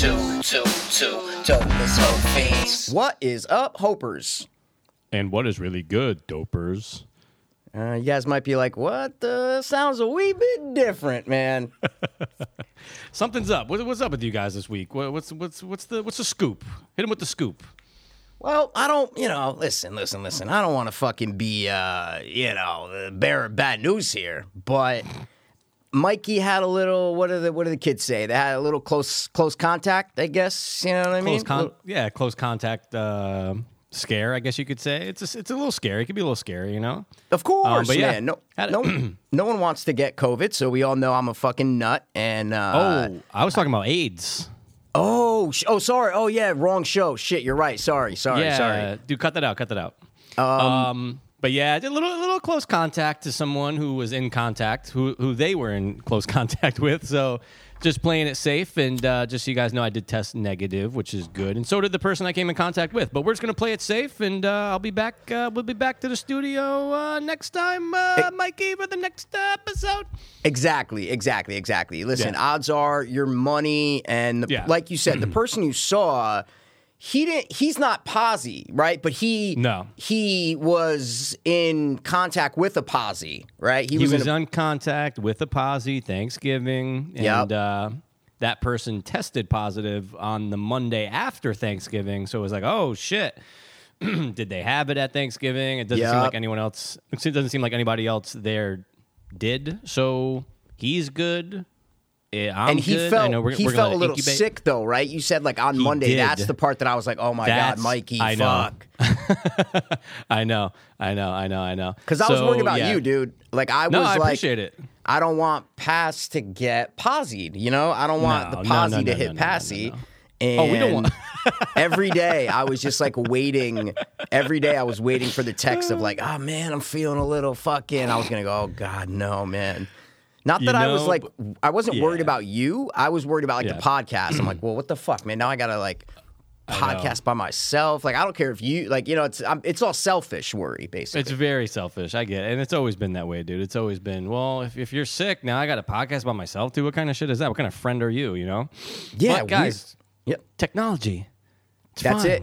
two, two, two, dopeless hope fiends. What is up, Hopers? And what is really good, dopers? Uh, you guys might be like, "What? the sounds a wee bit different, man." Something's up. What, what's up with you guys this week? What, what's what's what's the what's the scoop? Hit him with the scoop. well, I don't, you know, listen, listen, listen. I don't want to fucking be, uh, you know, the bearer of bad news here, but Mikey had a little. What do the what do the kids say? They had a little close close contact. I guess you know what I mean. Close con- yeah, close contact uh, scare. I guess you could say it's a, it's a little scary. It could be a little scary, you know. Of course, Um, but yeah, man. No, no, no one wants to get COVID, so we all know I'm a fucking nut. And uh, oh, I was talking about AIDS. oh, sh- oh, sorry. Oh, yeah, wrong show. Shit, you're right. Sorry, sorry, yeah, sorry. dude, cut that out. Cut that out. Um, but yeah, a little a little close contact to someone who was in contact, who who they were in close contact with. So just playing it safe, and uh, just so you guys know, I did test negative, which is good, and so did the person I came in contact with. But we're just gonna play it safe, and uh, I'll be back. Uh, we'll be back to the studio uh, next time, uh, Mikey, for the next episode. Exactly, exactly, exactly. Listen, Yeah. odds are your money, and the, Yeah. like you said, the person you saw, he didn't. He's not posse, right? But he No. he was in contact with a posse, right? He was, in a- on contact with a posse Thanksgiving, Yep. and uh, that person tested positive on the Monday after Thanksgiving. So it was like, oh shit, did they have it at Thanksgiving? It doesn't seem like anyone else. It doesn't seem like anybody else there did. So he's good. I'm and he good. Felt we're, he we're felt a little incubate. sick though, right? You said like on He Monday. did. That's the part that I was like, oh my That's- god, Mikey, I know. fuck. I know, I know, I know, I know. Because I was worried about yeah. you, dude. Like I was No, I like, appreciate it. I don't want Pass to get posied. You know, I don't want No, the no, posse no, to no, hit no, no, no, Passy. no. And Oh, we don't want- every day I was just like waiting. Every day I was waiting for the text of like, oh man, I'm feeling a little fucking. I was gonna go, oh god, no, man. Not You that I was like, I wasn't worried about you. I was worried about like Yeah. the podcast. I'm like, well, what the fuck, man? Now I gotta like podcast by myself. Like I don't care if you like, you know, it's I'm, it's all selfish worry basically. It's very selfish. I get it. And it's always been that way, dude. It's always been, well, if, if you're sick, now I got a podcast by myself, too. What kind of shit is that? What kind of friend are you, you know? yeah, But guys, yep. technology. It's That's fine. it.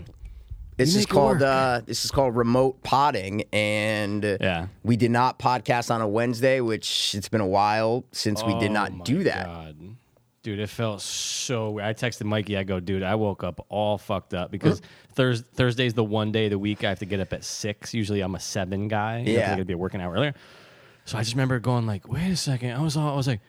This is called uh, this is called remote potting, and Yeah. we did not podcast on a Wednesday, which it's been a while since we did Oh not my do that. God. Dude, it felt so weird. I texted Mikey. I go, dude, I woke up all fucked up because Thurs Thursday's the one day of the week I have to get up at six. Usually I'm a seven guy. You know, 'cause Yeah. I got to be working out earlier. So I just remember going like, wait a second. I was all, I was like,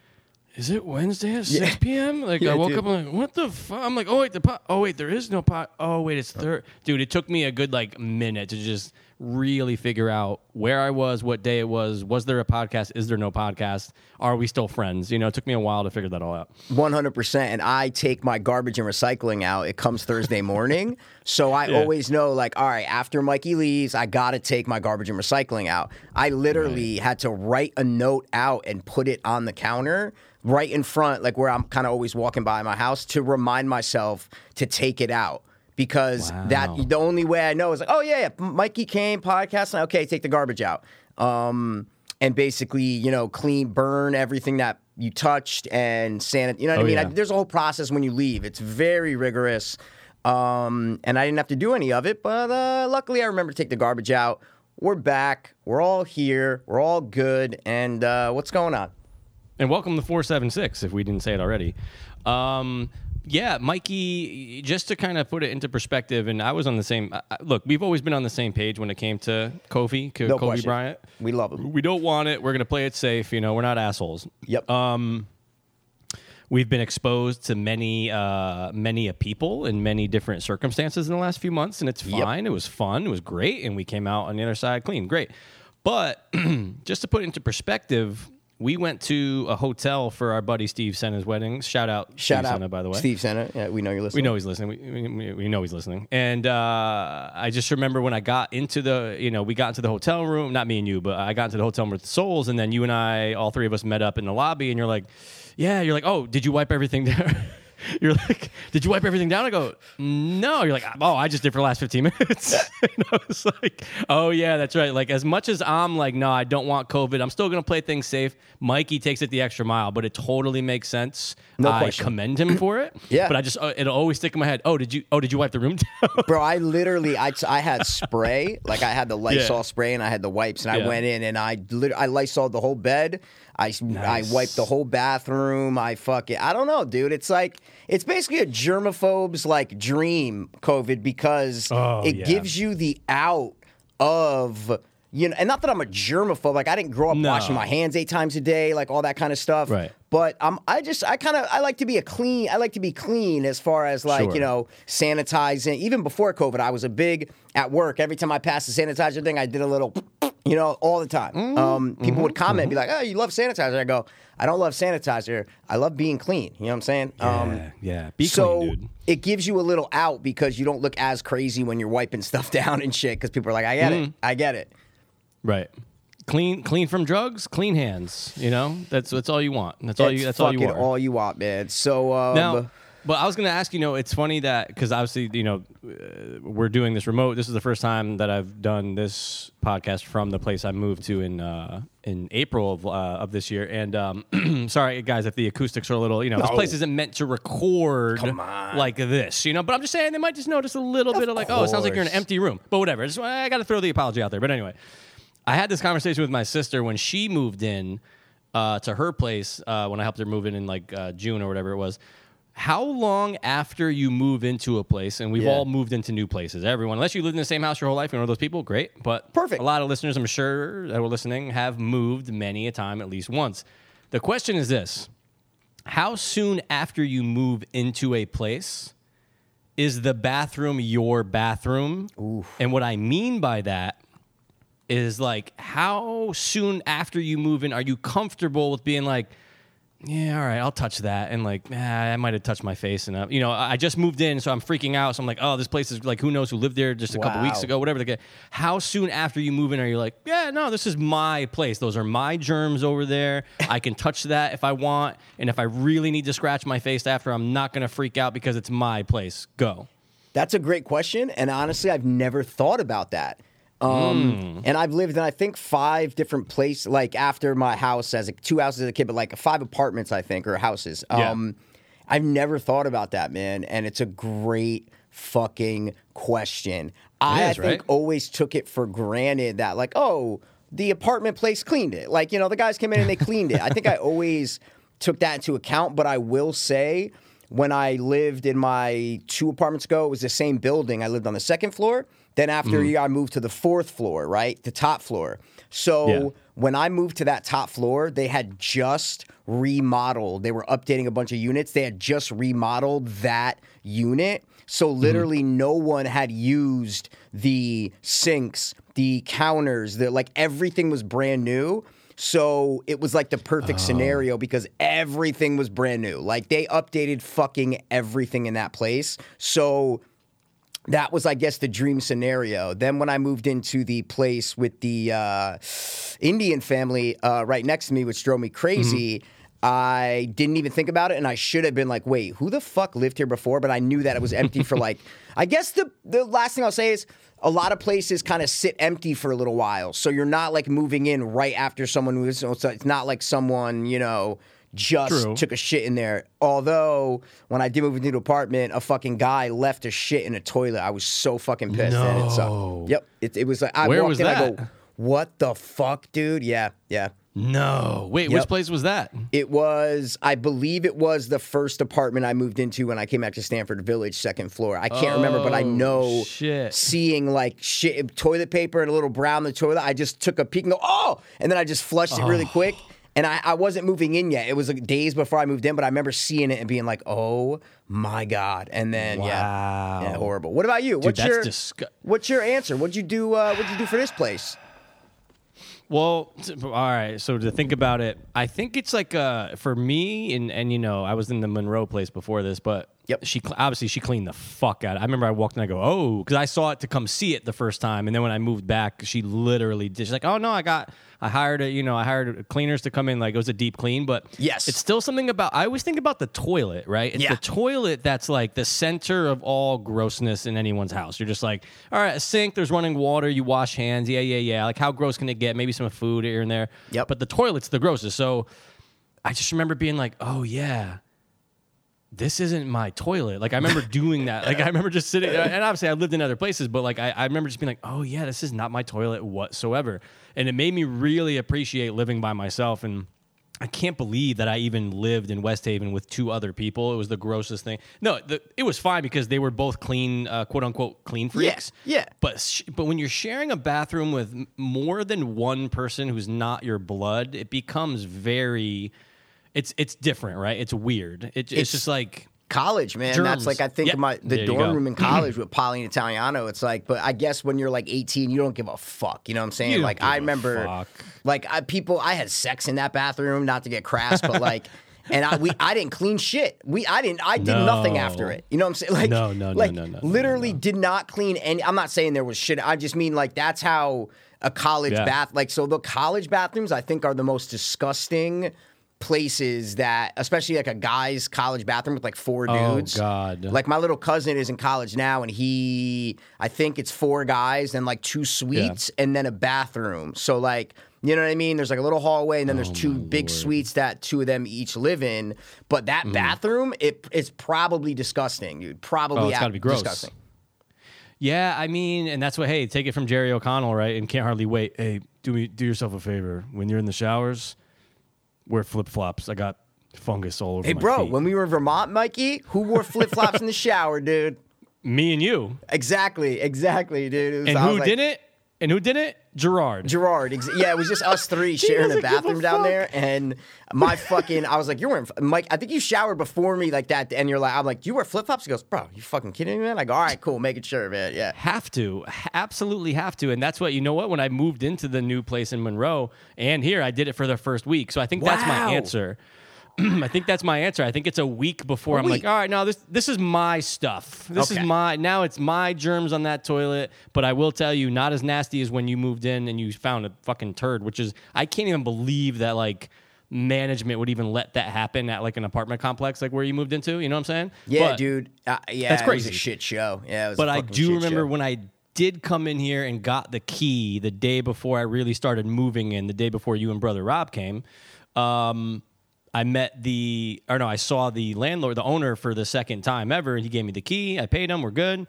is it Wednesday at six p.m.? Like Yeah, I woke dude. up I'm like, what the fuck? I'm like, oh wait, the pot. Oh wait, there is no pot. Oh wait, it's oh. third. Dude, it took me a good like minute to just really figure out where I was, what day it was. Was there a podcast? Is there no podcast? Are we still friends? You know, it took me a while to figure that all out. One hundred percent. And I take my garbage and recycling out. It comes Thursday morning, so I Yeah. always know like, all right, after Mikey leaves, I gotta take my garbage and recycling out. I literally had to write a note out and put it on the counter. Right in front, like where I'm kind of always walking by my house, to remind myself to take it out. because Wow. that the only way I know is like, oh yeah, yeah, Mikey came podcast. Okay, take the garbage out, um, and basically, you know, clean, burn everything that you touched and sanit. You know what Oh, I mean? yeah. I, there's a whole process when you leave. It's very rigorous, um, and I didn't have to do any of it. But uh, luckily, I remember to take the garbage out. We're back. We're all here. We're all good. And uh, what's going on? And welcome to 476, if we didn't say it already. Um, yeah, Mikey, just to kind of put it into perspective, and I was on the same. I- Look, we've always been on the same page when it came to Kofi, Ko- No Kobe question. Bryant. We love him. We don't want it. We're going to play it safe. You know, we're not assholes. Yep. We've been exposed to many, uh, many a people in many different circumstances in the last few months, and it's Yep. fine. It was fun. It was great, and we came out on the other side clean. Great. But just to put it into perspective, we went to a hotel for our buddy Steve Senna's wedding. Shout out, Shout Steve out, Senna, by the way. Steve Senna. Yeah, we know you're listening. We know he's listening. We, we, we know he's listening. And uh, I just remember when I got into the, you know, we got into the hotel room, not me and you, but I got into the hotel room with Souls, and then you and I, all three of us met up in the lobby, and you're like, yeah, you're like, oh, did you wipe everything down? you're like, did you wipe everything down? I go, no. You're like, oh, I just did for the last 15 minutes. and I was like, oh yeah, that's right. Like as much as I'm like, no, I don't want COVID. I'm still gonna play things safe. Mikey takes it the extra mile, but it totally makes sense. No I question. commend him for it. Yeah. But I just uh, it'll always stick in my head. Oh, did you? Oh, did you wipe the room down? Bro, I literally, I, I had spray, like I had the Lysol Yeah. spray and I had the wipes, and I went in and I, lit- I Lysol the whole bed. I, Nice. I wiped the whole bathroom. I fuck it. I don't know, dude. It's like it's basically a germaphobe's like dream, COVID, because Oh, it yeah. gives you the out of you know, and not that I'm a germaphobe. Like I didn't grow up No. washing my hands eight times a day, like all that kind of stuff. Right. But um, I just I kind of I like to be a clean. I like to be clean as far as like Sure. you know sanitizing. Even before COVID, I was a big at work. Every time I passed the sanitizer thing, I did a little, you know, all the time. Mm-hmm. Um, people would comment, and be like, "Oh, you love sanitizer." I go, "I don't love sanitizer. I love being clean." You know what I'm saying? Um, yeah, yeah. Be so clean, dude. it gives you a little out because you don't look as crazy when you're wiping stuff down and shit. Because people are like, "I get Mm-hmm. it. I get it." Right. Clean, clean from drugs, clean hands. You know, that's that's all you want. That's all you. That's all you fucking want. all you want, man. So um, Now, but I was going to ask you know, it's funny that because obviously you know uh, we're doing this remote. This is the first time that I've done this podcast from the place I moved to in uh, in April of uh, of this year. And um, sorry guys if the acoustics are a little you know this No. place isn't meant to record Come on. like this. You know, but I'm just saying they might just notice a little bit of like oh it sounds like you're in an course. empty room. But whatever. Just, I got to throw the apology out there. But anyway. I had this conversation with my sister when she moved in uh, to her place uh, when I helped her move in in like uh, June or whatever it was. How long after you move into a place, and we've Yeah. all moved into new places, everyone, unless you lived in the same house your whole life, you're one of those people, great. But Perfect. a lot of listeners, I'm sure, that were listening have moved many a time, at least once. The question is this How soon after you move into a place is the bathroom your bathroom? And what I mean by that is like how soon after you move in are you comfortable with being like yeah all right i'll touch that and like ah, i might have touched my face enough. You know i just moved in so i'm freaking out so i'm like oh this place is like who knows who lived there just a couple weeks ago whatever the how soon after you move in are you like yeah no this is my place. Those are my germs over there. I can touch that if i want and if i really need to scratch my face after i'm not going to freak out because it's my place. Go. That's a great question, and honestly, I've never thought about that. Um, And I've lived in I think five different places. Like after my house as a, two houses as a kid, but like five apartments I think or houses. Yeah. Um, I've never thought about that, man, and it's a great fucking question. I, I is, think right? always took it for granted that like oh the apartment place cleaned it. Like you know the guys came in and they cleaned it. I think I always took that into account, but I will say when I lived in my two apartments ago, it was the same building. I lived on the second floor. Then after mm-hmm. a year, I moved to the fourth floor, right? The top floor. So Yeah. when I moved to that top floor, they had just remodeled. They were updating a bunch of units. They had just remodeled that unit. So mm-hmm. literally no one had used the sinks, the counters, the like everything was brand new. So it was like the perfect oh. scenario because everything was brand new. Like they updated fucking everything in that place. So that was, I guess, the dream scenario. Then when I moved into the place with the uh, Indian family uh, right next to me, which drove me crazy. I didn't even think about it, and I should have been like, "Wait, who the fuck lived here before?" But I knew that it was empty for like. I guess the the last thing I'll say is a lot of places kind of sit empty for a little while, so you're not like moving in right after someone moves. So it's not like someone you know just True. took a shit in there. Although when I did move into the apartment, a fucking guy left a shit in a toilet. I was so fucking pissed. And it's, uh, No. yep. It, it was like I Where walked was in. I go, "What the fuck, dude?" Yeah, yeah. no wait which place was that It was, I believe, it was the first apartment I moved into when I came back to Stanford Village, second floor. I can't remember, but I Oh, know shit. seeing like shit, toilet paper and a little brown in the toilet. I just took a peek and go, "Oh!" and then I just flushed it really Oh. quick. And I, I wasn't moving in yet. It was like days before I moved in, but I remember seeing it and being like, "Oh my god!" And then yeah, Wow. yeah, horrible. What about you? what's that's your disgu- what's your answer? What'd you do? Uh, what'd you do for this place? Well, all right. So to think about it, I think it's like uh, for me, and and you know, I was in the Monroe place before this, but Yep. She obviously she cleaned the fuck out. I remember I walked in. I go, oh, because I saw it to come see it the first time, and then when I moved back, she literally did. She's like, oh no, I got, I hired a, you know, I hired cleaners to come in. Like it was a deep clean, but Yes. it's still something about. I always think about the toilet, right? It's Yeah. the toilet that's like the center of all grossness in anyone's house. You're just like, all right, a sink, there's running water, you wash hands, yeah, yeah, yeah. Like how gross can it get? Maybe some food here and there. Yep. But the toilet's the grossest. So I just remember being like, oh yeah this isn't my toilet. Like I remember doing that. Like I remember just sitting, and obviously I lived in other places, but like I, I remember just being like, oh yeah, this is not my toilet whatsoever. And it made me really appreciate living by myself. And I can't believe that I even lived in West Haven with two other people. It was the grossest thing. No, the, it was fine because they were both clean, uh, quote unquote, clean freaks. yeah. But sh- but when you're sharing a bathroom with more than one person who's not your blood, it becomes very. It's it's different, right? It's weird. It, it's, It's- just like college, man. Germs. That's like I think Yep. my the There dorm room in college with Polly and Italiano. It's like, but I guess when you're like 18, you don't give a fuck. You know what I'm saying? You like I remember, like I, people, I had sex in that bathroom. Not to get crass, but like. And I we I didn't clean shit. We I didn't I did nothing after it. You know what I'm saying? Like No, no, no, like no, no, no, literally did not clean any. I'm not saying there was shit. I just mean like that's how a college Yeah. bath like so the college bathrooms I think are the most disgusting places that especially like a guy's college bathroom with like four dudes. Oh God. Like my little cousin is in college now, and he, I think it's four guys and like two suites and then a bathroom. So like, you know what I mean? There's like a little hallway, and then Oh, there's two big suites that two of them each live in. But that Mm. bathroom, it it's probably disgusting, dude. Probably Oh, it's ab- gotta be gross. disgusting. yeah. I mean, and that's what. Hey, take it from Jerry O'Connell, right? And can't hardly wait. Hey, do me do yourself a favor when you're in the showers, wear flip flops. I got fungus all over. Hey, my bro, feet. when we were in Vermont, Mikey, who wore flip flops in the shower, dude? me and you, Exactly, exactly, dude. It was- and who like- did it? And who did it? Gerard. Gerard. Ex- yeah, it was just us three sharing a doesn't a bathroom down there, and my fucking, I was like, "You're wearing Mike." I think you showered before me like that, and you're like, "I'm like, you wear flip flops?" He goes, "Bro, you fucking kidding me, man?" I go, "All right, cool, making sure, man." Yeah, have to absolutely have to and that's what you know what when i moved into the new place in monroe and here i did it for the first week so i think that's my answer i think that's my answer i think it's a week before A i'm week. like all right now this this is my stuff this Okay. is my now it's my germs on that toilet but i will tell you not as nasty as when you moved in and you found a fucking turd which is i can't even believe that like management would even let that happen at like an apartment complex like where you moved into you know what i'm saying yeah, But- dude. Uh, yeah, That's it was a crazy. shit show. Yeah, it was. but I I do remember when I did come in here and got the key the day before I really started moving in, the day before you and brother Rob came. Um, I met the, or no, I saw the landlord, the owner for the second time ever. and He gave me the key. I paid him. We're good.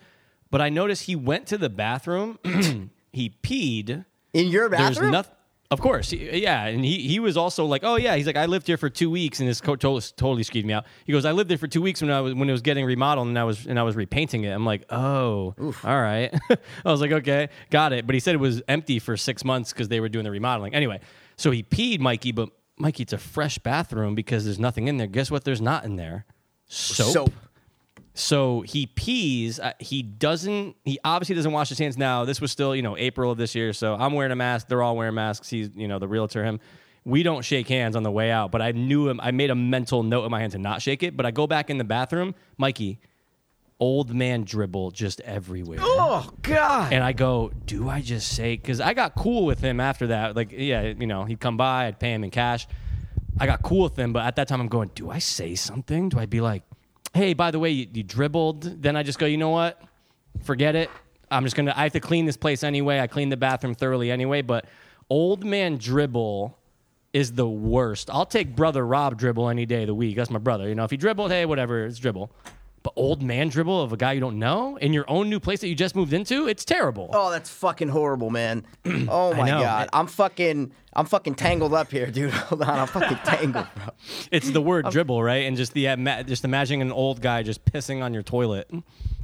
But I noticed he went to the bathroom. he peed. in your bathroom. There's nothing. Of course, yeah, and he he was also like, oh yeah, he's like, I lived here for two weeks, and this co- totally, totally skewed me out. He goes, I lived there for two weeks when I was when it was getting remodeled, and I was and I was repainting it. I'm like, oh, all right. I was like, okay, got it. But he said it was empty for six months because they were doing the remodeling. Anyway, so he peed Mikey, but Mikey, it's a fresh bathroom because there's nothing in there. Guess what? There's not in there. Soap. Soap. So he pees. Uh, he doesn't. He obviously doesn't wash his hands now. This was still, you know, April of this year. So I'm wearing a mask. They're all wearing masks. He's, you know, the realtor. Him. We don't shake hands on the way out. But I knew him. I made a mental note in my hand to not shake it. But I go back in the bathroom, Mikey. Old man dribble just everywhere. Oh God. And I go, do I just say? Because I got cool with him after that. Like, yeah, you know, he'd come by, I'd pay him in cash. I got cool with him, but at that time, I'm going, do I say something? Do I be like, hey, by the way, you, you dribbled? Then I just go, you know what? Forget it. I'm just gonna. I have to clean this place anyway. I cleaned the bathroom thoroughly anyway. But old man dribble is the worst. I'll take brother Rob dribble any day of the week. That's my brother. You know, if he dribbled, hey, whatever, it's dribble. But old man dribble of a guy you don't know in your own new place that you just moved into, it's terrible. Oh, that's fucking horrible, man. Oh my know. god, I'm fucking, I'm fucking tangled up here, dude. Hold on, I'm fucking tangled, bro. It's the word dribble, right? And just the uh, ima- just imagining an old guy just pissing on your toilet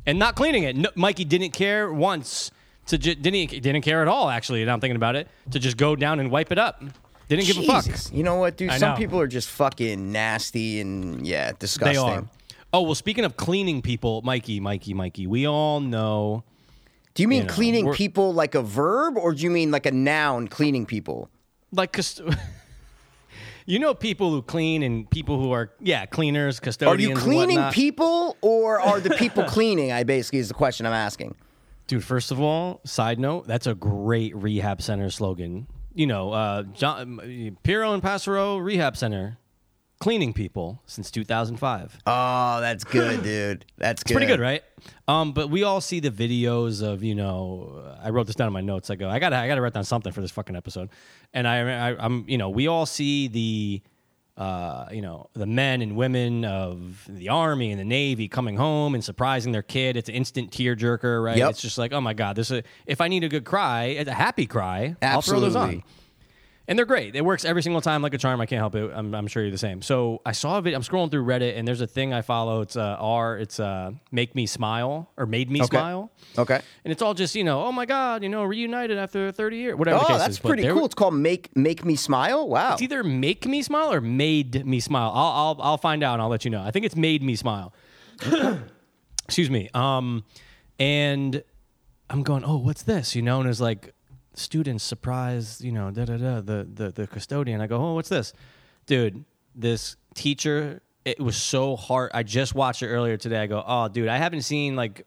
and not cleaning it. No, Mikey didn't care once to ju- didn't didn't care at all. Actually, now I'm thinking about it, to just go down and wipe it up. Didn't give a fuck. You know what, dude? I Some know. people are just fucking nasty and yeah, disgusting. They are. Oh well, speaking of cleaning people, Mikey, Mikey, Mikey, we all know. Do you mean You know, cleaning people like a verb, or do you mean like a noun, cleaning people? like 'cause- you know people who clean and people who are yeah cleaners, custodians. Are you cleaning people or are the people cleaning? I basically is the question I'm asking. Dude, first of all, side note, that's a great rehab center slogan. You know, uh, John, Piero and Passero Rehab Center, cleaning people since 2005. Oh, that's good, dude. That's good. It's pretty good, right? Um, but we all see the videos of you know. I wrote this down in my notes. I go, I gotta, I gotta write down something for this fucking episode. And I, I I'm, you know, we all see the, uh, you know, the men and women of the army and the navy coming home and surprising their kid. It's an instant tearjerker, right? Yep. It's just like, oh my god, this. Is, if I need a good cry, it's a happy cry, I'll throw those on and they're great. It works every single time like a charm. I can't help it. I'm, I'm sure you're the same. So I saw a video. I'm scrolling through Reddit, and there's a thing I follow. It's uh, R. It's uh, make me smile or made me Okay. smile. Okay. And it's all just you know, oh my god, you know, reunited after 30 years, whatever. Oh, that's is. Pretty cool. It's called Make Make Me Smile. Wow. It's either make me smile or made me smile. I'll I'll, I'll find out and I'll let you know. I think it's made me smile. Excuse me. Um, and I'm going, oh, what's this? You know, and it's like students surprise, you know, da da da. The the the custodian. I go, oh, what's this, dude? This teacher. It was so hard. I just watched it earlier today. I go, oh, dude, I haven't seen like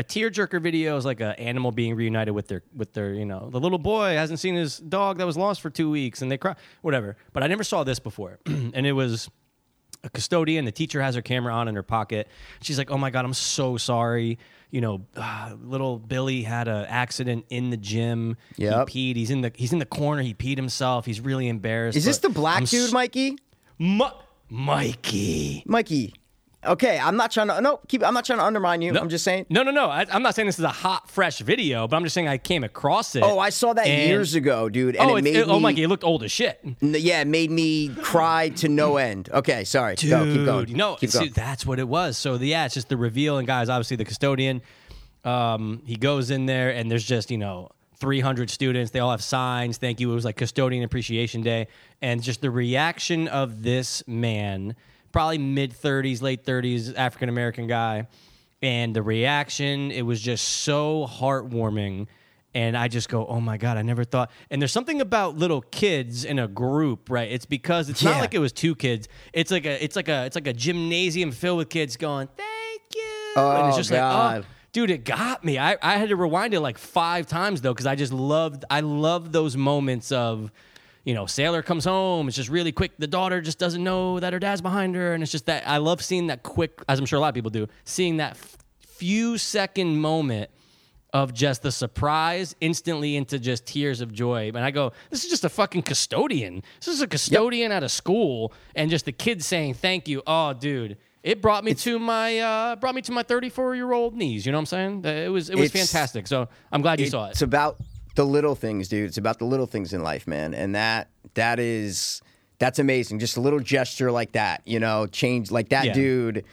a tearjerker video is like an animal being reunited with their with their you know the little boy hasn't seen his dog that was lost for two weeks and they cry whatever. But I never saw this before, and it was a custodian. The teacher has her camera on in her pocket. She's like, "Oh my god, I'm so sorry." You know, uh, little Billy had an accident in the gym. Yep. He peed. He's in the he's in the corner. He peed himself. He's really embarrassed. Is this the black I'm dude, Mikey? Mi- Mikey. Mikey. Okay, I'm not trying to. No, keep. I'm not trying to undermine you. I'm just saying. No, no, no. I, I'm not saying this is a hot, fresh video, but I'm just saying I came across it. Oh, I saw that and- years ago, dude, and oh, it made it- me. oh, Mikey, it looked old as shit. Yeah, it made me cry to no end. Okay, sorry. Go, keep going. No, keep see, that's what it was. So the, yeah, it's just the reveal, and guys, obviously the custodian, um, he goes in there, and there's just you know 300 students. They all have signs. Thank you. It was like custodian appreciation day, and just the reaction of this man, probably mid 30s, late 30s, African American guy, and the reaction, it was just so heartwarming. And I just go, oh my God, I never thought. And there's something about little kids in a group, right? It's because it's not Yeah. like it was two kids. It's like a, it's like a, it's like a gymnasium filled with kids going, thank you. Oh, and it's Oh, just God. like, oh, dude, it got me. I, I had to rewind it like five times though, because I just loved, I love those moments of, you know, Sailor comes home. It's just really quick. The daughter just doesn't know that her dad's behind her, and it's just that I love seeing that quick, as I'm sure a lot of people do, seeing that f- few second moment of just the surprise instantly into just tears of joy. And I go, this is just a fucking custodian. This is a custodian at a school, and just the kids saying thank you. Oh, dude. It brought me to my uh, brought me to my 34 year old knees. You know what I'm saying? It was it was fantastic. So I'm glad you saw it. It's about the little things, dude. It's about the little things in life, man. And that that is that's amazing. Just a little gesture like that, you know, change like that Yeah. dude.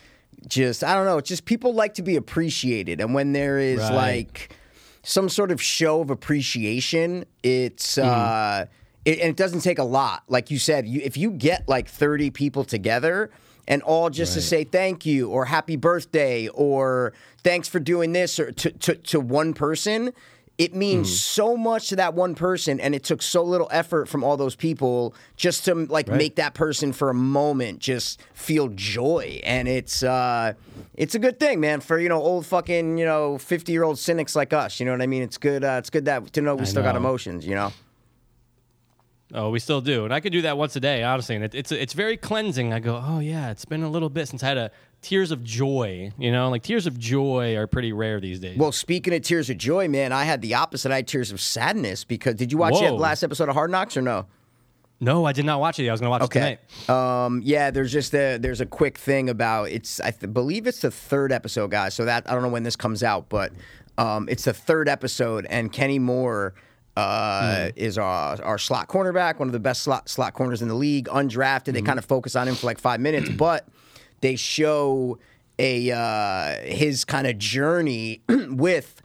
Just I don't know. It's just people like to be appreciated, and when there is Right. like some sort of show of appreciation, it's uh, it, and it doesn't take a lot. Like you said, you, if you get like thirty people together. And all just to say thank you or happy birthday or thanks for doing this or to, to, to one person, it means Mm-hmm. so much to that one person and it took so little effort from all those people just to like Right. make that person for a moment just feel joy and it's uh it's a good thing man for you know old fucking you know 50 year old cynics like us you know what i mean it's good uh, it's good that to know we I still got emotions you know Oh, we still do, and I could do that once a day, honestly. And it, it's it's very cleansing. I go, oh yeah, it's been a little bit since I had a tears of joy. You know, like tears of joy are pretty rare these days. well speaking of tears of joy man i had the opposite i had tears of sadness because did you watch the Whoa. last episode of hard knocks or no no, I did not watch it. I was going to watch it Okay. tonight. Um, yeah, there's just a there's a quick thing about it's I th- believe it's the third episode, guys. So that I don't know when this comes out, but um, it's the third episode, and Kenny Moore uh, is our our slot cornerback, one of the best slot slot corners in the league, undrafted. They kind of focus on him for like five minutes, but they show a uh, his kind of journey with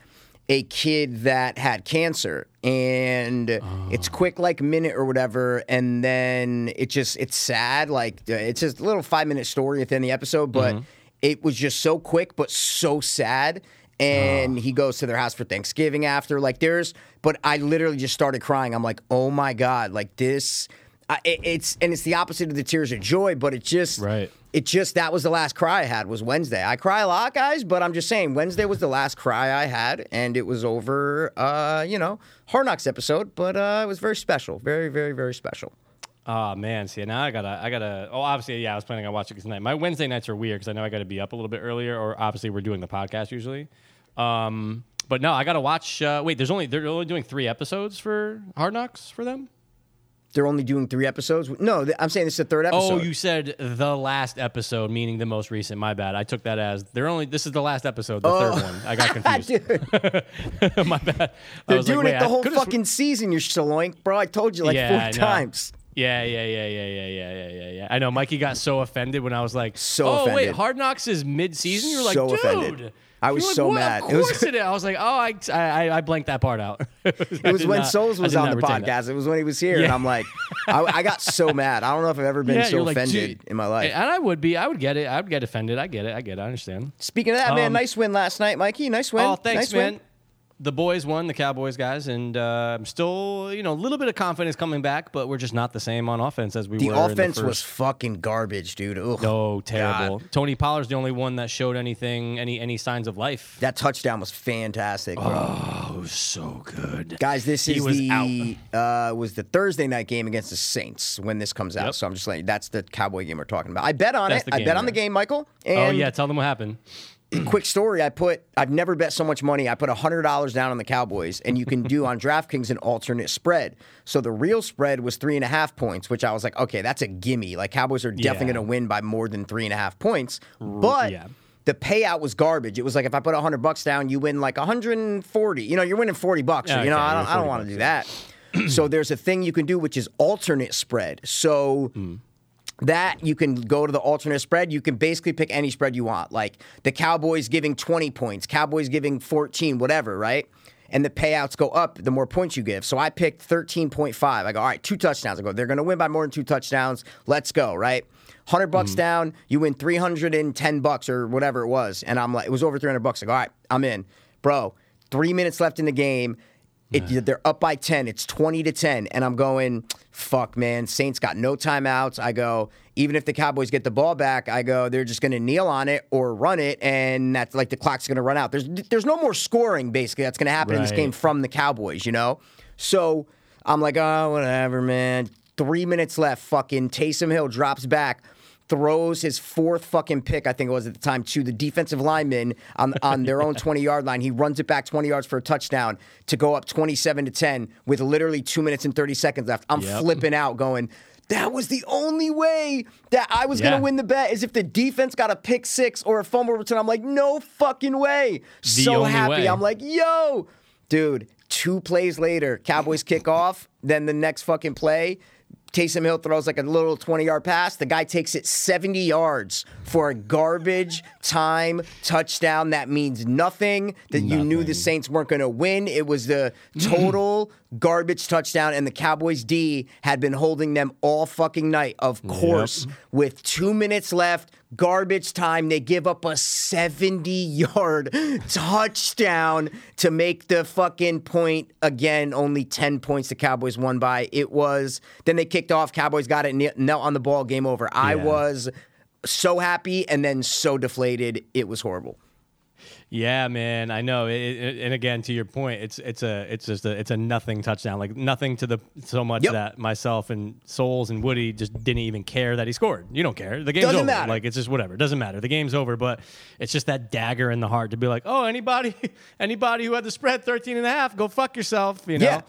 a kid that had cancer. And it's quick like a minute or whatever and then it just it's sad like uh, it's just a little five minute story at the end of the episode but it was just so quick but so sad. And he goes to their house for thanksgiving after like there's but i literally just started crying. I'm like oh my god like this I, it- it's and it's the opposite of the tears of joy, but it just Right. It just that was the last cry I had was Wednesday. I cry a lot, guys, but I'm just saying Wednesday was the last cry I had, and it was over. Uh, you know, Hard Knocks episode, but uh, it was very special, very, very, very special. Oh man, see now I gotta, I gotta. Oh, obviously, yeah, I was planning on watching it tonight. My Wednesday nights are weird because I know I got to be up a little bit earlier, or obviously we're doing the podcast usually. Um, but no, I gotta watch. Uh, wait, there's only they're only doing three episodes for Hard Knocks for them. They're only doing three episodes. No, I'm saying this is the third oh, episode. Oh, you said the last episode, meaning the most recent. My bad. I took that as they're only. This is the last episode, the oh. third one. I got confused. My bad. They're was like, doing it the whole could've sw- fucking season. You're saloink, bro. I told you like Yeah, four times. Yeah, yeah, yeah, yeah, yeah, yeah, yeah, yeah, yeah. I know Mikey got so offended when I was like, So "Oh wait, offended. Hard Knocks is mid-season." You're like, So "Dude." offended. I was like, so "What? mad. Of course It was- it is. I was like, "Oh, I, I, I blanked that part out." It was when Souls was on the podcast. It was when he was here, and I'm like, I, I got so mad. I don't know if I've ever been Yeah, so you're like, offended in my life. And I would be. I would get it. I would get offended. I get it. I get it. I understand. Speaking of that, man, Um, nice win last night, Mikey. Nice win. Oh, thanks, nice man. Win. The boys won, the Cowboys guys, and uh, I'm still, you know, a little bit of confidence coming back, but we're just not the same on offense as we The were. in offense the was fucking garbage, dude. Ugh. no terrible. God. Tony Pollard's the only one that showed anything, any any signs of life. That touchdown was fantastic, bro. Oh, was so good. Guys, this He is was the uh, was the Thursday night game against the Saints when this comes out. Yep. So I'm just letting you, that's the Cowboy game we're talking about. I bet on That's it. I bet on the game, Michael. And oh yeah, tell them what happened. quick story. I put I've never bet so much money. I put hundred dollars down on the Cowboys, and you can do on DraftKings an alternate spread. So the real spread was three and a half points, which I was like, okay, that's a gimme. Like Cowboys are definitely Yeah. going to win by more than three and a half points. But yeah. the payout was garbage. It was like if I put hundred bucks down, you win like 140. You know, you're winning 40 bucks. You know, I don't, I don't want to do that. so there's a thing you can do, which is alternate spread. So that you can go to the alternate spread. You can basically pick any spread you want, like the Cowboys giving 20 points, Cowboys giving 14, whatever, right? And the payouts go up the more points you give. So I picked 13.5. I go, all right, two touchdowns. I go, they're going to win by more than two touchdowns. Let's go, right? 100 bucks mm-hmm. down, you win 310 bucks or whatever it was. And I'm like, it was over 300 bucks. I go, all right, I'm in. Bro, three minutes left in the game. It, they're up by 10. It's 20 to 10. And I'm going, fuck, man. Saints got no timeouts. I go, even if the Cowboys get the ball back, I go, they're just going to kneel on it or run it. And that's like the clock's going to run out. There's, there's no more scoring, basically, that's going to happen in this game from the Cowboys, you know? So I'm like, oh, whatever, man. Three minutes left. Fucking Taysom Hill drops back. Throws his fourth fucking pick, I think it was at the time, to the defensive lineman on, on their own 20 yard line. He runs it back 20 yards for a touchdown to go up 27 to 10 with literally two minutes and 30 seconds left. I'm Yep. flipping out, going, that was the only way that I was going to win the bet is if the defense got a pick six or a fumble return. I'm like, no fucking way. so happy. way. I'm like, yo, dude, two plays later, Cowboys kick off. Then the next fucking play, Taysom Hill throws like a little 20 yard pass. The guy takes it 70 yards for a garbage time touchdown. That means nothing. That you knew the Saints weren't going to win. It was the total garbage touchdown, and the Cowboys D had been holding them all fucking night. Of course, with two minutes left, garbage time, they give up a 70 yard touchdown to make the fucking point again. Only 10 points the Cowboys won by. It was, then they kicked off. Cowboys got it, kne- knelt on the ball, game over. I Yeah. was so happy and then so deflated. It was horrible. Yeah, man, I know. It, it, and again, to your point, it's it's a it's just a it's a nothing touchdown. Like nothing to the so much Yep. that myself and Souls and Woody just didn't even care that he scored. You don't care. The game's Doesn't over. matter. Like it's just whatever. It doesn't matter. The game's over. But it's just that dagger in the heart to be like, oh, anybody anybody who had the spread 13 and a half, go fuck yourself. You know. Yeah.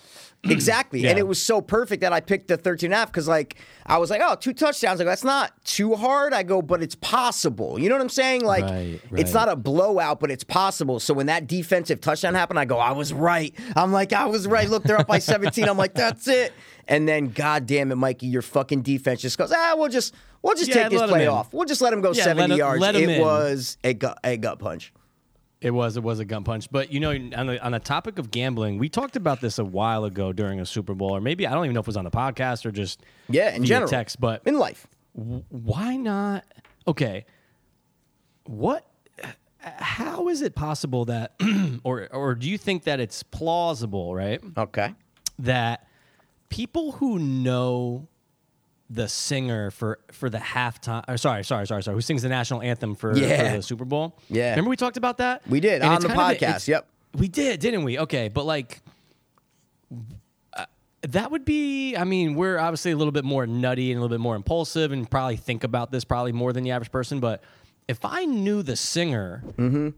Exactly. And it was so perfect that I picked the 13 and a half because, like, I was like, oh, two touchdowns. I go, that's not too hard. I go, but it's possible. You know what I'm saying? Like, Right, it's not a blowout, but it's possible. So when that defensive touchdown happened, I go, I was right. I'm like, I was right. Look, they're up by 17. I'm like, that's it. And then, God damn it, Mikey, your fucking defense just goes, ah, we'll just, we'll just Yeah, take this play off. We'll just let him go Yeah, 70 let 'em- yards. let 'em it in. was a gut, a gut punch. It was it was a gun punch. But you know, on the on the topic of gambling, we talked about this a while ago during a Super Bowl, or maybe I don't even know if it was on the podcast or just Yeah, in general. text. But In life. w- why not? Okay, what? How is it possible that, or or do you think that it's plausible, right? Okay. that people who know the singer for for the halftime. Or sorry, sorry, sorry, sorry. Who sings the national anthem for, Yeah. for the Super Bowl? Yeah. Remember we talked about that? We did, And on the of a- podcast, yep. We did, didn't we? Okay, but like. uh, That would be, I mean, we're obviously a little bit more nutty and a little bit more impulsive and probably think about this probably more than the average person. But if I knew the singer, Mm-hmm.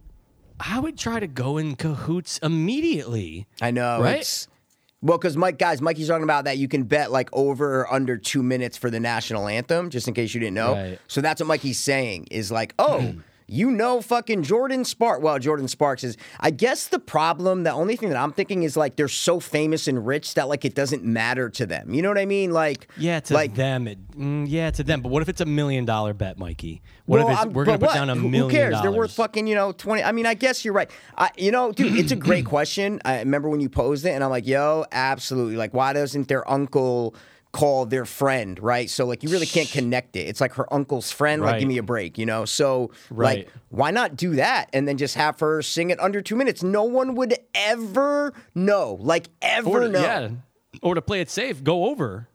I would try to go in cahoots immediately. I know. Right? It's, well, because Mike, guys, Mikey's talking about that you can bet like over or under two minutes for the national anthem, just in case you didn't know. Right. So that's what Mikey's saying is like, oh, you know, fucking Jordin Sparks. Well, Jordin Sparks is. I guess the problem, the only thing that I'm thinking is like they're so famous and rich that like it doesn't matter to them. You know what I mean? Like, Yeah, to like them. It, mm, yeah, to them. But what if it's a million dollar bet, Mikey? What Well, if it's, I'm- we're going to put down a what? Million Who cares? They're worth fucking, you know, 20. I mean, I guess you're right. I, you know, dude, it's a great question. I remember when you posed it, and I'm like, yo, absolutely. Like, why doesn't their uncle call their friend, right? So, like, you really can't connect it. It's like her uncle's friend, like, give me a break, you know? So, Right. like, why not do that and then just have her sing it under two minutes? No one would ever know. Like, ever Or to, know. Yeah, or to play it safe, go over.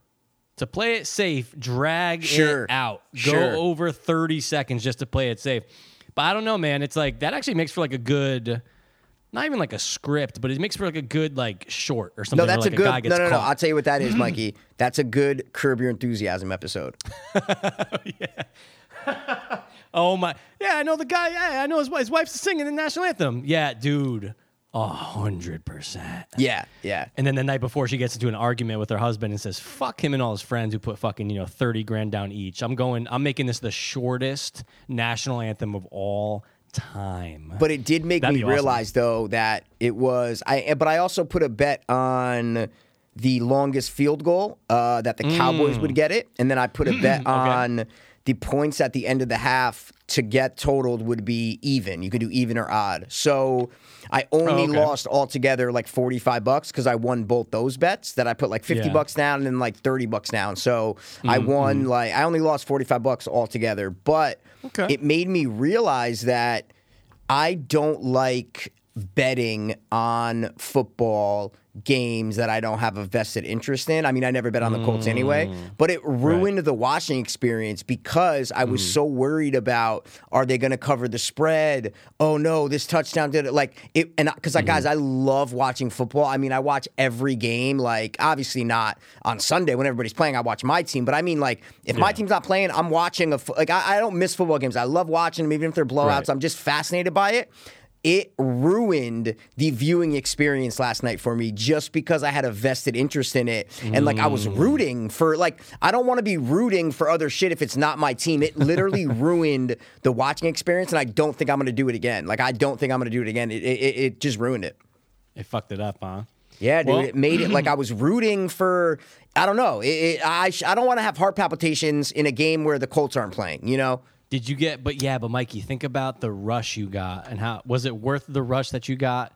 To play it safe, drag Sure. it out. Sure. Go over 30 seconds just to play it safe. But I don't know, man. It's like that actually makes for like a good, not even like a script, but it makes for like a good like short or something. No, that's like, a good. guy gets no, no, no. I'll tell you what that is, Mikey. That's a good Curb Your Enthusiasm episode. Oh my! Yeah, I know the guy. Yeah, I know his, his wife's singing the national anthem. Yeah, dude, a hundred percent. Yeah, yeah. And then the night before, she gets into an argument with her husband and says, "Fuck him and all his friends who put fucking you know thirty grand down each. I'm going. I'm making this the shortest national anthem of all time." But it did make That'd me be awesome. realize though that it was I but I also put a bet on the longest field goal uh, that the Cowboys Mm. would get it, and then I put a bet on the points at the end of the half to get totaled would be even. You could do even or odd. So I only Oh, okay. lost altogether like forty five bucks because I won both those bets. That I put like fifty Yeah. Bucks down and then like thirty bucks down. So I mm-hmm. won mm-hmm. like I only lost forty five bucks altogether, but Okay. it made me realize that I don't like betting on football games that I don't have a vested interest in. I mean, I never bet on the Colts anyway, Mm. but it ruined the watching experience because I Mm. was so worried about are they going to cover the spread? Oh no, this touchdown did it like it and because Mm-hmm. guys, I love watching football. I mean, I watch every game like obviously not on Sunday when everybody's playing, I watch my team, but I mean like if my team's not playing, I'm watching a like I, I don't miss football games. I love watching them even if they're blowouts. Right. I'm just fascinated by it. It ruined the viewing experience last night for me just because I had a vested interest in it. And like I was Mm. rooting for like I don't want to be rooting for other shit if it's not my team. It literally ruined the watching experience and I don't think I'm going to do it again. Like I don't think I'm going to do it again. It, it it just ruined it. it fucked it up, huh? Yeah, dude, Well- it made it like I was rooting for. I don't know. It, it, I I don't want to have heart palpitations in a game where the Colts aren't playing. You know. Did you get? But yeah, but Mikey, think about the rush you got and how was it worth the rush that you got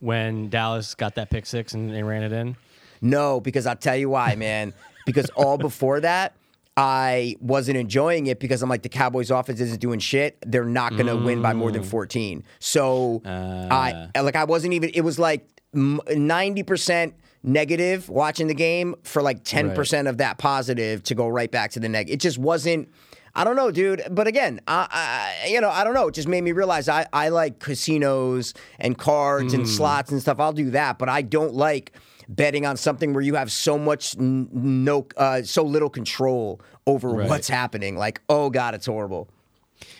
when Dallas got that pick six and they ran it in? No, because I'll tell you why, man. because all before that, I wasn't enjoying it because I'm like the Cowboys' offense isn't doing shit. They're not going to win by more than mm. 14. So I uh. like I wasn't even. It was like ninety percent negative watching the game for like ten percent of that positive to go right back to the negative. It just wasn't. I don't know, dude. But again, I, I you know I don't know. It just made me realize I I like casinos and cards and slots and stuff. I'll do that, but I don't like betting on something where you have so much n- no uh, so little control over Right. what's happening. Like, oh god, it's horrible.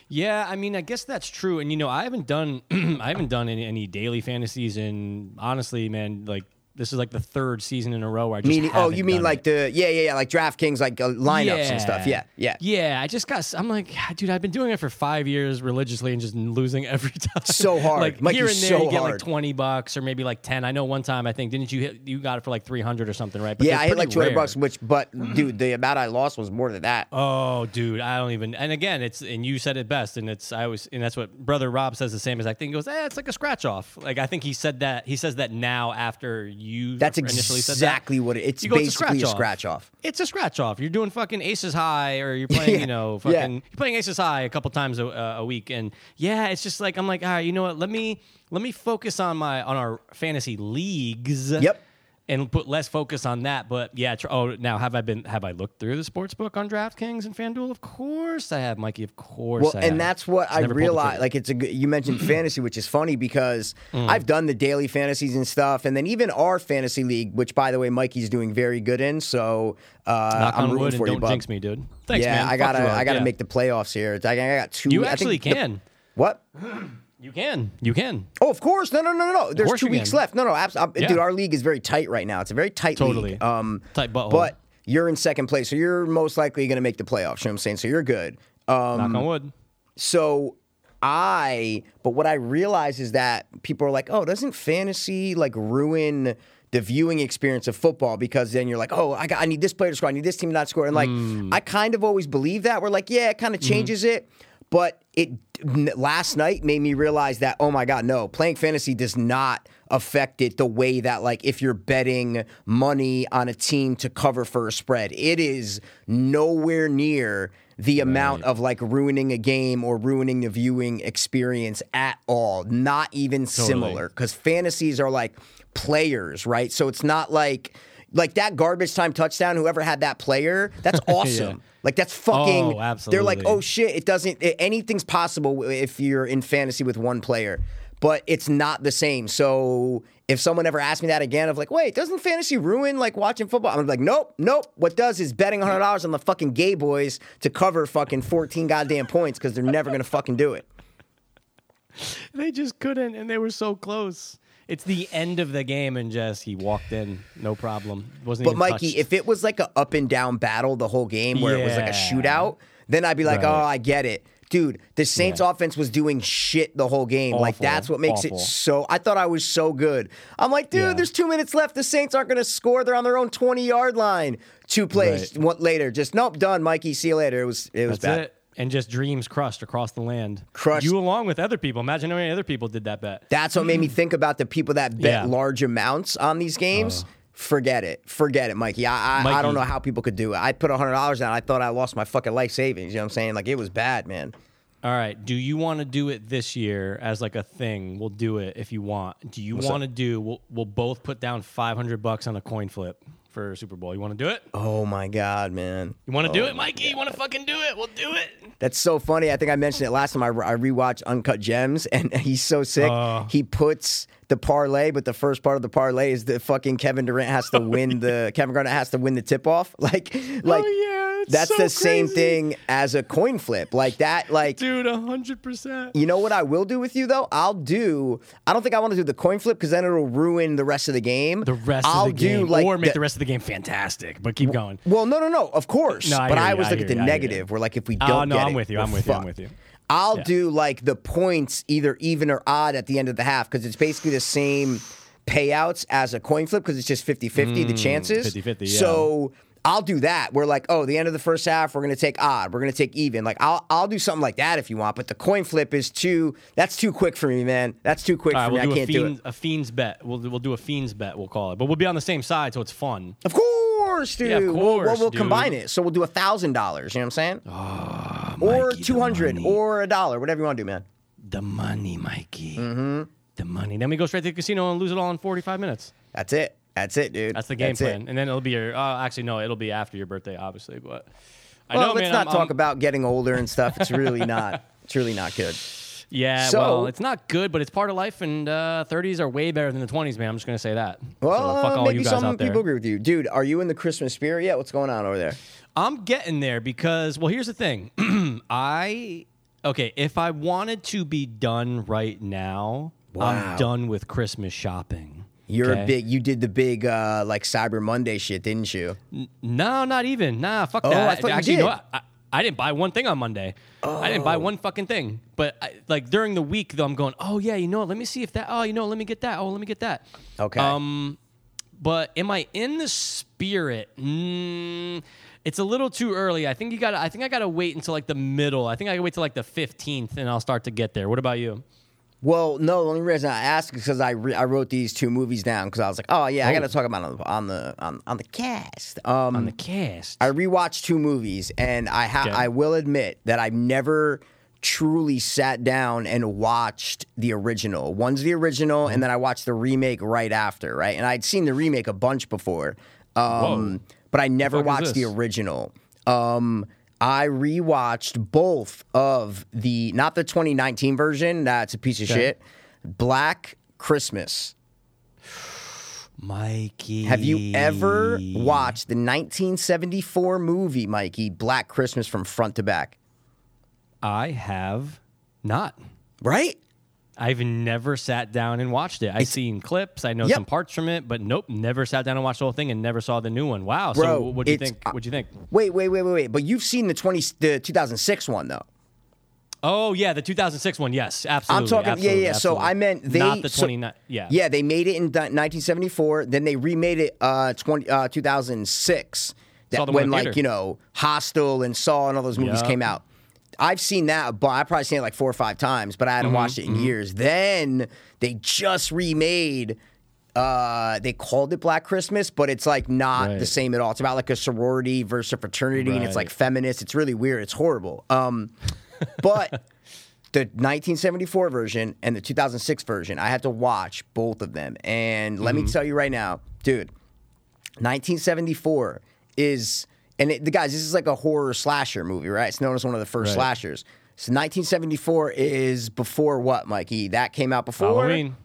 Yeah, I mean, I guess that's true. And you know, I haven't done I haven't done any, any daily fantasies, and honestly, man, like this is like the third season in a row where I just Meaning, oh, you mean like it. the yeah, yeah, yeah, like DraftKings, like uh, lineups and stuff. Yeah, yeah. Yeah, I just got. I'm like, dude, I've been doing it for five years religiously and just losing every time. So hard. like Mikey, here and there, so you get hard. like twenty bucks or maybe like ten. I know one time I think didn't you hit? You got it for like three hundred or something, right? But Yeah, I hit like two hundred bucks, which, but dude, the amount I lost was more than that. Oh, dude, I don't even. And again, it's and you said it best, and it's I was, and that's what brother Rob says the same exact thing. He goes, eh, it's like a scratch off. Like I think he said that. He says that now after you. That's initially said that. exactly what it, it's You go, it's a basically a scratch-off. It's a scratch off. You're doing fucking aces high, or you're playing, Yeah. you know, Yeah. fucking you're playing aces high a couple times a, a week, and yeah, it's just like I'm like, all right, you know what? Let me let me focus on my on our fantasy leagues. Yep. And put less focus on that. But yeah, tr- oh, now have I been have I looked through the sports book on DraftKings and FanDuel? Of course I have, Mikey. Of course. Well, I and have. that's what Just I realized. Like, it's a good, you mentioned fantasy, which is funny because Mm. I've done the daily fantasies and stuff, and then even our fantasy league, which by the way, Mikey's doing very good in. So uh, I'm rooting for you, don't bub. jinx me, dude. Thanks, yeah, man. I gotta. I gotta Yeah. make the playoffs here. I, I got two. You I actually think the- can. what? You can. You can. Oh, of course. No, no, no, no, no. There's two weeks can. left. No, no, absolutely. Yeah. Dude, our league is very tight right now. It's a very tight Totally. league. Um, Tight butthole. But you're in second place, so you're most likely going to make the playoffs. You know what I'm saying? So you're good. Um, Knock on wood. so I, but what I realize is that people are like, oh, doesn't fantasy like ruin the viewing experience of football? Because then you're like, oh, I got, I need this player to score, I need this team to not score, and like, Hmm. I kind of always believe that. We're like, yeah, it kind of Mm-hmm. changes it, but it last night made me realize that, oh my god, no, playing fantasy does not affect it the way that like if you're betting money on a team to cover for a spread, it is nowhere near the amount of like ruining a game or ruining the viewing experience at all. Not even similar because fantasies are like players, right? So it's not like like that garbage time touchdown. Whoever had that player, that's awesome. Like that's fucking. Oh, absolutely. They're like, oh shit! It doesn't. It, anything's possible if you're in fantasy with one player, but it's not the same. So if someone ever asked me that again, of like, wait, doesn't fantasy ruin like watching football? I'm like, nope, nope. What does is betting hundred dollars on the fucking gay boys to cover fucking fourteen goddamn points because they're never gonna fucking do it. They just couldn't, and they were so close. It's the end of the game, and just he walked in, no problem. Wasn't But Mikey, touched. if it was like a up and down battle the whole game where it was like a shootout, then I'd be like, Right. oh, I get it. Dude, the Saints Yeah. offense was doing shit the whole game. like that's what makes Awful. it so I thought I was so good. I'm like, dude, Yeah. there's two minutes left. The Saints aren't gonna score. They're on their own 20 yard line. Two plays Right. one, later. Just nope, done, Mikey. See you later. It was it was That's bad. it. And just dreams crushed across the land. Crushed. You along with other people. Imagine how many other people did that bet. That's what made me think about the people that bet Yeah. large amounts on these games. Uh. Forget it. Forget it, Mikey. I I, I don't know how people could do it. I put hundred dollars down. I thought I lost my fucking life savings. You know what I'm saying? Like it was bad, man. All right. Do you want to do it this year as like a thing? We'll do it if you want. Do you want to do? We'll we'll both put down five hundred bucks on a coin flip for Super Bowl. You want to do it? Oh my god, man. You want to do oh it, Mikey? You want to fucking do it? We'll do it. That's so funny. I think I mentioned it last time. I, I rewatched Uncut Gems, and he's so sick. Oh. he puts the parlay, but the first part of the parlay is that fucking Kevin Durant has to win the Kevin Garnett has to win the tip off. Like, like Oh, yeah, that's so the same thing as a coin flip. Like that. Like Dude, hundred percent. You know what I will do with you though? I'll do. I don't think I want to do the coin flip because then it'll ruin the rest of the game. The rest I'll of the game, do like or make the- the rest of the game fantastic. But keep going. Well, no, no, no. Of course, No, I but I you, always look hear at the you, I negative. Where like if we Oh, don't no, get I'm it, with you, we're I'm with you, I'm fucked. with you. I'll Yeah. do like the points either even or odd at the end of the half because it's basically the same payouts as a coin flip because it's just 50-50 the mm, chances. 50-50, yeah. So I'll do that. We're like, oh, the end of the first half, we're gonna take odd, we're gonna take even. Like I'll I'll do something like that if you want, but the coin flip is too that's too quick for me, man. That's too quick right, for we'll me. I can't do it. a fiend's bet. We'll we'll do a fiend's bet. We'll call it, but we'll be on the same side, so it's fun. Of course, dude. Yeah, of We'll- we'll, we'll combine it. So we'll do a thousand dollars. You know what I'm saying? or Mikey, the two hundred, or a dollar, whatever you want to do, man. The money, Mikey. Mm-hmm. The money. Then we go straight to the casino and lose it all in 45 minutes. That's it. That's it, dude. That's the game it. plan. And then it'll be your. Uh, actually, no, it'll be after your birthday, obviously. But I Well, know, let's man. not I'm- talk I'm- about getting older and stuff. It's really not. It's really not good. Yeah, So- well, it's not good, but it's part of life, and uh, 30s are way better than the 20s, man. I'm just gonna say that. Well, so fuck all maybe you guys some out there. people agree with you, dude. Are you in the Christmas spirit yet? What's going on over there? I'm getting there because, well, here's the thing. I okay, if I wanted to be done right now, Wow. I'm done with Christmas shopping. You're okay? a big. You did the big uh, like Cyber Monday shit, didn't you? No, not even. Nah, fuck Oh, that. I thought you Actually, did. know what? I, I didn't buy one thing on Monday. I didn't buy Oh. one fucking thing. But I, like during the week, though, I'm going. Oh yeah, you know? Let me see if that. Oh, you know, let me get that. Oh, let me get that. Okay. Um, but am I in the spirit? Mm, it's a little too early. I think you got. I think I got to wait until like the middle. I think I got to wait till like the 15th, and I'll start to get there. What about you? Well, no. The only reason I asked is because I re- I wrote these two movies down because I was like, oh yeah, I Oh. got to talk about it on the on, on the cast. Um, On the cast. I rewatched two movies, and I ha- Okay. I will admit that I've never truly sat down and watched the original. One's the original, and then I watched the remake right after, right? And I'd seen the remake a bunch before, um, but I never fuck is watched the this? original. Um, I rewatched both of the not the 2019 version. That's a piece of Okay. shit. Black Christmas. Mikey. Have you ever watched the 1974 movie, Mikey, Black Christmas from front to back? I have not. Right? I've never sat down and watched it. I've seen clips. I know Yep. some parts from it, but nope, never sat down and watched the whole thing and never saw the new one. Wow. Bro, so what do you think? What do you think? Wait, wait, wait, wait, wait. But you've seen the 20 the 2006 one though. Oh yeah, the 2006 one. Yes, absolutely. I'm talking absolutely, yeah, yeah. So. I meant they not the so- 29. yeah. Yeah, they made it in 1974, then they remade it uh 20 uh 2006. That Saw the one when like, you know, Hostel and Saw and all those movies Yup. came out. I've seen that, but I've probably seen it like four or five times, but I Mm-hmm, hadn't watched it in years. Then they just remade uh they called it Black Christmas, but it's like not Right. the same at all. It's about like a sorority versus a fraternity and it's like feminist. It's really weird. It's horrible. Um but the 1974 version and the 2006 version, I had to watch both of them. And let Mm-hmm. me tell you right now, dude, 1974 is, and it, the guys, this is like a horror slasher movie, right? It's known as one of the first Right. slashers. So 1974 is before what, Mikey? That came out before Halloween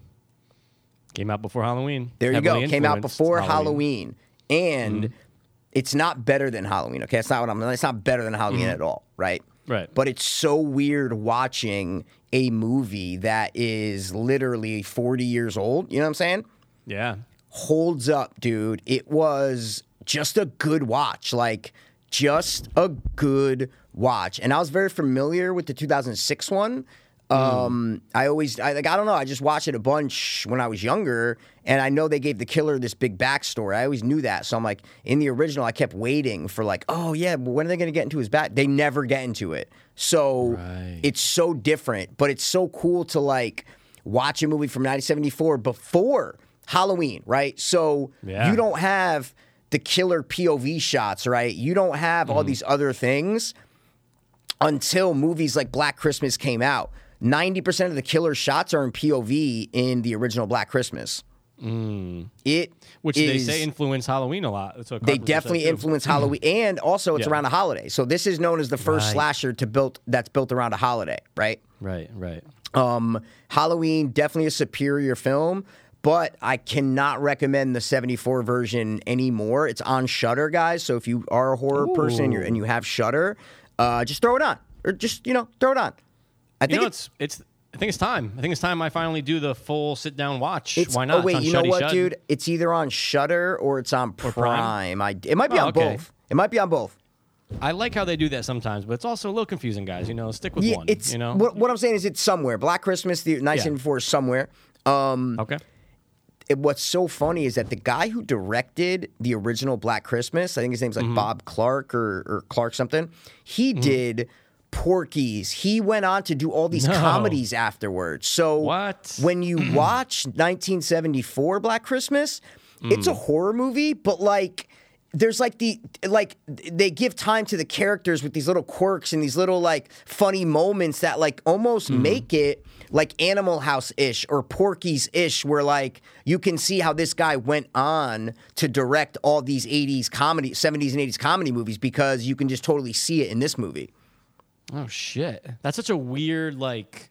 came out before Halloween. There you Heavily go. Came out before Halloween, and Mm-hmm. it's not better than Halloween. Okay, it's not what I'm. It's not better than Halloween Mm-hmm. at all, right? Right. But it's so weird watching a movie that is literally 40 years old. You know what I'm saying? Yeah. holds up, dude. It was just a good watch. Like, just a good watch. And I was very familiar with the 2006 one. Um, I always, I like, I don't know. I just watched it a bunch when I was younger, and I know they gave the killer this big backstory. I always knew that, so I'm like, in the original, I kept waiting for like, oh yeah, but when are they going to get into his back? They never get into it, so Right. it's so different. But it's so cool to like watch a movie from 1974 before Halloween, right? So Yeah. you don't have the killer POV shots, right? You don't have Mm-hmm. all these other things until movies like Black Christmas came out. 90% of the killer shots are in POV in the original Black Christmas. It Mm. Which they say influence Halloween a lot. They definitely influence Halloween, and also it's Yeah. around a holiday. So this is known as the first Right. slasher to built that's built around a holiday, right? Right, right. Um, Halloween definitely a superior film, but I cannot recommend the '74 version anymore. It's on Shudder, guys. So if you are a horror person you're, and you have Shudder, uh, just throw it on, or just you know throw it on. I You think it's, it's it's. I think it's time. I think it's time I finally do the full sit down watch. it's Why not? Oh wait, you know what, dude? It's either on Shudder or it's on Prime. Prime? I it might be Oh, on okay. both. It might be on both. I like how they do that sometimes, but it's also a little confusing, guys. You know, stick with Yeah, one. it's you know. what, what I'm saying is it's somewhere. Black Christmas, the 1974 is somewhere. Um, okay. It- what's so funny is that the guy who directed the original Black Christmas, I think his name's Mm-hmm. like Bob Clark or, or Clark something, he did Porky's. He went on to do all these No. comedies afterwards. So What? when you watch 1974 Black Christmas, it's Mm. a horror movie, but like there's like the like they give time to the characters with these little quirks and these little like funny moments that like almost Mm. make it like Animal House ish or Porky's ish, where like you can see how this guy went on to direct all these 80s comedy, 70s and 80s comedy movies because you can just totally see it in this movie. Oh shit, that's such a weird like.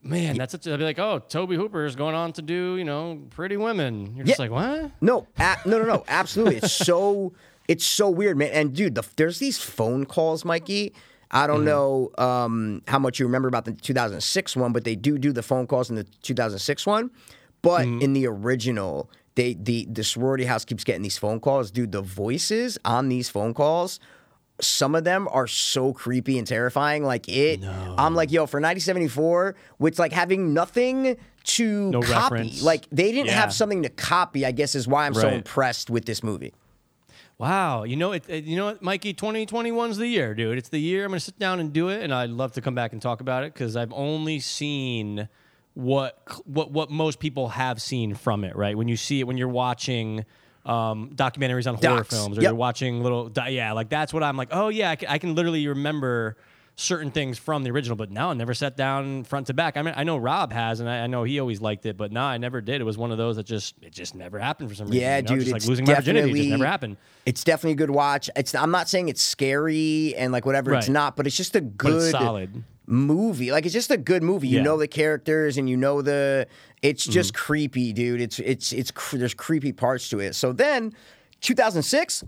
Man, that's such. A, I'd be like, oh, Tobe Hooper is going on to do, you know, Pretty Women. You're just Yeah. like, what? No, a- no, no, no. Absolutely, it's so it's so weird, man. And dude, the, there's these phone calls, Mikey. I don't know um, how much you remember about the 2006 one, but they do do the phone calls in the 2006 one. But in the original, they the the sorority house keeps getting these phone calls, dude. The voices on these phone calls. Some of them are so creepy and terrifying. Like it, I'm like, yo, for 1974, which like having nothing to No copy, reference. like they didn't Yeah. have something to copy. I guess is why I'm so impressed with this movie. Wow, you know it, it- You know what, Mikey? 2021's the year, dude. It's the year. I'm gonna sit down and do it, and I'd love to come back and talk about it because I've only seen what what what most people have seen from it. Right when you see it, when you're watching um, documentaries on horror films, or Yep. you're watching little, yeah, like that's what I'm like. Oh yeah, I can, I can literally remember certain things from the original, but now I never sat down front to back. I mean, I know Rob has, and I, I know he always liked it, but no, I never did. It was one of those that just it just never happened for some reason. Yeah, you know? dude, just it's like losing my virginity, it just never happened. It's definitely a good watch. It's I'm not saying it's scary and like whatever it's not, but it's just a good solid. movie. Like it's just a good movie. You Yeah. know the characters and you know the. It's just Mm-hmm. creepy, dude. It's it's it's there's creepy parts to it. So then, 2006.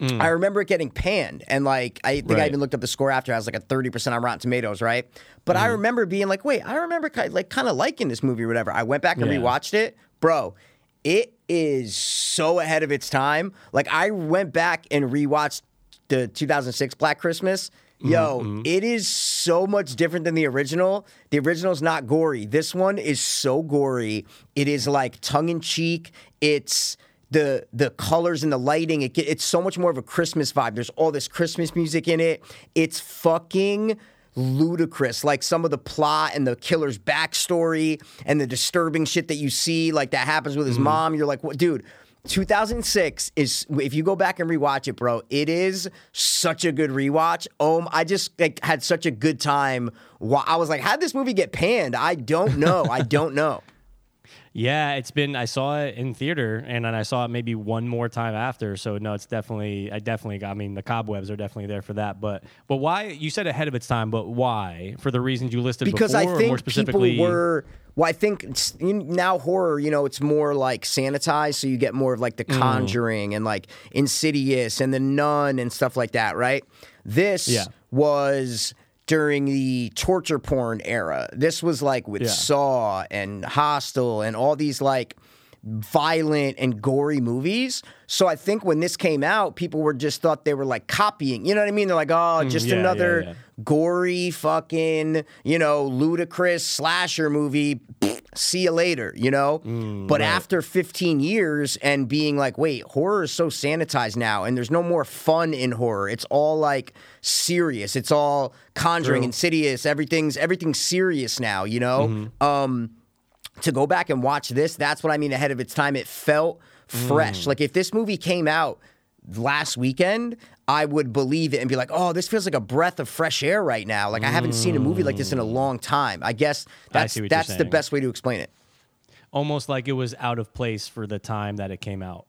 I remember it getting panned, and like I think I Mm. Even looked up the score after. I was like a thirty percent on Rotten Tomatoes, right? But Mm-hmm. I remember being like, wait, I remember ki- like kind of liking this movie or whatever. I went back and Yeah. rewatched it, bro. It is so ahead of its time. Like I went back and rewatched the 2006 Black Christmas. Yo, Mm-hmm. it is so much different than the original. The original's not gory. This one is so gory. It is like tongue in cheek. It's the the colors and the lighting. It it's so much more of a Christmas vibe. There's all this Christmas music in it. It's fucking ludicrous. Like some of the plot and the killer's backstory and the disturbing shit that you see, like that happens with his mom. You're like, what, dude? 2006 is if you go back and rewatch it, bro. It is such a good rewatch. Um, I just like had such a good time. I was like, how did this movie get panned? I don't know. I don't know. Yeah, it's been. I saw it in theater, and then I saw it maybe one more time after. So no, it's definitely. I definitely. got I mean, the cobwebs are definitely there for that. But but why? You said ahead of its time, but why? For the reasons you listed because before, I or more think people were. Well, I think now horror, you know, it's more like sanitized, so you get more of like The Mm. Conjuring and like Insidious and The Nun and stuff like that, right? This Yeah. was during the torture porn era. This was like with Yeah. Saw and Hostel and all these like violent and gory movies. So I think when this came out, people were just thought they were like copying. You know what I mean? They're like, oh, just Mm, yeah, yeah, another yeah. gory fucking, you know, ludicrous slasher movie. See you later, you know? Mm, but after 15 years and being like, wait, horror is so sanitized now and there's no more fun in horror. It's all like serious. It's all conjuring, True. insidious. Everything's everything's serious now, you know? Mm-hmm. Um to go back and watch this, that's what I mean ahead of its time. It felt fresh. Mm. Like if this movie came out last weekend, I would believe it and be like, "Oh, this feels like a breath of fresh air right now." Like I haven't seen a movie like this in a long time. I guess that's see that's the best way to explain it. almost like it was out of place for the time that it came out.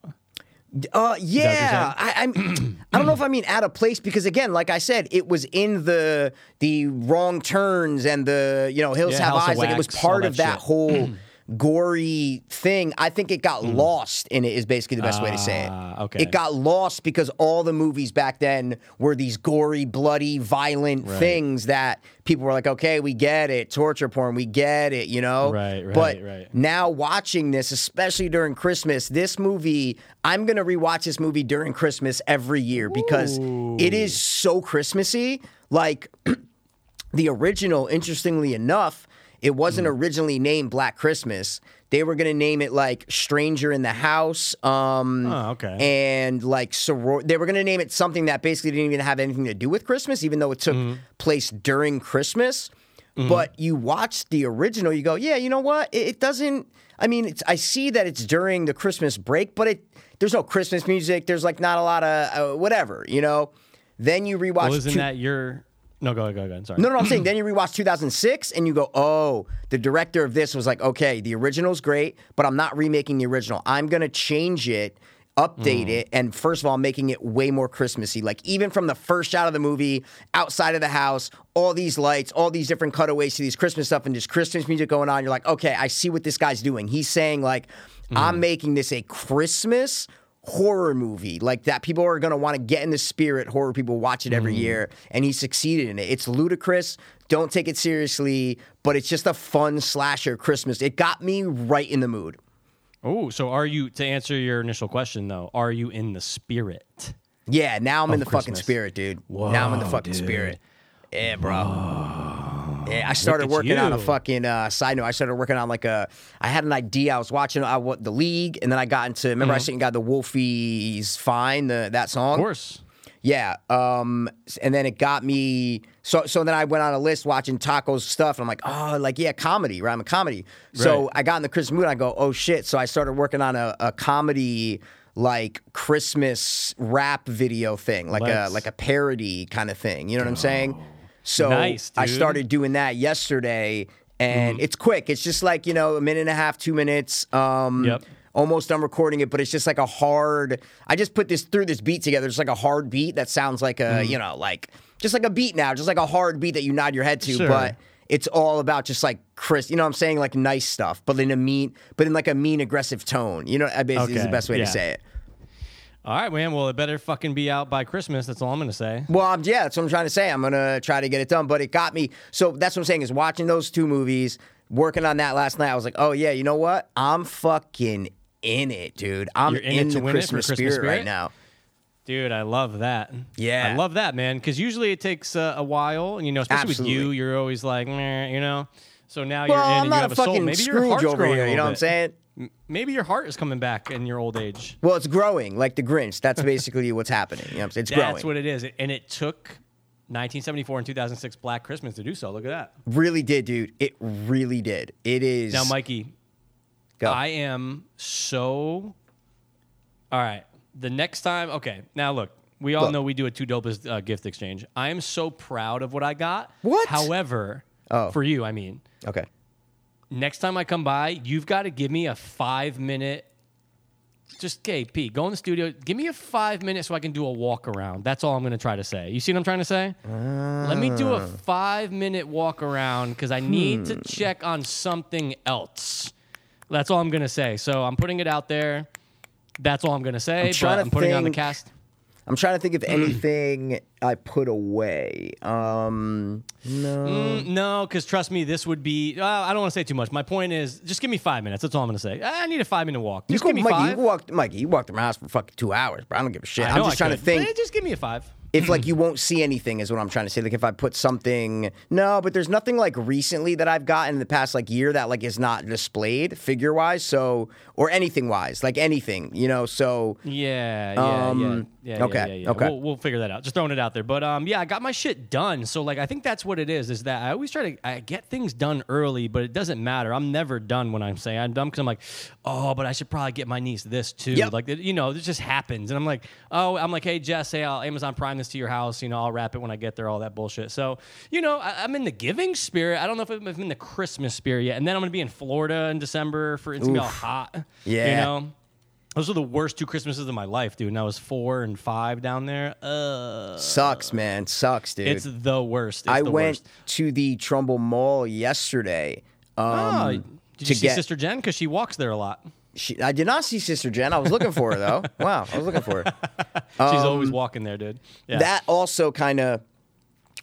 Uh, yeah, I, I'm. I don't know if I mean out of place because again, like I said, it was in the the wrong turns and the you know Hills Yeah, Have House of Eyes. Like it was Wax, all part that of that shit. whole gory thing. I think it got lost in it. Is basically the best way to say it. Ah, okay. It got lost because all the movies back then were these gory, bloody, violent things that people were like, okay, we get it, torture porn, we get it, you know. Right, right, But right. now watching this, especially during Christmas, this movie, I'm gonna rewatch this movie during Christmas every year because it is so Christmassy. Like the original, interestingly enough, it wasn't Hmm. originally named Black Christmas. They were gonna name it like Stranger in the House. Um, Oh, okay. And like soror, they were gonna name it something that basically didn't even have anything to do with Christmas, even though it took Mm-hmm. place during Christmas. But you watch the original, you go, yeah, you know what? It, it doesn't. I mean, it's, I see that it's during the Christmas break, but it there's no Christmas music. There's like not a lot of uh, whatever, you know. Then you rewatch. Well, isn't two- that your? No, go ahead, go ahead. Sorry. no, no, I'm saying then you rewatch 2006 and you go, oh, the director of this was like, okay, the original's great, but I'm not remaking the original. I'm gonna change it, update mm. it, and first of all, making it way more Christmassy. Like even from the first shot of the movie, outside of the house, all these lights, all these different cutaways to these Christmas stuff, and just Christmas music going on. You're like, okay, I see what this guy's doing. He's saying like, I'm mm. making this a Christmas horror movie like that people are going to want to get in the spirit horror people watch it every mm. year and he succeeded in it. It's ludicrous don't take it seriously but it's just a fun slasher christmas. It got me right in the mood. Oh, so are you? To answer your initial question, though, are you in the spirit? yeah now i'm in the Of fucking spirit dude. Now i'm in the fucking dude. spirit yeah bro yeah, I started working on a fucking uh, side note. I started working on like a. I had an idea. I was watching uh, what the league, and then I got into. Remember, I Mm-hmm. sent you guys the Wolfie's Fine, the that song. Of course. Yeah. Um, and then it got me. So so then I went on a list watching Taco's stuff, and I'm like, oh, like yeah, comedy, right? I'm a comedy. So Right. I got in the Christmas mood. I go, oh shit. So I started working on a, a comedy like Christmas rap video thing, like Let's- a like a parody kind of thing. You know what I'm saying? So Nice, I started doing that yesterday, and Mm-hmm. it's quick. It's just like you know a minute and a half, two minutes. Um, Yep. Almost done recording it, but it's just like a hard. I just put this through this beat together. It's like a hard beat that sounds like a Mm-hmm. you know like just like a beat now, just like a hard beat that you nod your head to, Sure. but. It's all about just like Chris, you know what I'm saying? Like nice stuff, but in a mean, but in like a mean, aggressive tone. You know, I basically is the best way yeah. to say it. All right, man. Well, it better fucking be out by Christmas. That's all I'm gonna say. Well, um, yeah, that's what I'm trying to say. I'm gonna try to get it done, but it got me. So that's what I'm saying is watching those two movies, working on that last night. I was like, oh yeah, you know what? I'm fucking in it, dude. I'm You're in to the win it for Christmas, Christmas spirit, right now. Dude, I love that. Yeah. I love that, man. Because usually it takes uh, a while, and you know, especially with you, you're always like, you know. So now Well, you're in, I'm and you not have a a soul. fucking Maybe Scrooge over here. You know what I'm saying? Maybe your heart is coming back in your old age. Well, it's growing like the Grinch. That's basically what's happening. You know what It's That's growing. That's what it is, and it took 1974 and 2006 Black Christmas to do so. Look at that. really did, dude. It really did. It is. Now, Mikey, go. I am so. All right. The next time, okay. Now look, we all Look. know we do a two dopest uh, gift exchange. I am so proud of what I got. What? However, Oh. for you, I mean, okay. Next time I come by, you've got to give me a five minute. Just KP, go in the studio. Give me a five minutes so I can do a walk around. That's all I'm going to try to say. You see what I'm trying to say? Let me do Ah. a five minute walk around because I need Hmm. to check on something else. That's all I'm going to say. So I'm putting it out there. That's all I'm going to say. I'm but I'm putting it on the cast. I'm trying to think of anything I put away. Um, no. Mm, no, because trust me, this would be. Uh, I don't want to say too much. My point is, just give me five minutes. That's all I'm going to say. I need a five minute walk. You Just go, give me Mikey, five. you walked, Mikey, you walked around my house for fucking two hours, bro. I don't give a shit. I'm just I trying to think Eh, Just give me a five. if like you won't see anything is what I'm trying to say. Like if I put something, no, but there's nothing like recently that I've gotten in the past like year that like is not displayed figure wise. So or anything wise, like anything, you know. So Yeah, yeah, Um, yeah, yeah. okay, yeah, yeah, yeah. okay. We'll, we'll figure that out. Just throwing it out there. But um, yeah, I got my shit done. So like, I think that's what it is. Is that I always try to I get things done early, but it doesn't matter. I'm never done when I'm saying I'm done because I'm like, oh, but I should probably get my niece this too. Yep. Like you know, it just happens, and I'm like, oh, I'm like, hey Jess, hey, I'll Amazon Prime this to your house. You know, I'll wrap it when I get there. All that bullshit. So you know, I, I'm in the giving spirit. I don't know if I'm, in the Christmas spirit yet. And then I'm gonna be in Florida in December for it's gonna be all hot. Yeah. You know. Those are the worst two Christmases of my life, dude. And I was four and five down there. Uh, sucks, man, sucks, dude. it's the worst. It's I the went worst. to the Trumbull Mall yesterday. Um, Oh, did to you see get- Sister Jen? Because she walks there a lot. she, I did not see Sister Jen. I was looking for her though. Wow, I was looking for her. She's always walking there, dude. Yeah. Um, that also kind of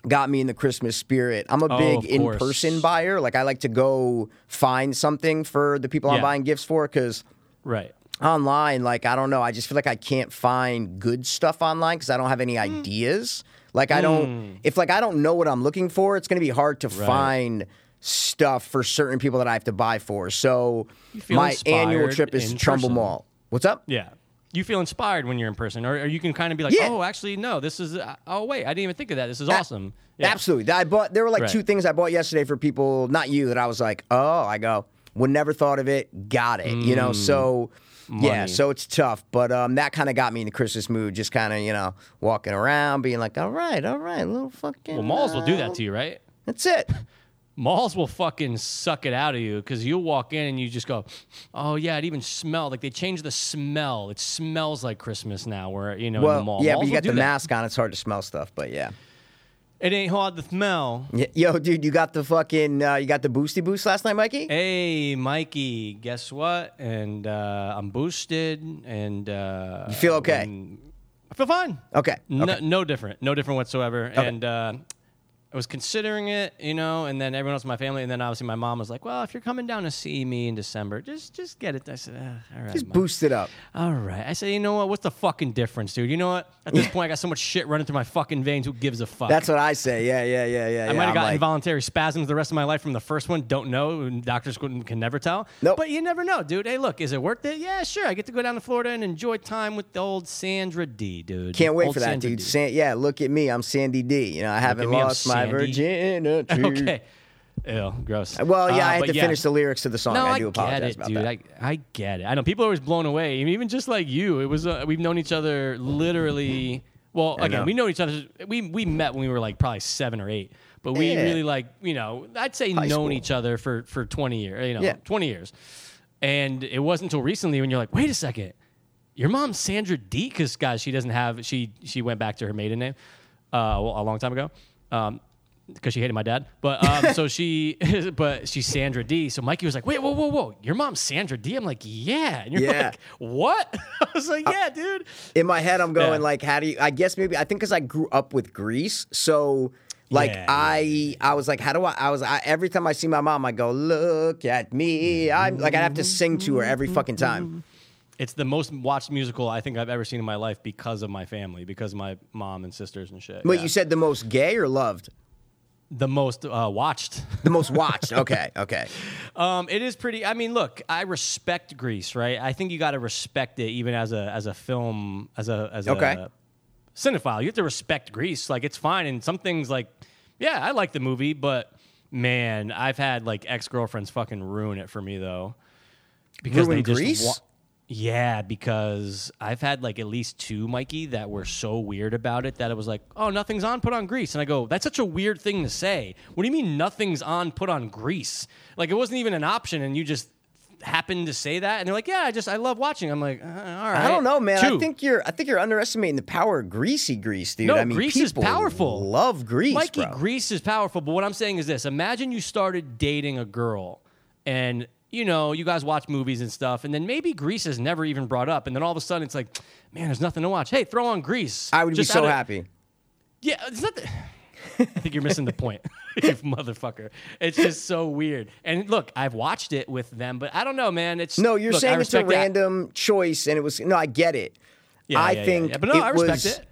got me in the Christmas spirit. I'm a Oh, big of in person buyer. Like I like to go find something for the people I'm buying gifts for because right. Online, like I don't know, I just feel like I can't find good stuff online because I don't have any Hmm. ideas. Like I don't, if like I don't know what I'm looking for, it's gonna be hard to find stuff for certain people that I have to buy for. So my annual trip is Trumbull person. Mall. What's up? Yeah. You feel inspired when you're in person, or, or you can kind of be like, Yeah. "Oh, actually, no. This is. Uh, oh, wait, I didn't even think of that. This is A- awesome." Yeah. Absolutely. I bought. There were like Right. two things I bought yesterday for people, not you, that I was like, oh, I go, would never thought of it, got it. You know, so yeah, Mm. So it's tough, but um, that kind of got me in the Christmas mood, just kind of you know walking around, being like, all right, all right, little fucking. Well, malls will do uh, that to you, right? That's it. Malls will fucking suck it out of you because you'll walk in and you just go, "Oh yeah, it even smells like they changed the smell. It smells like Christmas now." Where you know in Well, the mall, yeah, Malls but you got the that. mask on. It's hard to smell stuff, but yeah. It ain't hard to smell. Y- Yo, dude, you got the fucking, uh, you got the boosty boost last night, Mikey? Hey, Mikey, guess what? And uh, I'm boosted, and uh, You feel okay? I feel fine. Okay, No, okay. no different. No different whatsoever. And uh, I was considering it, you know, and then everyone else in my family, and then obviously my mom was like, "Well, if you're coming down to see me in December, just just get it." I said, uh, "All right, Just Mom." boost it up. All right. I said, you know what? What's the fucking difference, dude? You know what? At this point, I got so much shit running through my fucking veins. Who gives a fuck? That's what I say. Yeah, yeah, yeah, yeah. I might have got like, involuntary spasms the rest of my life from the first one. Don't know. Doctors can never tell. Nope. But you never know, dude. Hey, look, is it worth it? Yeah, sure. I get to go down to Florida and enjoy time with the old Sandra D, dude. Can't wait Old for that, Sandra dude. San- yeah, look at me. I'm Sandy D. You know, I haven't lost my Sandy. virginity. Okay. Ew, gross. Well, yeah, Uh, I had to finish the lyrics to the song. No, I I, do get apologize it, about dude. that. I, I get it. I know people are always blown away. Even just like you, it was uh, we've known each other literally. Well, I again, know. we know each other. We we met when we were like probably seven or eight. but we Yeah. really like you know I'd say High known school. each other for for 20 years, you know, Yeah. 20 years. And it wasn't until recently when you're like, wait a second, your mom Sandra D. Because guys, she doesn't have she she went back to her maiden name uh, well, a long time ago. Um, because she hated my dad, but um, so she, but she's Sandra D. So Mikey was like, "Wait, whoa, whoa, whoa! Your mom's Sandra D." I'm like, "Yeah," and you're Yeah. like, "What?" I was like, "Yeah, dude." in my head i'm going Yeah. like how do you i guess maybe i think because i grew up with grease so like Yeah, yeah, i i was like how do i i was I, every time i see my mom i go look at me i'm like i'd have to sing to her every fucking time It's the most watched musical I think I've ever seen in my life because of my family, because of my mom and sisters and shit. Yeah. you said the most gay or loved the most uh, watched. the most watched okay okay Um, it is pretty. I mean, look, I respect Grease, right? I think you got to respect it, even as a as a film, as a as Okay. a cinephile. You have to respect Grease. Like it's fine, and some things like, yeah, I like the movie, but man, I've had like ex girlfriends fucking ruin it for me though, because Ruin they just Grease? wa- yeah, because I've had like at least two Mikey that were so weird about it that it was like, oh, nothing's on, put on grease. And I go, that's such a weird thing to say. What do you mean nothing's on, put on grease? Like it wasn't even an option, and you just happened to say that, and they're like, yeah, I just I love watching. I'm like, uh, all right. I don't know, man. I think you're. I think you're underestimating the power of greasy grease, dude. No, I mean, grease is powerful. Love grease, Mikey, bro. grease is powerful. But what I'm saying is this: Imagine you started dating a girl, and you know you guys watch movies and stuff, and then maybe grease is never even brought up, and then all of a sudden it's like, man, there's nothing to watch. Hey, throw on grease. I would Just be so of- happy. Yeah, it's not. The, I think you're missing the point, you motherfucker. It's just so weird. And look, I've watched it with them, but I don't know, man. It's No, you're look, saying it's a that. random choice, and it was no. I get it. Yeah, I yeah, yeah, think yeah. But no, I respect was it.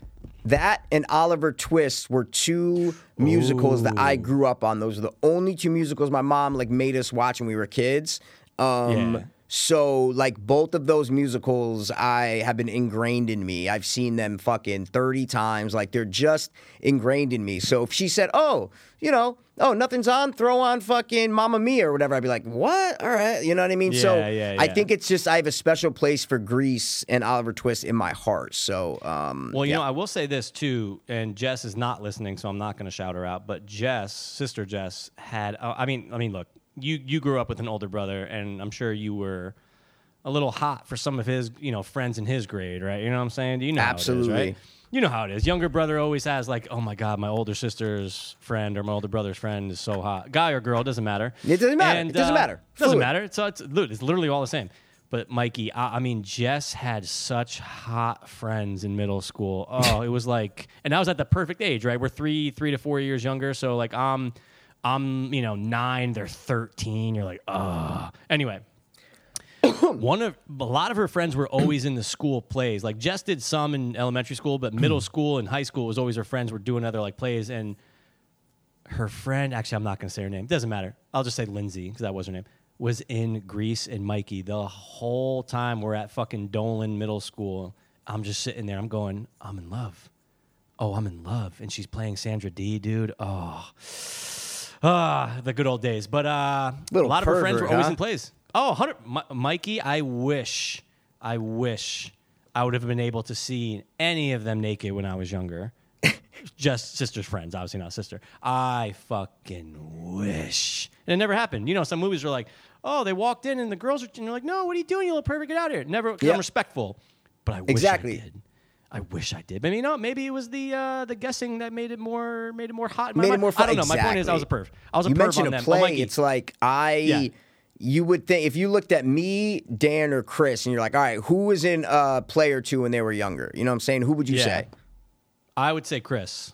That and Oliver Twist were two musicals that I grew up on. Those are the only two musicals my mom like made us watch when we were kids. Um, Yeah. So like both of those musicals, I have been ingrained in me. I've seen them fucking thirty times. Like they're just ingrained in me. So if she said, "Oh, you know," oh, nothing's on, throw on fucking Mamma Mia or whatever. I'd be like, what? All right. You know what I mean? so Yeah, yeah, I think it's just I have a special place for Grease and Oliver Twist in my heart. So, um, Well, you yeah. know, I will say this too, and Jess is not listening, so I'm not going to shout her out. But Jess, sister Jess, had. Uh, I mean, I mean, look, you you grew up with an older brother, and I'm sure you were a little hot for some of his, you know, friends in his grade, right? You know what I'm saying? You know, how it is, Absolutely. right? You know how it is. Younger brother always has like, oh my god, my older sister's friend or my older brother's friend is so hot. Guy or girl, doesn't matter. It doesn't matter. And, It doesn't uh, matter. Doesn't Fluid. matter. It's, it's it's literally all the same. But Mikey, I, I mean, Jess had such hot friends in middle school. Oh, it was like, and I was at the perfect age, right? We're three, three to four years younger. So like, I'm, I'm, you know, nine. They're thirteen. You're like, oh. Anyway, one of a lot of her friends were always in the school plays. Like Jess did some in elementary school, but middle hmm. school and high school was always her friends were doing other like plays. And her friend, actually, I'm not going to say her name. Doesn't matter. I'll just say Lindsay because that was her name. Was in Grease and Mikey the whole time we're at fucking Dolan Middle School. I'm just sitting there. I'm going, I'm in love. Oh, I'm in love, and she's playing Sandra D, dude. Oh, ah, the good old days. But uh, Little a lot of her friends pervert, were always huh? in plays. Oh, 100, Mi- Mikey, I wish, I wish I would have been able to see any of them naked when I was younger. Just sister's friends, obviously not sister. I fucking wish. And it never happened. You know, some movies are like, oh, they walked in and the girls are, and you're like, no, what are you doing, you little pervert? Get out of here. Never, 'cause Yeah. I'm respectful. But I wish Exactly. I did. I wish I did. Maybe not. maybe it was the uh, the guessing that made it more made it more hot. Made it more fun. I don't know. My point is, I was a perv. I was a you perv mentioned on a them. play. Oh, it's like I. Yeah. You would think if you looked at me, Dan, or Chris, and you're like, all right, who was in a play or two when they were younger? You know what I'm saying? Who would you Yeah. say? I would say Chris.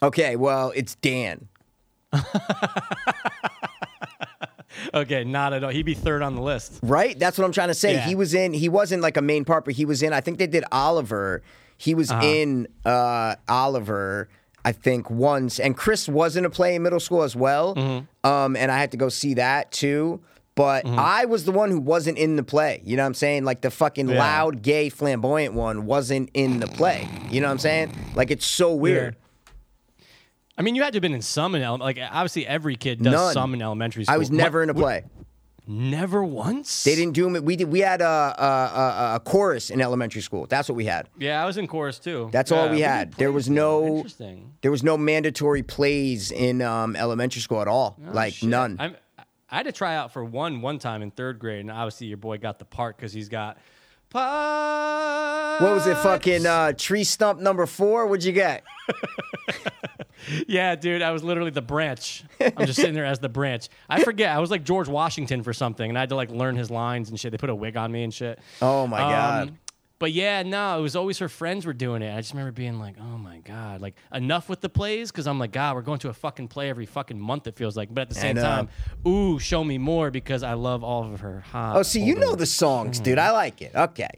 Okay, well, it's Dan. Okay, not at all. He'd be third on the list. Right? That's what I'm trying to say. Yeah. He was in. He wasn't like a main part, but he was in. I think they did Oliver. He was Uh-huh. in uh, Oliver. I think once, and Chris was in a play in middle school as well. Mm-hmm. Um, and I had to go see that too. But I was the one who wasn't in the play. You know what I'm saying? Like the fucking Yeah. loud, gay, flamboyant one wasn't in the play. You know what I'm saying? Like it's so weird. I mean, you had to have been in some in ele- like obviously every kid does None. some in elementary school. I was never in a play. Never once. They didn't do them. We did. We had a, a, a, a chorus in elementary school. That's what we had. Yeah, I was in chorus too. That's Yeah, all we had. There was no- Interesting. There was no mandatory plays in um, elementary school at all. Oh, like shit. none. I'm, I had to try out for one one time in third grade, and obviously your boy got the part because he's got. What was it? Fucking uh, tree stump number four. What'd you get? Yeah, dude, I was literally the branch. I'm just sitting there as the branch. I forget. I was like George Washington for something, and I had to like learn his lines and shit. They put a wig on me and shit. Oh my god. But yeah, no, it was always her friends were doing it. I just remember being like, oh my God, like enough with the plays because I'm like, God, we're going to a fucking play every fucking month, it feels like. But at the same know. Uh, time, ooh, show me more because I love all of her hot. Oh, see, you know the songs, mm-hmm. dude. I like it. Okay.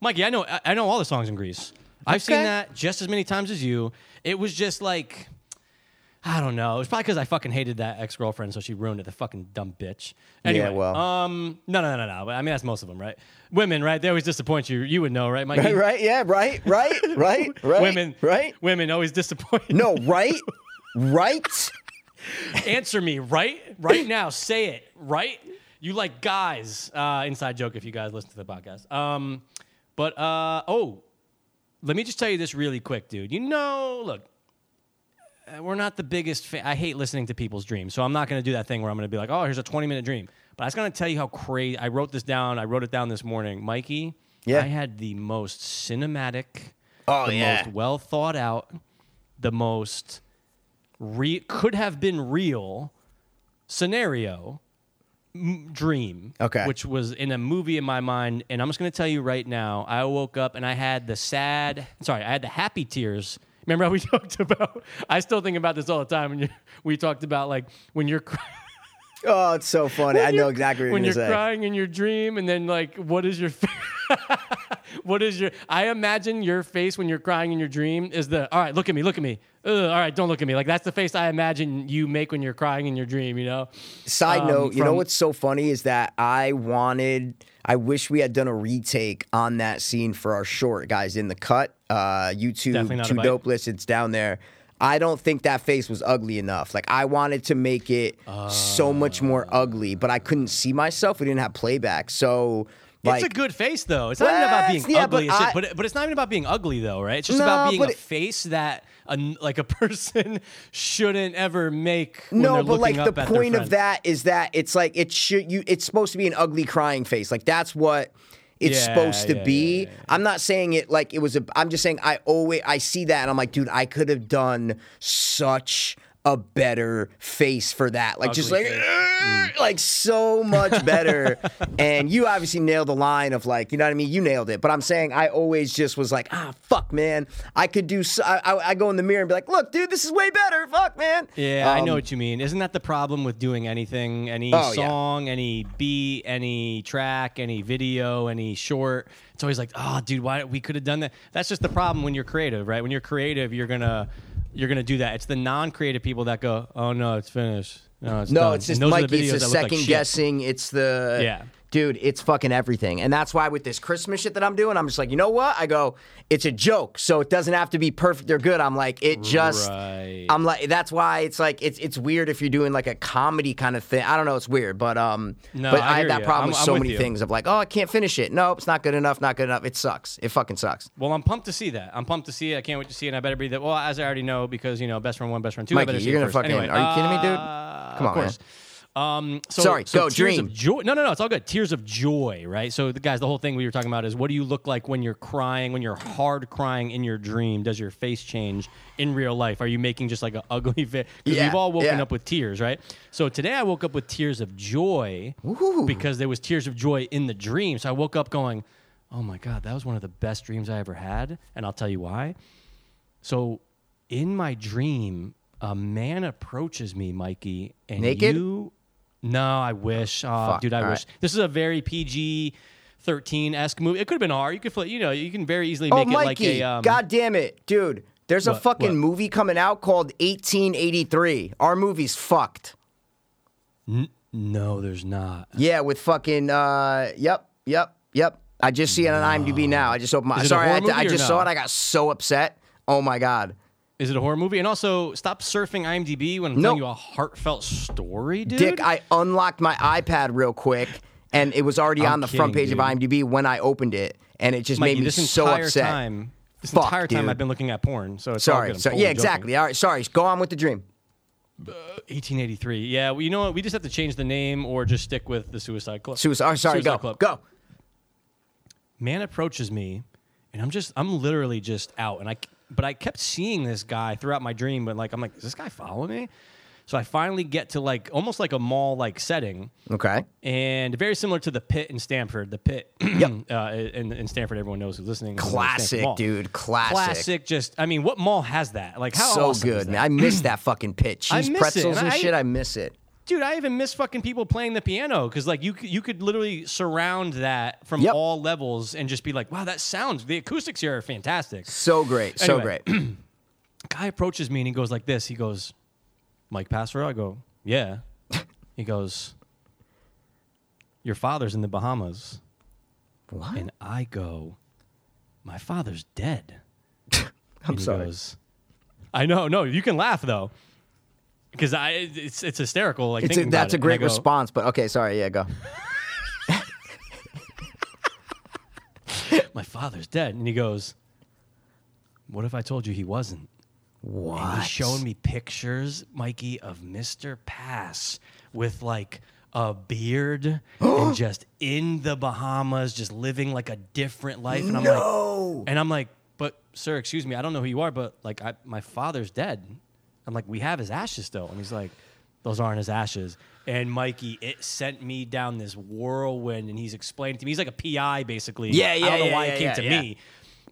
Mikey, I know, I- I know all the songs in Grease. I've seen that just as many times as you. It was just like, I don't know. It was probably because I fucking hated that ex girlfriend, so she ruined it. The fucking dumb bitch. Anyway, well. um, no, no, no, no, no. But I mean, that's most of them, right? Women, right? They always disappoint you. You would know, right, Mikey? Right, right, yeah, right, right, right, right. Women, right? Women always disappoint. No, right, right. Answer me right, right now. Say it right. You like guys? Uh, inside joke. If you guys listen to the podcast. Um, but uh, oh, let me just tell you this really quick, dude. You know, look, Uh, we're not the biggest. Fa- I hate listening to people's dreams, so I'm not going to do that thing where I'm going to be like, oh, here's a 20 minute dream. But I was going to tell you how crazy. I wrote this down. I wrote it down this morning, Mikey. Yeah. I had the most cinematic, Oh, the yeah. most well thought out, the most re- could have been real scenario m- dream Okay. which was in a movie in my mind and i'm just going to tell you right now i woke up and i had the sad sorry i had the happy tears remember how we talked about i still think about this all the time when you, we talked about like when you're Oh, it's so funny. I know exactly what when you're you're gonna say. crying in your dream and then like what is your fa- what is your i imagine your face when you're crying in your dream is the all right look at me look at me Ugh, all right don't look at me like that's the face i imagine you make when you're crying in your dream you know Side um, note, you know what's so funny is that I wanted, I wish we had done a retake on that scene for our short, guys, in the cut. Uh, YouTube, Definitely not Too bite. Dope List, it's down there. I don't think that face was ugly enough. Like, I wanted to make it so much more ah. ugly, but I couldn't see myself. We didn't have playback. So, like, it's a good face though. It's not even about being yeah, ugly, but I- but, but it's not even about being ugly though, right? It's just No, about being a it- face that a, like a person shouldn't ever make. When no, but like the up at their point of that is that it's like it should you. It's supposed to be an ugly crying face. Like that's what it's Yeah, supposed to yeah, be. yeah, I'm not saying it like it was a. I'm just saying I always I see that and I'm like, dude, I could have done such a better face for that. Like just like face. Like so much better. and you obviously nailed the line of like, you know what I mean? You nailed it. But I'm saying I always just was like, ah, fuck, man. I could do. So, I, I, I go in the mirror and be like, look, dude, this is way better. Fuck, man. Yeah, I know Um, what you mean. Isn't that the problem with doing anything, any Oh, yeah. song, any beat, any track, any video, any short? It's always like, oh, dude, why we could have done that. That's just the problem when you're creative, right? When you're creative, you're gonna you're gonna do that. It's the non-creative people that go, oh no, it's finished. No, it's No, done." it's just And those are Mikey. videos It's the like second shit. guessing. It's the Yeah. Dude. It's fucking everything, and that's why with this Christmas shit that I'm doing, I'm just like, you know what? I go, it's a joke, so it doesn't have to be perfect or good. I'm like, it just. Right. I'm like, that's why it's like it's it's weird if you're doing like a comedy kind of thing. I don't know, it's weird, but um, No, but I I, had that ya. problem I'm- with so with many you. things of like, oh, I can't finish it. No, it's not good enough. Not good enough. It sucks. It fucking sucks. Well, I'm pumped to see that. I'm pumped to see it. I can't wait to see it. And I better be that. Well, as I already know, because you know, best friend one, best friend two. I Mikey, better see you're gonna first. fucking- Anyway, are you kidding me, dude? uh, Come of on, man. Um, so, Sorry, so go, tears dream. of joy. No, no, no. It's all good. Tears of joy, right? So, the guys, the whole thing we were talking about is what do you look like when you're crying, when you're hard crying in your dream? Does your face change in real life? Are you making just like an ugly face? Because Yeah, we've all woken yeah. up with tears, right? So today I woke up with tears of joy Ooh. because there was tears of joy in the dream. So I woke up going, "Oh my god, that was one of the best dreams I ever had," and I'll tell you why. So, in my dream, a man approaches me, Mikey, and Naked? you. No, I wish, oh, Fuck, dude, I all wish. This is a very PG. 13 esque movie. It could have been R. You could, flip, you know, you can very easily Oh, make it like a. Um, God damn it, dude! There's a What? fucking What? movie coming out called 1883. Our movie's fucked. No, there's not. Yeah, with fucking uh yep, yep, yep. I just see it on IMDb now. I just opened my Is it a sorry, I, I just no? saw it. I got so upset. Oh my god. Is it a horror movie? And also, stop surfing IMDb when I'm No. telling you a heartfelt story, dude. Dick, I unlocked my iPad real quick, and it was already I'm on the front kidding, page of. IMDb when I opened it, and it just Mikey, made me this so entire upset. time, this Fuck, entire time dude. I've been looking at porn. So it's all Sorry. So, yeah, exactly. All right. Sorry. Go on with the dream. Uh, 1883. Yeah, well, you know what? We just have to change the name or just stick with the Suicide Club. Suicide. oh, sorry. Suicide Go. Club. Go. man approaches me and i'm just i'm literally just out and i but i kept seeing this guy throughout my dream but like i'm like is this guy following me so i finally get to like almost like a mall like setting Okay. and very similar to the pit in Stamford the pit uh, in, in Stamford everyone knows who's listening Classic, dude. Classic. classic just i mean what mall has that like how so awesome is good, man. I miss that fucking pit. I Cheese pretzels and and I- shit. I miss it. Dude, I even miss fucking people playing the piano because like you you could literally surround that from Yep. all levels and just be like, wow, that sounds the acoustics here are fantastic. So great. So great. guy approaches me and he goes like this. He goes, Mike Passero? I go, yeah. he goes, your father's in the Bahamas. What? And I go, my father's dead. I'm sorry. goes, I know, no, you can laugh though. Because I, it's it's hysterical. Like It's a, that's a it. And I great go, response, but okay, sorry. Yeah, go. My father's dead, and he goes, "What if I told you he wasn't?" What? And he's showing me pictures, Mikey, of Mr. Pass with like a beard and just in the Bahamas, just living like a different life. And I'm No. like, and I'm like, but sir, excuse me, I don't know who you are, but like, I, my father's dead. I'm like, we have his ashes still, and he's like, those aren't his ashes. And Mikey, it sent me down this whirlwind, and he's explaining to me. He's like a PI, basically. Yeah, yeah. I don't know yeah, why yeah, it came yeah, to me.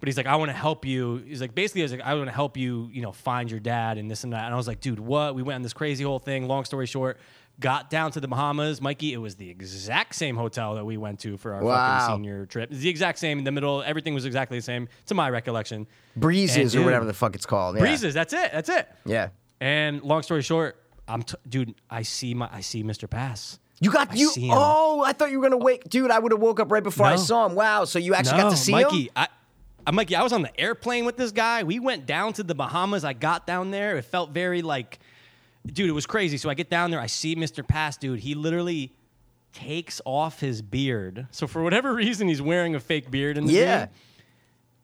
But he's like, I want to help you. He's like, basically, I was like, I want to help you, you know, find your dad and this and that. And I was like, dude, what? We went on this crazy whole thing. Long story short, got down to the Bahamas. Mikey, it was the exact same hotel that we went to for our Wow. fucking senior trip. It's the exact same in the middle. Everything was exactly the same, to my recollection. Breezes And or whatever the fuck it's called. Yeah. Breezes. That's it. That's it. Yeah. And long story short, I'm, t- dude. I see my, I see Mr. Pass. You got I you. Oh, I thought you were gonna wake, dude. I would have woke up right before I saw him. Wow. So you actually got to see Mikey, him. I, I'm Mikey. I was on the airplane with this guy. We went down to the Bahamas. I got down there. It felt very like, dude, it was crazy. So I get down there. I see Mr. Pass, dude. He literally takes off his beard. So for whatever reason, he's wearing a fake beard in the Yeah. dream.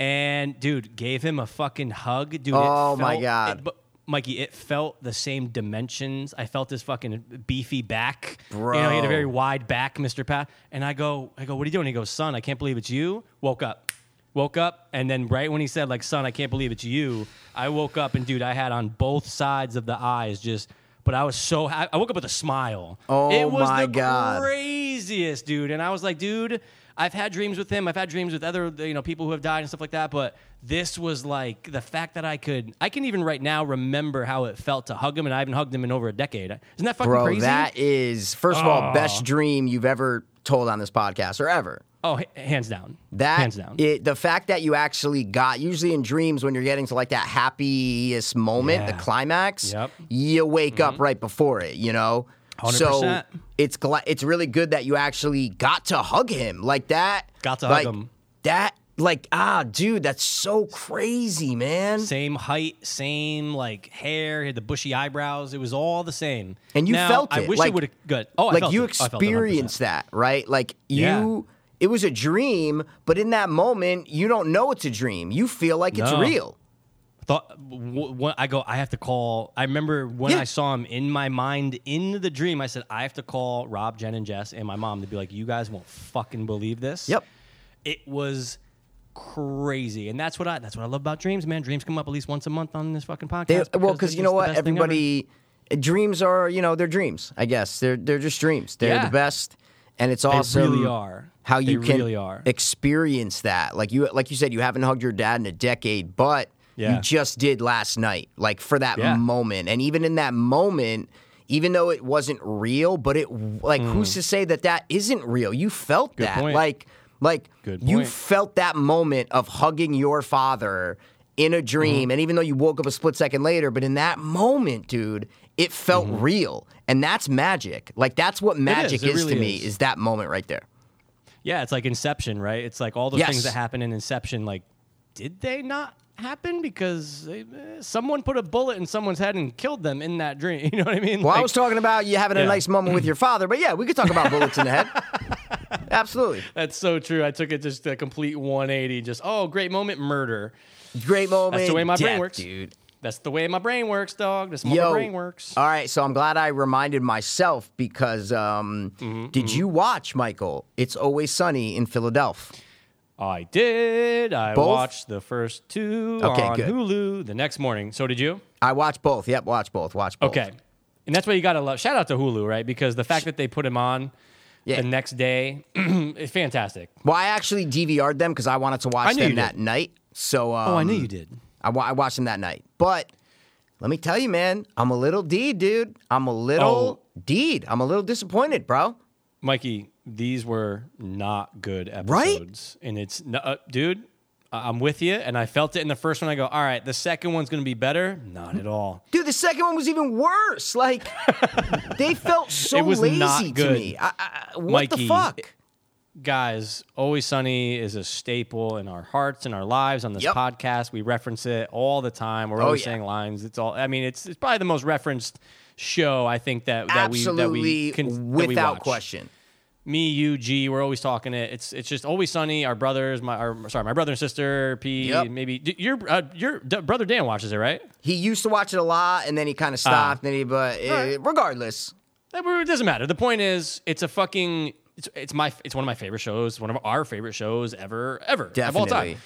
And dude, gave him a fucking hug, dude. it Oh, my God. it- but Mikey, it felt the same dimensions. I felt his fucking beefy back. Bro, You know, he had a very wide back, Mr. Pat. And I go, I go, what are you doing? He goes, son, I can't believe it's you. Woke up. Woke up, and then right when he said, like, son, I can't believe it's you, I woke up and dude, I had on both sides of the eyes just but I was so ha- I woke up with a smile. Oh, it was my the God. craziest, dude. And I was like, dude, I've had dreams with him. I've had dreams with other, you know, people who have died and stuff like that. But this was like the fact that I could, I can even right now remember how it felt to hug him, and I haven't hugged him in over a decade. Isn't that fucking Bro, crazy? that is first of all Oh. best dream you've ever told on this podcast or ever. oh, h- hands down. That hands down. It, the fact that you actually got usually in dreams when you're getting to like that happiest moment, the climax, Yep. Mm-hmm. you wake up right before it. You know, so 100%. it's gla- it's really good that you actually got to hug him like that. Got to hug like, him. That like ah, dude, that's so crazy, man. Same height, same like hair, had the bushy eyebrows. It was all the same. And you Now, felt it. I wish like- it would have good. Oh, I like felt you it. Oh, I felt it 100%. experienced that, right? Like Yeah. you it was a dream, but in that moment you don't know it's a dream. You feel like it's No. real. thought w- w- I go I have to call I remember when Yeah. I saw him in my mind in the dream I said I have to call Rob Jen and Jess and my mom to be like you guys won't fucking believe this Yep. it was crazy and that's what I that's what I love about dreams man dreams come up at least once a month on this fucking podcast They, well, because you know what, best thing ever. everybody dreams are you know they're dreams. I guess they're they're just dreams. They're Yeah. the best, and it's awesome. They really are. How They you can really are. experience that. Like you, like you said, you haven't hugged your dad in a decade, but Yeah. you just did last night. Like for that Yeah. moment, and even in that moment. Even though it wasn't real, but it like who's to say that that isn't real? You felt Mm. Good that, point. like, like you felt that moment of hugging your father in a Mm-hmm. dream. And even though you woke up a split second later, but in that moment, dude, it felt real. And that's magic. Like that's what magic Mm-hmm. is, to me, is. is that moment right there. yeah it's like Inception right it's like all the Yes. things that happen in Inception like did they not happen? Because they, eh, someone put a bullet in someone's head and killed them in that dream. You know what I mean? Well, I was talking about you having a nice moment with your father, but yeah, we could talk about bullets in the head. Absolutely. that's so true. I took it just a complete 180. Just oh, great moment, murder. Great moment. That's the way my brain works, dude. That's the way my brain works, dog. That's how my brain works. All right, so I'm glad I reminded myself because um, Mm-hmm, did you watch Michael? It's always sunny in Philadelphia. I did. I Both? watched the first two Okay, on good. Hulu the next morning. So did you? I watched both. Yep, watch both. Watch both. Okay. And that's what you got to love. Shout out to Hulu, right? Because the fact that they put him on Yeah. the next day is fantastic. Well, I actually DVR'd them because I wanted to watch them that night. So um, Oh, I knew you did. I, wa- I watched them that night. But let me tell you, man, I'm a little D, dude. I'm a little Oh. I'm a little disappointed, bro. Mikey, these were not good Right? episodes. And it's, uh, dude, I'm with you. And I felt it in the first one. I go, all right, the second one's going to be better. Not at all. Dude, the second one was even worse. Like, they felt so It was lazy not to me. I, I, what the fuck? Guys, Always Sunny is a staple in our hearts and our lives on this Yep. podcast. We reference it all the time. We're Oh, always yeah. saying lines. It's all. I mean, it's it's probably the most referenced show I think that that we that we can that we without question. Me, you, G, we're always talking it. It's it's just always sunny. Our brothers, my our, sorry, my brother and sister, P, Yep. maybe d- your uh, your d- brother Dan watches it, right? He used to watch it a lot, and then he kind of stopped. then he, but uh, right. regardless, It doesn't matter. The point is, it's a fucking. It's, it's my it's one of my favorite shows. One of our favorite shows ever ever of all time.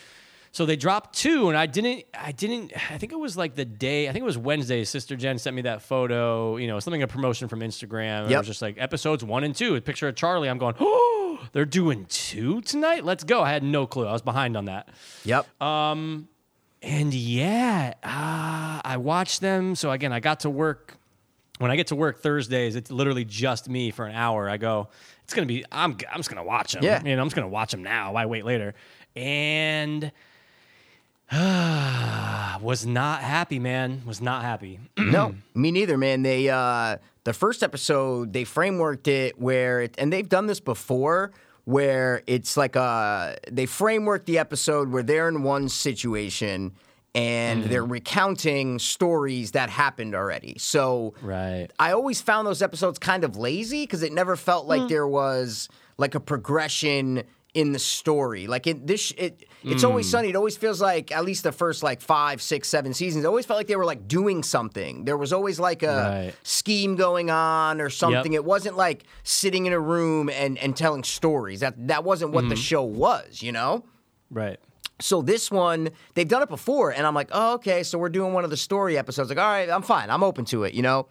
So they dropped two, and I didn't. I didn't. I think it was like the day. I think it was Wednesday. Sister Jen sent me that photo. You know, something a promotion from Instagram. and It was just like episodes one and two. A picture of Charlie. I'm going. Oh, they're doing two tonight. Let's go. I had no clue. I was behind on that. yep. Um, and yeah, uh, I watched them. So again, I got to work. When I get to work Thursdays, it's literally just me for an hour. I go, it's gonna be. I'm. I'm just gonna watch them. Yeah. You know, I'm just gonna watch them now. Why wait later? And was not happy, man. Was not happy. no, me neither, man. They uh the first episode they frameworked it where it, and they've done this before where it's like uh they framework the episode where they're in one situation and they're recounting stories that happened already. So Right. I always found those episodes kind of lazy because it never felt like Hmm. there was like a progression in the story. Like it, this, it, it's always Hmm. sunny. It always feels like at least the first like five, six, seven seasons. It always felt like they were like doing something. There was always like a Right. scheme going on or something. It wasn't like sitting in a room and and telling stories. That that wasn't what the Mm-hmm. show was. You know. Right. So this one, they've done it before, and I'm like, oh, okay. So we're doing one of the story episodes. Like, all right, I'm fine. I'm open to it, you know.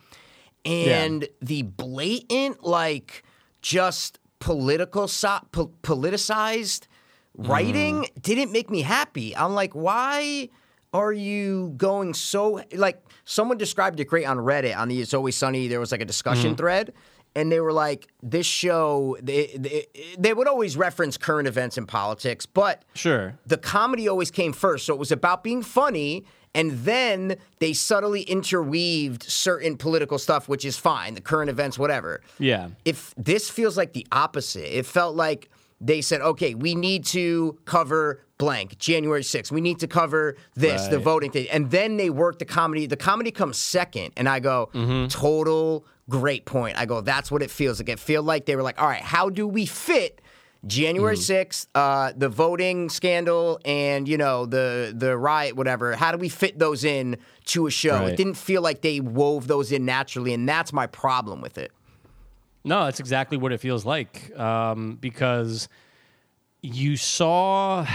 And the blatant, like, just political, so- po- politicized writing mm. didn't make me happy. I'm like, why are you going so like? Someone described it great on Reddit on the It's Always Sunny. There was like a discussion mm. thread. And they were like, this show, they, they, they would always reference current events and politics, but Sure. the comedy always came first. So it was about being funny. And then they subtly interweaved certain political stuff, which is fine, the current events, whatever. Yeah. If this feels like the opposite, it felt like they said, okay, we need to cover blank, January 6th. We need to cover this, the voting thing. And then they work the comedy. The comedy comes second. And I go, Mm-hmm. total great point. I go, that's what it feels like. It feel like they were like, all right, how do we fit January Mm-hmm. 6th, uh, the voting scandal and, you know, the the riot, whatever. How do we fit those in to a show? It didn't feel like they wove those in naturally, and that's my problem with it. No, that's exactly what it feels like. Um, because you saw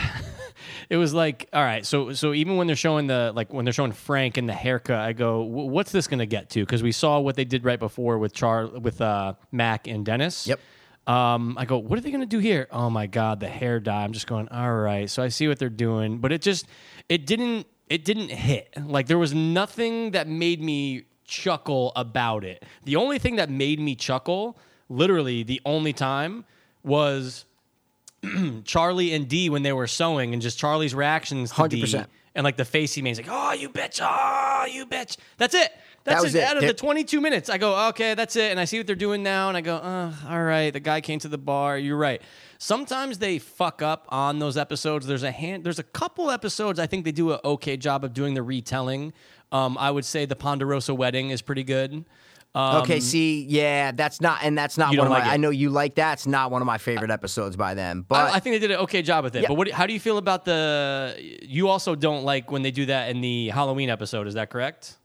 it was like all right so so even when they're showing the like when they're showing frank and the haircut i go what's this gonna get to because we saw what they did right before with char with uh mac and dennis Yep. Um i go what are they gonna do here oh my god the hair dye i'm just going all right so i see what they're doing but it just it didn't it didn't hit like there was nothing that made me chuckle about it the only thing that made me chuckle literally the only time was Charlie and D when they were sewing, and just Charlie's reactions to D, 100%. and like the face he made, he's like, "Oh, you bitch! Oh, you bitch!" That's it. That's that was it. Out of the 22 minutes, I go, okay, that's it. And I see what they're doing now, and I go, uh, all right, the guy came to the bar. You're right. Sometimes they fuck up on those episodes. There's a hand. There's a couple episodes I think they do an okay job of doing the retelling. Um, I would say the Ponderosa wedding is pretty good. Um, okay, see, yeah, that's not, and that's not one of like my. it? I know you like that. It's not one of my favorite episodes by them, but I, I think they did an okay job with it. Yeah. But what, how do you feel about the? You also don't like when they do that in the Halloween episode. Is that correct?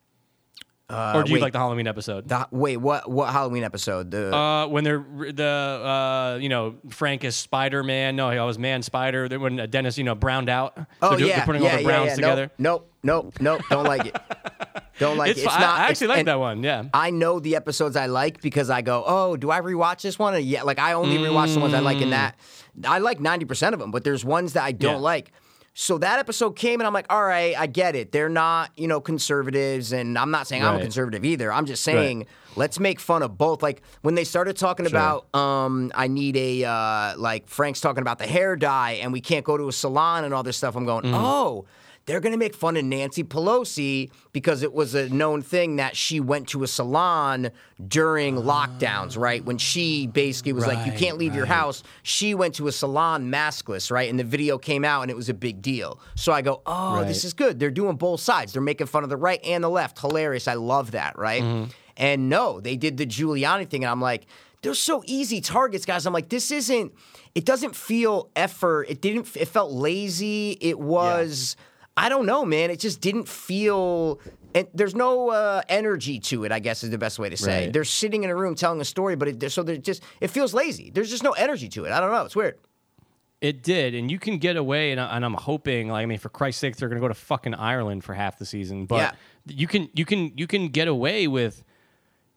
Or do you wait. like the Halloween episode? the, wait, what? What Halloween episode? The Uh, when they're the uh, you know Frank is Spider Man. No, he was Man Spider. When Dennis you know browned out. oh they're, yeah, they're putting yeah, all the yeah, browns yeah. together. Nope, nope, nope. Don't like it. Don't like It's, it. It's fi- not. I it's- actually like that one. Yeah. I know the episodes I like because I go, oh, do I rewatch this one? And yeah, like I only rewatch the ones I like in that. I like ninety percent of them, but there's ones that I don't Yeah. like. So that episode came, and I'm like, all right, I get it. They're not, you know, conservatives, and I'm not saying I'm a conservative either. I'm just saying let's make fun of both. Like when they started talking about, um, I need a uh, like Frank's talking about the hair dye, and we can't go to a salon and all this stuff. I'm going, Mm. oh. They're gonna make fun of Nancy Pelosi because it was a known thing that she went to a salon during lockdowns, right? When she basically was like, "You can't leave your house." She went to a salon maskless, right? And the video came out, and it was a big deal. So I go, "Oh, this is good. They're doing both sides. They're making fun of the right and the left. Hilarious. I love that, right?" Mm-hmm. And no, they did the Giuliani thing, and I'm like, they're so easy targets, guys. I'm like, this isn't. It doesn't feel effort. It didn't. It felt lazy. It was. I don't know, man. It just didn't feel. And there's no uh, energy to it. I guess is the best way to say. Right. They're sitting in a room telling a story, but it, so they're just. It feels lazy. There's just no energy to it. I don't know. It's weird. It did, and you can get away, and, I, and I'm hoping, like, I mean, for Christ's sake, they're going to go to fucking Ireland for half the season. But Yeah. you can, you can, you can get away with.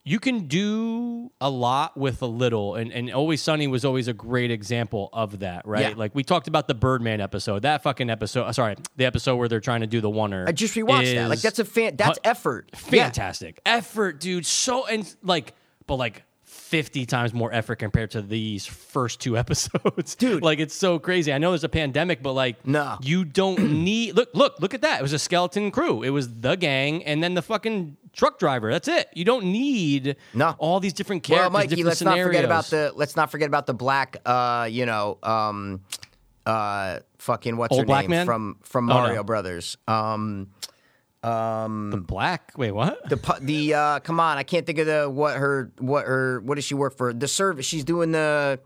You can do a lot with a little, and, and Always Sunny was always a great example of that, right? Yeah. Like we talked about the Birdman episode, that fucking episode. uh, Sorry, the episode where they're trying to do the oneer. I just rewatched that. Like that's a fan. That's effort. Yeah. fantastic effort, dude. So and like, but like. 50 times more effort compared to these first two episodes. Dude. Like it's so crazy. I know there's a pandemic, but like No. you don't need look, look, look at that. It was a skeleton crew. It was the gang and then the fucking truck driver. That's it. You don't need No. all these different Well, characters. Mikey, different let's not forget about the let's not forget about the black, uh, you know, um, uh, fucking what's Old her black name man? from from Oh, no. Mario Brothers. Um, the black. Wait, what? the the uh, come on, I can't think of the what her what her what does she work for? The service she's doing the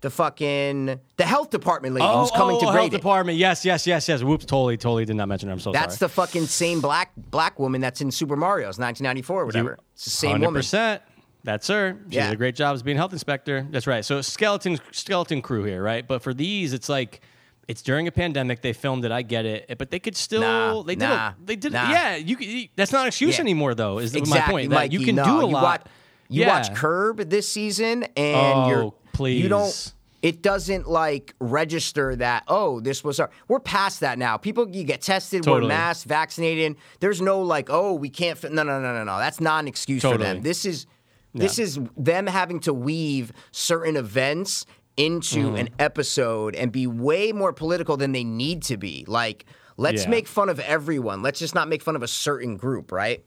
the fucking the health department lady who's coming oh, to health it. department. Yes, yes, yes, yes. Whoops, totally, totally did not mention her. I'm so That's sorry. the fucking same black black woman that's in Super Mario's 1994 or whatever. it's the same woman. 100%. That's her. She Yeah. did a great job as being health inspector. That's right. So skeleton skeleton crew here, right? But for these, it's like it's during a pandemic. They filmed it. I get it, but they could still. Nah, they did. nah, a, they did. nah. Yeah, you. That's not an excuse Yeah. anymore, though. Is exactly, my point? Mikey. you can no, do a you lot. Watch, you yeah. watch Curb this season, and Oh, you're please. you don't. It doesn't like register that oh this was our. We're past that now. People you get tested, we're Totally. masked, vaccinated. There's no like oh we can't. Fit. No no no no no. That's not an excuse for them. This is this is them having to weave certain events into Mm-hmm. an episode and be way more political than they need to be. Like let's Yeah. make fun of everyone. Let's just not make fun of a certain group, right?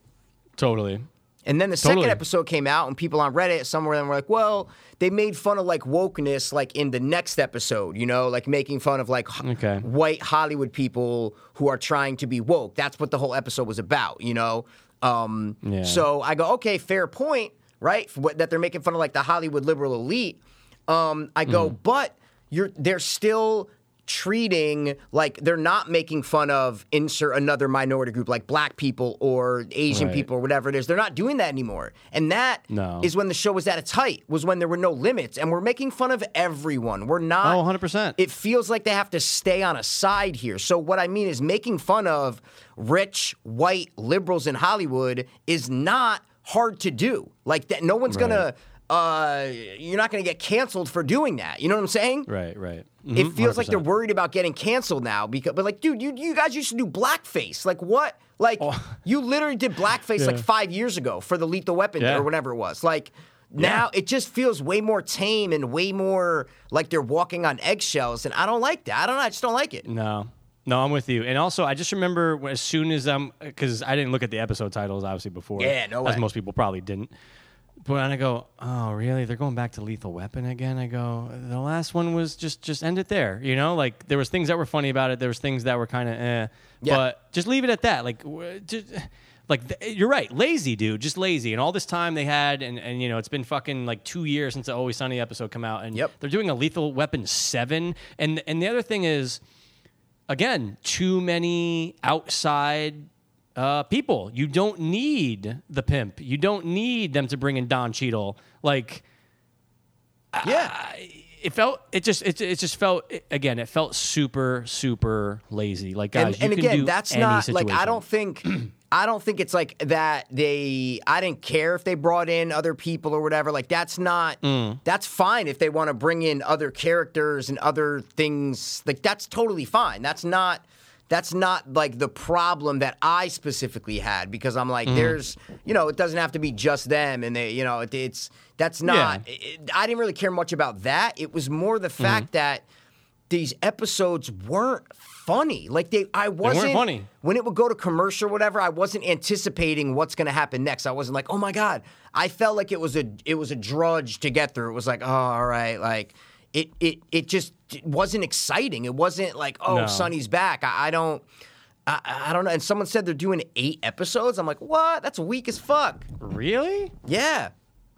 Totally. And then the second episode came out, and people on Reddit, somewhere, them were like, "Well, they made fun of like wokeness, like in the next episode, you know, like making fun of like h- Okay. white Hollywood people who are trying to be woke. That's what the whole episode was about, you know." Um, Yeah. So I go, "Okay, fair point, right? For what, that they're making fun of like the Hollywood liberal elite." Um, I go, Mm. but you're they're still treating like they're not making fun of insert another minority group like black people or Asian Right. people or whatever it is. They're not doing that anymore. And that is No. when the show was at its height, was when there were no limits. And we're making fun of everyone. We're not Oh, 100%. It feels like they have to stay on a side here. So what I mean is making fun of rich white liberals in Hollywood is not hard to do. Like that no one's gonna uh, you're not going to get canceled for doing that. You know what I'm saying? Right. Right. It Mhm, feels like they're worried about getting canceled now because, but like, dude, you you guys used to do blackface. Like what? Like you literally did blackface like Oh. Five years ago for the Lethal Weapon Yeah. or whatever it was. Like now it just feels way more tame and way more like they're walking on eggshells, and I don't like that. I don't know. I just don't like it. No. No, I'm with you. And also, I just remember as soon as I'm, because I didn't look at the episode titles obviously before. Yeah, no As most people probably didn't. But when I go, oh, really? They're going back to Lethal Weapon again. I go, the last one was just just end it there. You know, like there was things that were funny about it. There was things that were kind of eh. Yeah. But just leave it at that. Like, w- just, like th- you're right, lazy dude, just lazy. And all this time they had, and and you know, it's been fucking like two years since the Always Sunny episode come out, and Yep. they're doing a Lethal Weapon seven. And and the other thing is again, too many outside uh, people. You don't need the pimp. You don't need them to bring in Don Cheadle. Like Yeah. it felt, it just, it, it just felt again. It felt super, super lazy. Like guys, and, you and can again, do that's any not situation. like I don't think I don't think it's like that they I didn't care if they brought in other people or whatever. Like that's not Mm. that's fine if they want to bring in other characters and other things. Like that's totally fine. That's not that's not like the problem that I specifically had because I'm Mm. like there's you know it doesn't have to be just them and they you know it, it's that's not it- I didn't really care much about that. It was more the Mm-hmm. fact that these episodes weren't funny. Like they, I wasn't funny. when it would go to commercial, or whatever. I wasn't anticipating what's going to happen next. I wasn't like, oh my god. I felt like it was a, it was a drudge to get through. It was like, oh, all right, like it, it, it just wasn't exciting. It wasn't like, oh, No. Sunny's back. I, I don't. I, I don't know. And someone said they're doing eight episodes. I'm like, what? That's weak as fuck. really. Yeah.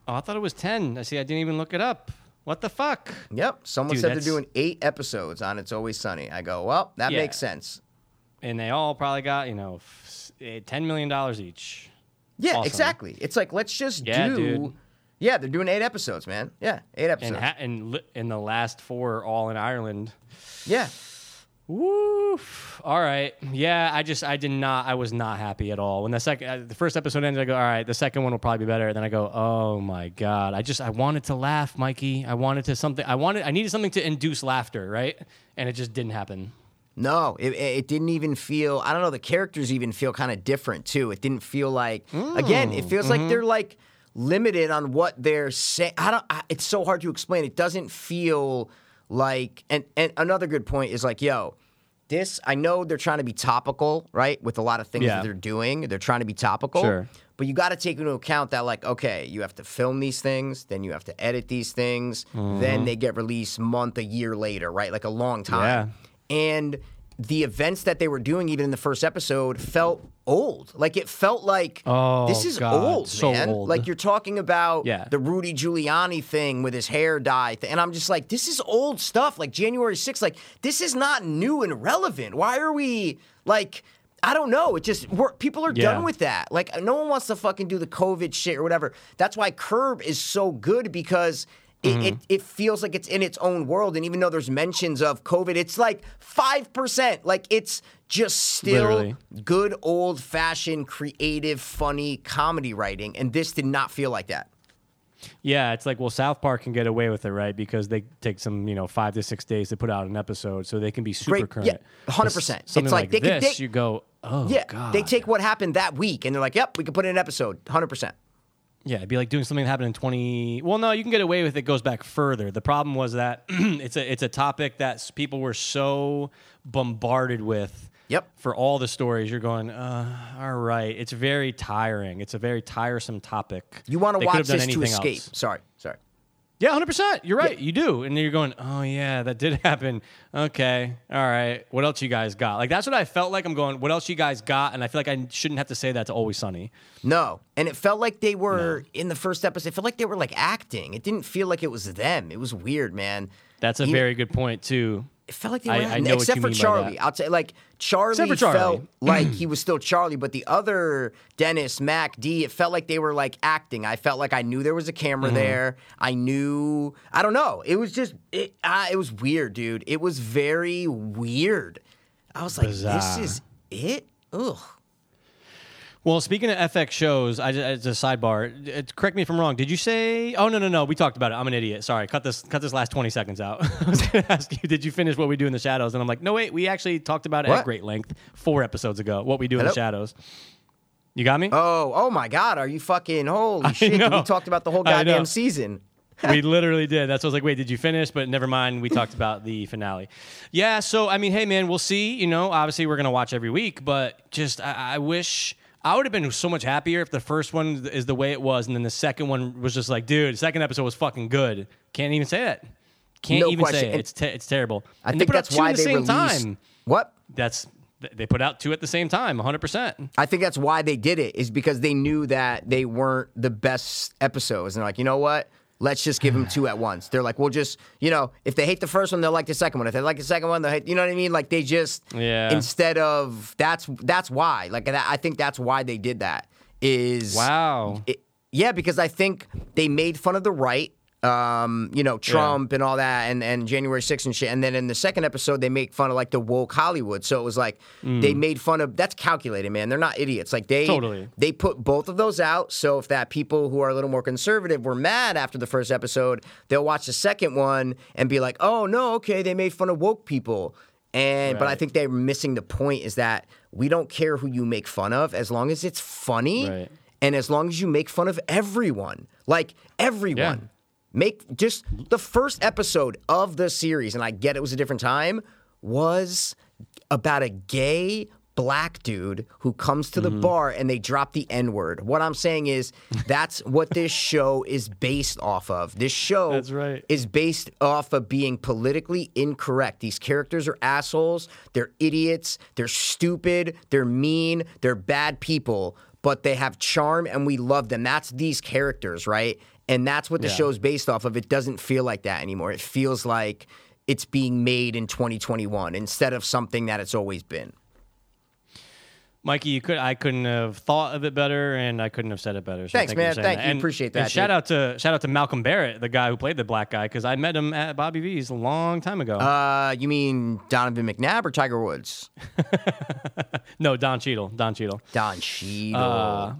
Oh, I thought it was ten. I see. I didn't even look it up. What the fuck? Yep. Someone Dude, said they're doing eight episodes on It's Always Sunny. I go, well, that Yeah. makes sense. And they all probably got you know eh, ten million dollars each. Yeah, Awesome. exactly. It's like let's just Yeah, do. dude. Yeah, they're doing eight episodes, man. Yeah, eight episodes. And ha- and li- in the last four, are all in Ireland. yeah, Woof. All right. Yeah, I just I did not I was not happy at all. When the second uh, the first episode ended, I go, all right, the second one will probably be better. And Then I go, oh my god, I just I wanted to laugh, Mikey. I wanted to something. I wanted I needed something to induce laughter, right? And it just didn't happen. no, it, it didn't even feel. I don't know. The characters even feel kind of different too. It didn't feel like. again, it feels like they're like limited on what they're saying. I don't. I, it's so hard to explain. It doesn't feel like. And and another good point is like, yo. This I know they're trying to be topical, right? With a lot of things Yeah. that they're doing, they're trying to be topical. Sure. But you got to take into account that, like, okay, you have to film these things, then you have to edit these things, Mm-hmm. then they get released month, a year later, right? Like a long time. And the events that they were doing, even in the first episode, felt old. Like it felt like Oh, this is God, old, so man. old. Like you're talking about Yeah. the Rudy Giuliani thing with his hair dye, th- and I'm just like, this is old stuff. Like January 6th, like this is not new and relevant. Why are we like? I don't know. It just people are Yeah. done with that. Like no one wants to fucking do the COVID shit or whatever. That's why Curb is so good because. It, Mm-hmm. it, it feels like it's in its own world, and even though there's mentions of COVID, it's like five percent. Like it's just still Literally. good old fashioned, creative, funny comedy writing, and this did not feel like that. Yeah, it's like well, South Park can get away with it, right? Because they take some, you know, five to six days to put out an episode, so they can be super Great. current. Yeah, 100%. S- It's like like, they could- this, they- you go, oh Yeah, god. they take what happened that week, and they're like, "Yep, we can put in an episode, hundred percent." Yeah, it'd be like doing something that happened in twenty. Well, no, you can get away with it. Goes back further. The problem was that it's a it's a topic that people were so bombarded with. Yep. For all the stories, you're going, uh, all right. It's very tiring. It's a very tiresome topic. You want to watch this to escape. else. Sorry, sorry. Yeah, hundred percent. You're right. You do, and then you're going, oh yeah, that did happen. Okay, all right. What else you guys got? Like that's what I felt like. I'm going. What else you guys got? And I feel like I shouldn't have to say that to Always Sunny. No, and it felt like they were in the first episode. It felt like they were like acting. It didn't feel like it was them. It was weird, man. That's a Even- very good point too. It felt like they were I acting, know except for Charlie. I'll say like Charlie, Charlie. felt like he was still Charlie, but the other Dennis, Mac, D, it felt like they were like acting. I felt like I knew there was a camera Mm-hmm. there. I knew. I don't know. It was just it. Uh, it was weird, dude. It was very weird. I was like, Bizarre. this is it. Ugh. Well, speaking of FX shows, I just, as a sidebar, it, correct me if I'm wrong. Did you say? Oh no, no, no. We talked about it. I'm an idiot. Sorry. Cut this. Cut this last 20 seconds out. I was going to ask you, did you finish what we do in the shadows? And I'm like, no, wait. We actually talked about it What? at great length four episodes ago. What we do in Hello? the shadows. You got me? Oh, oh my God! Are you fucking holy shit? dude, know. We talked about the whole I know. goddamn season. we literally did. That's what I was like, wait, did you finish? But never mind. We talked about the finale. Yeah. So, I mean, hey, man, we'll see. You know, obviously we're going to watch every week, but just, I, I wish. I would have been so much happier if the first one is the way it was, and then the second one was just like, dude, the second episode was fucking good. Can't even say that. Can't No even question. say it. It's te- it's terrible. I And think put out that's two why at the they same released. time. What? That's they put out two at the same time, 100. percent I think that's why they did it is because they knew that they weren't the best episodes, and they're like, you know what? Let's just give them two at once. They're like, we'll just, you know, if they hate the first one, they'll like the second one. If they like the second one, they'll hate, you know what I mean? Like they just, Yeah. Instead of that's that's why. Like that, I think that's why they did that. Is Wow. it, yeah, because I think they made fun of the right, um, you know, Trump and all that, and, and January 6th and shit. And then in the second episode, they make fun of like the woke Hollywood. So it was like they made fun of that's calculated, man. They're not idiots. Like they Totally. they put both of those out. So if that people who are a little more conservative were mad after the first episode, they'll watch the second one and be like, oh no, okay, they made fun of woke people. And but I think they're missing the point is that we don't care who you make fun of as long as it's funny Right. and as long as you make fun of everyone, like everyone, make just the first episode of the series, and I get it was a different time, was about a gay black dude who comes to the Mm-hmm. bar and they drop the N word. What I'm saying is that's what this show is based off of. This show That's right. is based off of being politically incorrect. These characters are assholes, they're idiots, they're stupid, they're mean, they're bad people, but they have charm and we love them. That's these characters, right? And that's what the Yeah. show's based off of. It doesn't feel like that anymore. It feels like it's being made in 2021 instead of something that it's always been. Mikey, you could I couldn't have thought of it better, and I couldn't have said it better. So Thanks, thank man. Thank that. you. And- Appreciate that, shout out to shout out to Malcolm Barrett, the guy who played the black guy, because I met him at Bobby V's a long time ago. Uh, you mean Donovan McNabb or Tiger Woods? no, Don Cheadle. Don Cheadle. Don Cheadle. Uh,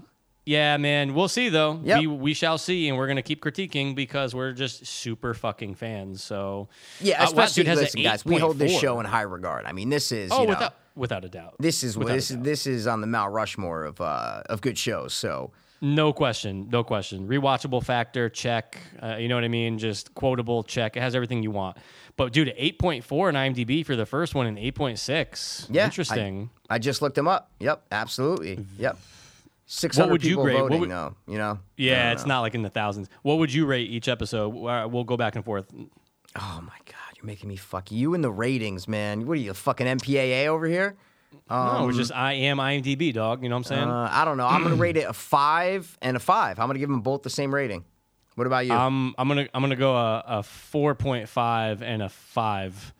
yeah, man. We'll see though. Yep. We we shall see, and we're gonna keep critiquing because we're just super fucking fans. So yeah, Uh, especially has listen, guys. We hold this show in high regard. I mean, this is Oh, you know, without without a doubt. This is Without this is this is on the Mount Rushmore of uh, of good shows. So No question, no question. Rewatchable factor, check. Uh, you know what I mean? Just quotable, check. It has everything you want. But dude, 8.4 on IMDb for the first one and 8.6. yeah, I- interesting. I, just looked them up. Yep, absolutely. Yep, six hundred would you people grade? What voting. would- though, you know. Yeah, it's know. not like in the thousands. What would you rate each episode? We'll go back and forth. Oh my god, you're making me fuck you in the ratings, man. What are you, a fucking MPAA over here? no, it's just I am IMDb, dog. You know what I'm saying? Uh, I don't know. I'm gonna rate it a five and a five. I'm gonna give them both the same rating. What about you? I'm I'm gonna I'm gonna go a, a 4.5 and a five.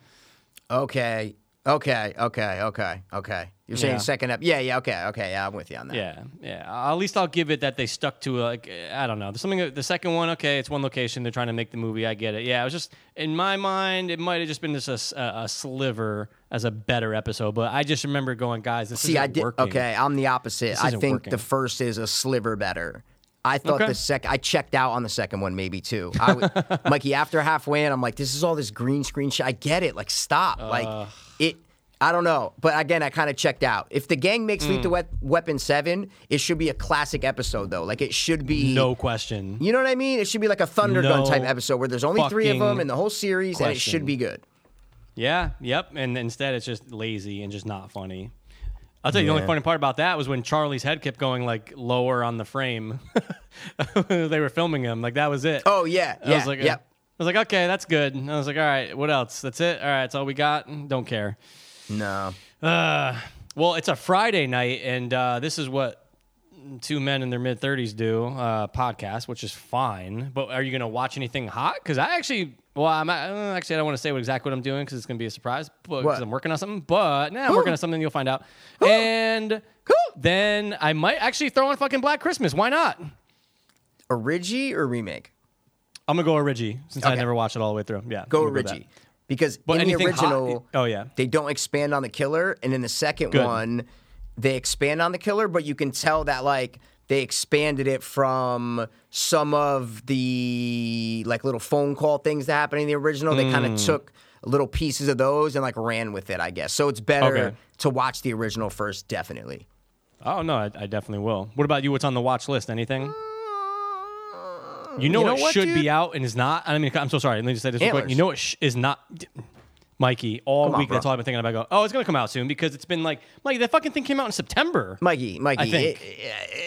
okay, okay, okay, okay, okay. You're saying Yeah. second up? Yeah, yeah. Okay, okay. Yeah, I'm with you on that. Yeah, yeah. At least I'll give it that they stuck to like I don't know. There's something. The second one, okay, it's one location. They're trying to make the movie. I get it. Yeah, it was just in my mind. It might have just been just a sliver as a better episode. But I just remember going, guys, this See, I did. working. Okay, I'm the opposite. I think working. the first is a sliver better. I thought Okay. the second. I checked out on the second one, maybe too. I would, Mikey, after halfway in, I'm like, this is all this green screen shit. I get it. Like, stop. like, it. I don't know, but again, I kind of checked out. If the gang makes Hmm. Lethal Wep- Weapon seven, it should be a classic episode, though. Like, it should be No question. You know what I mean? It should be like a Thunder Gun No type episode where there's only three of them in the whole series, and it should be good. Yeah, yep. And instead, it's just lazy and just not funny. I'll tell you, the only funny part about that was when Charlie's head kept going like lower on the frame. they were filming him. Like that was it. Oh yeah, I yeah, was like, yep. I was like, okay, that's good. And I was like, all right, what else? That's it. All right, that's all we got. Don't care. No. Uh, well, it's a Friday night, and uh, this is what two men in their mid thirties do uh, podcast, which is fine. But are you going to watch anything hot? Because I actually, well, I'm uh, actually I don't want to say what exactly what I'm doing because it's going to be a surprise. Because I'm working on something. But nah, I'm working on something. You'll find out. And then I might actually throw on fucking Black Christmas. Why not? Origi or remake? I'm gonna go Origi since I never watched it all the way through. Yeah, Go. Origi. Because But in the anything hot- original, oh, yeah. they don't expand on the killer, and in the second Good. one, they expand on the killer, but you can tell that like they expanded it from some of the like little phone call things that happened in the original. They kind Hmm. of took little pieces of those and like ran with it, I guess. So it's better Okay. to watch the original first, definitely. Oh no, I, I definitely will. What about you? What's on the watch list? Anything? You know, You know what, what, should dude? be out and is not. I mean, I'm so sorry. Let me just say this real quick. Antlers. You know what sh- is not. Mikey, all Come on, week bro. that's all I've been thinking about. I go, oh, it's gonna come out soon because it's been like, Mikey, that fucking thing came out in September, Mikey, Mikey, think. it-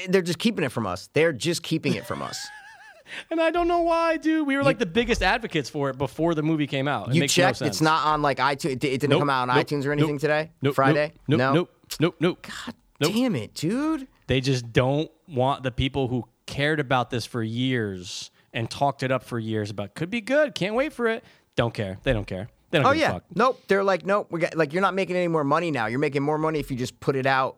it- they're just keeping it from us. They're just keeping it from us. and I don't know why, dude. We were like the biggest advocates for it before the movie came out. It You makes no checked. sense. it's not on like iTunes. It, it didn't Nope, come out on nope, iTunes or anything nope, today. Nope, Friday. Nope, no. nope, nope, nope. God Nope. damn it, dude. They just don't want the people who cared about this for years and talked it up for years about could be good, can't wait for it. Don't care. They don't care. They don't Oh give a yeah. fuck. Nope. They're like, nope. We got like you're not making any more money now. You're making more money if you just put it out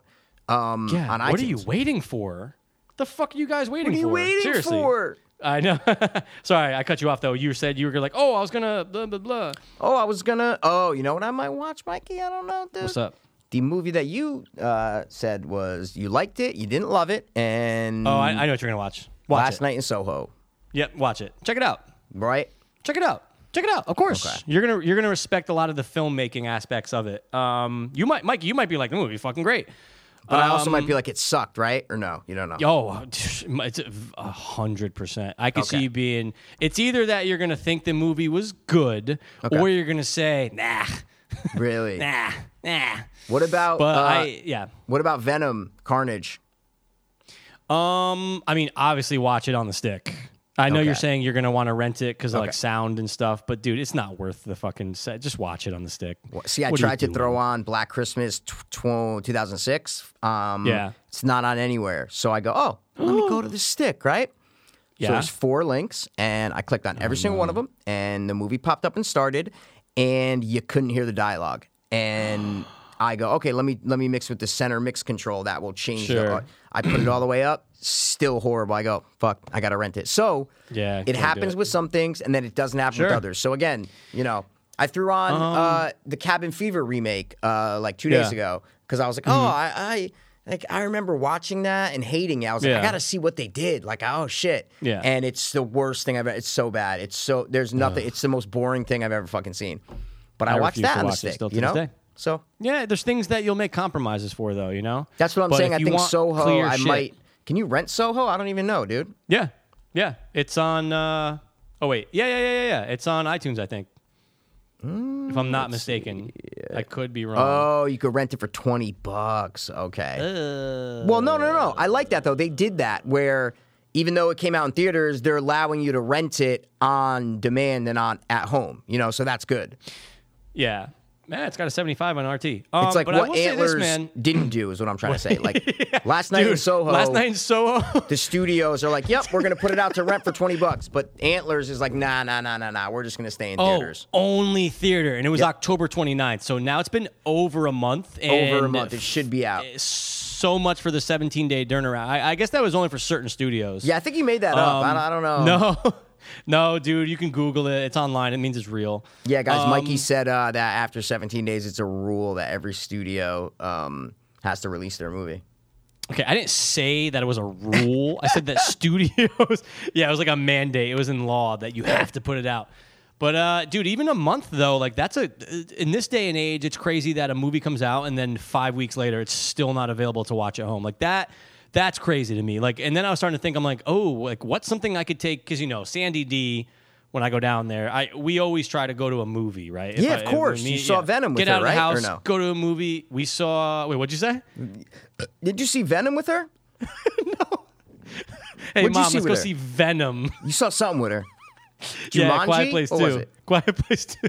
um, Yeah. on what iTunes. are you waiting for? The fuck are you guys waiting What are you for? waiting Seriously. for? I know. Sorry, I cut you off though. You said you were like, oh, I was gonna blah blah blah. Oh, I was gonna. Oh, you know what? I might watch, Mikey. I don't know, dude. What's up? The movie that you uh, said was you liked it, you didn't love it, and Oh, I, I know what you're gonna watch. Watch last it. night in Soho, Yep, watch it. Check it out. right? Check it out. Check it out. Of course, Okay. you're gonna you're gonna respect a lot of the filmmaking aspects of it. Um, you might, Mike, you might be like the movie, fucking great. But I also Um, might be like it sucked, right? Or no, you don't know. Oh, it's a hundred percent. I could see Okay. you being. It's either that you're gonna think the movie was good, or you're gonna say, nah, Really? nah, nah. What about? But uh, I, yeah. What about Venom, Carnage? Um, I mean, obviously, watch it on the stick. I know you're saying you're gonna want to rent it because of like sound and stuff, but dude, it's not worth the fucking set. Just watch it on the stick. See, I What tried to doing? throw on Black Christmas tw- tw- 2006. Um, Yeah. It's not on anywhere. So I go, oh, let me go to the stick, right? Yeah. So there's four links, and I clicked on every single one of them, and the movie popped up and started, and you couldn't hear the dialogue. And I go, okay, let me let me mix with the center mix control. That will change. Sure. The, I put it all the way up. Still horrible. I go, fuck, I gotta rent it. So Yeah, it happens it. with some things, and then it doesn't happen with Sure. Um, others. So again, you know, I threw on uh, the Cabin Fever remake uh, like two days Yeah. Mm-hmm. ago because I was like, oh, I, I like I remember watching that and hating it. I was like, Yeah. I gotta see what they did. Like, oh shit. Yeah. And it's the worst thing I've ever. It's so bad. It's so there's nothing. It's the most boring thing I've ever fucking seen. But I, I watched that on the watch stick. still you know. So Yeah, there's things that you'll make compromises for, though. You know. that's what I'm But saying. I think Soho. I shit- might. Can you rent Soho? I don't even know, dude. Yeah, yeah. It's on. Uh, oh wait, yeah, yeah, yeah, yeah, yeah. It's on iTunes, I think. if I'm not mistaken, I could be wrong. Oh, you could rent it for twenty bucks. Okay. Uh, Well, no, no, no. I like that though. They did that where even though it came out in theaters, they're allowing you to rent it on demand and on at home. You know, so that's good. Yeah. Man, it's got a 75 on RT. Um, It's like but I what will say Antlers this, man. didn't do is what I'm trying to say. Like last night in Dude, Soho, Last night in Soho. the studios are like, "Yep, we're gonna put it out to rent for twenty bucks," but Antlers is like, "Nah, nah, nah, nah, nah. We're just gonna stay in Oh, theaters." only theater, and it was. October 29th. So now it's been over a month. And Over a month, it should be out. So much for the 17 day turnaround. I, I guess that was only for certain studios. Yeah, I think you made that up. I, Um, don't- I don't know. No, no, dude, you can Google it. It's online. It means it's real. Yeah, guys. Um, Mikey said uh, that after 17 days, it's a rule that every studio um, has to release their movie. Okay, I didn't say that it was a rule. I said that studios. Yeah, it was like a mandate. It was in law that you have to put it out. But uh, dude, even a month though, like that's a in this day and age, it's crazy that a movie comes out and then five weeks later, it's still not available to watch at home. Like that. That's crazy to me. Like, and then I was starting to think, I'm like, oh, like what's something I could take? Because you know, Sandy D. When I go down there, I we always try to go to a movie, right? If Yeah, I- of course. me- You saw Venom with Get her, out of right? the Or house, no? go to a movie. We saw. Wait, what'd you say? Did you see Venom with her? No. hey, What'd mom, see let's go her? see Venom. You saw something with her. yeah, Jumanji? Quiet Place Two. Quiet Place Two.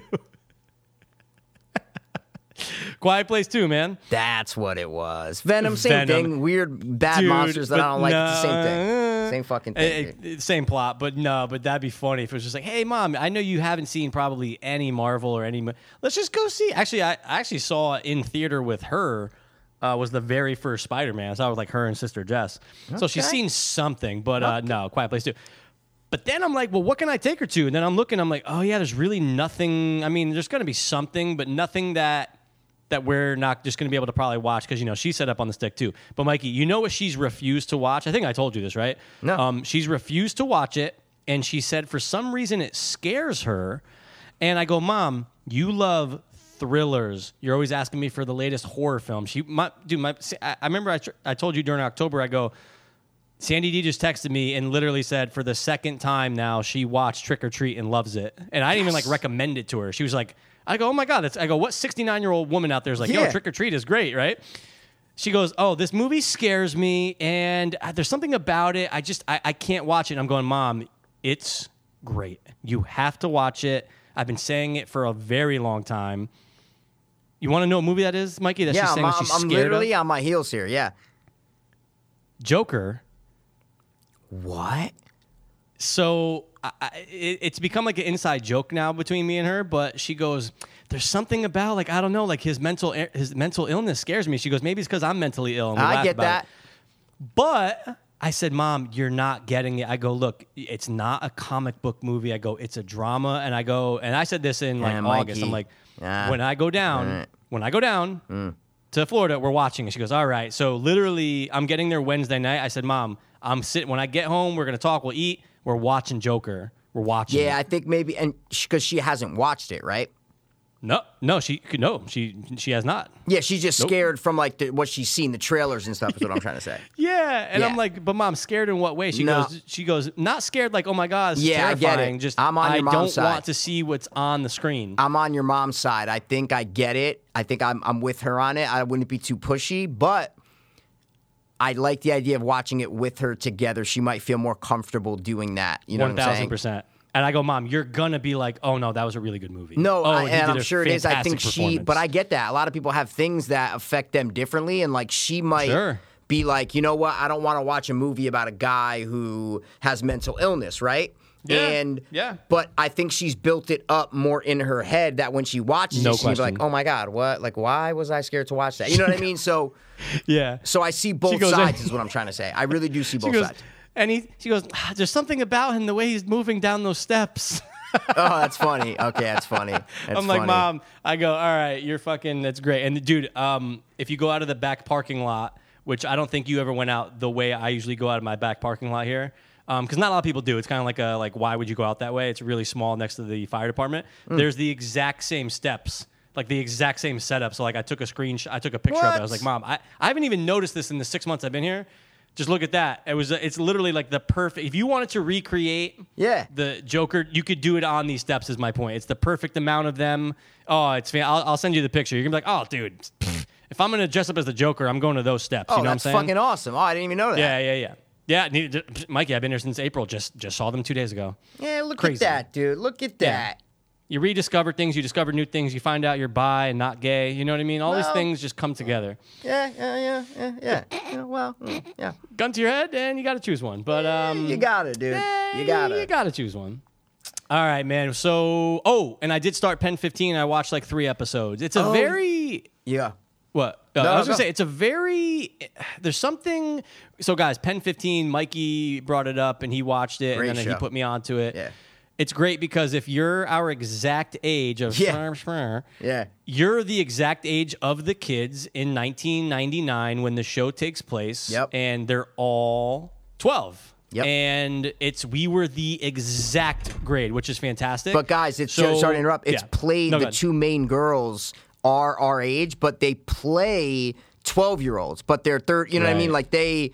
Quiet Place Two, man. That's what it was. Venom, same Venom. thing. Weird, bad Dude, monsters that I don't like. It's the same thing. Same fucking thing. Eh, dude. eh, same plot, but no, but that'd be funny if it was just like, hey, mom, I know you haven't seen probably any Marvel or any. Let's just go see. Actually, I, I actually saw in theater with her. Uh, was the very first Spider-Man. So I was like her and sister Jess. So she's seen something, but uh, no, Quiet Place Two. But then I'm like, well, what can I take her to? And then I'm looking, I'm like, oh yeah, there's really nothing. I mean, there's gonna be something, but nothing that that we're not just gonna be able to probably watch because you know she's set up on the stick too. But Mikey, you know what she's refused to watch? I think I told you this, right? No. Um, she's refused to watch it, and she said for some reason it scares her. And I go, Mom, you love thrillers. You're always asking me for the latest horror film. She, my, dude, my, I, I remember I, tr- I told you during October, I go, Sandy D just texted me and literally said for the second time now she watched Trick or Treat and loves it. And I didn't even like recommend it to her. She was like, I go, oh my god, I go, what 69 year old woman out there is like, yo, Yeah. Trick or Treat is great, right? She goes, oh, this movie scares me, and uh, there's something about it. I just I, I can't watch it. I'm going, mom, it's great. You have to watch it. I've been saying it for a very long time. You want to know what movie that is, Mikey? That yeah, she's I'm, saying that I'm, she's I'm scared literally of? on my heels here. Yeah. Joker. What? So I, it, it's become like an inside joke now between me and her. But she goes, "There's something about like I don't know, like his mental his mental illness scares me." She goes, "Maybe it's because I'm mentally ill." And I get that. it. But I said, Mom, you're not getting it. I go, look, it's not a comic book movie. I go, it's a drama. And I go, and I said this in like Yeah, August. I'm like, Yeah. when I go down, when I go down Mm. to Florida, we're watching. And she goes, all right. So literally, I'm getting there Wednesday night. I said, Mom, I'm sitting, when I get home, we're going to talk, we'll eat. We're watching Joker. We're watching. Yeah, it. I think maybe, and because she hasn't watched it, right? No, no, she, no, she, she has not. Yeah, she's just Nope. scared from like the, what she's seen, the trailers and stuff. Is what I'm trying to say. Yeah, and Yeah. I'm like, but mom, scared in what way? She No. goes, she goes, not scared like, oh my god, Yeah, I get it. terrifying. Just I'm on I your mom's don't side. want to see what's on the screen. I'm on your mom's side. I think I get it. I think I'm I'm with her on it. I wouldn't be too pushy, but I like the idea of watching it with her together. She might feel more comfortable doing that. You know One what I'm one thousand percent. And I go, mom, you're gonna be like, oh no, that was a really good movie. No, oh, I, and I'm sure it is. I think she, but I get that. A lot of people have things that affect them differently, and like she might Sure. be like, you know what? I don't want to watch a movie about a guy who has mental illness, right? Yeah, And yeah. but I think she's built it up more in her head that when she watches No it, she'll like, "Oh my god, what? Like, why was I scared to watch that?" You know what I mean? So, yeah. so I see both goes- sides. is what I'm trying to say. I really do see both goes, sides. and he, she goes, "Ah, there's something about him the way he's moving down those steps. Oh, that's funny. Okay, that's funny. That's I'm like, funny. mom. I go, all right, you're fucking. That's great. And dude, um, if you go out of the back parking lot, which I don't think you ever went out the way I usually go out of my back parking lot here, because not a lot of people do. It's kind of like a like, why would you go out that way? It's really small next to the fire department. Mm. There's the exact same steps. Like the exact same setup. So like I took a screenshot, I took a picture of it. I was like, "Mom, I, I haven't even noticed this in the six months I've been here. Just look at that. It was it's literally like the perfect. If you wanted to recreate Yeah. the Joker, you could do it on these steps. Is my point. It's the perfect amount of them. Oh, it's. I'll, I'll send you the picture. You're gonna be like, oh, dude. If I'm gonna dress up as the Joker, I'm going to those steps. Oh, you know that's what I'm saying? fucking awesome. Oh, I didn't even know that. yeah, yeah, yeah. Yeah, need- Mikey, I've been here since April. Just just saw them two days ago. Yeah, look Crazy. at that, dude. Look at Yeah. that. You rediscover things. You discover new things. You find out you're bi and not gay. You know what I mean? All these things just come together. Yeah, yeah, yeah, yeah, yeah. yeah well, mm, yeah. Gun to your head, and you got to choose one. But um, You got it, dude. eh, You got You it. got to choose one. All right, man. So, oh, and I did start Pen 15. I watched like three episodes. It's a Oh. very Yeah. What? Uh, No, I was gonna go. say it's a very. There's something. So guys, Pen 15. Mikey brought it up and he watched it Great and then he put me onto it. Yeah. It's great because if you're our exact age of Yeah. Yeah. you're the exact age of the kids in 1999 when the show takes place. Yep. And they're all 12. Yep. And it's we were the exact grade, which is fantastic. But guys, it's So- sorry to interrupt. It's yeah. played No, the two main girls are our age, but they play twelve year olds. But they're third. You know what I mean? Like they.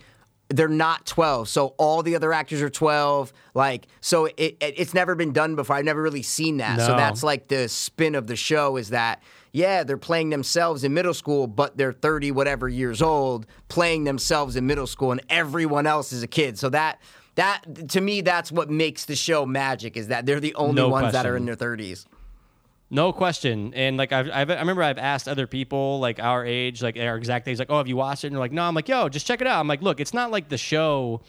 They're not 12, so all the other actors are 12. Like, so it, it it's never been done before. I've never really seen that. So that's like the spin of the show is that yeah, they're playing themselves in middle school, but they're 30 whatever years old playing themselves in middle school, and everyone else is a kid. So that that to me, that's what makes the show magic is that they're the only No ones that are in their 30s. No question. And like I've, I've, I remember I've asked other people like our age, like our exact age, like, oh, have you watched it? And they're like, no. I'm like, yo, just check it out. I'm like, look, it's not like the show.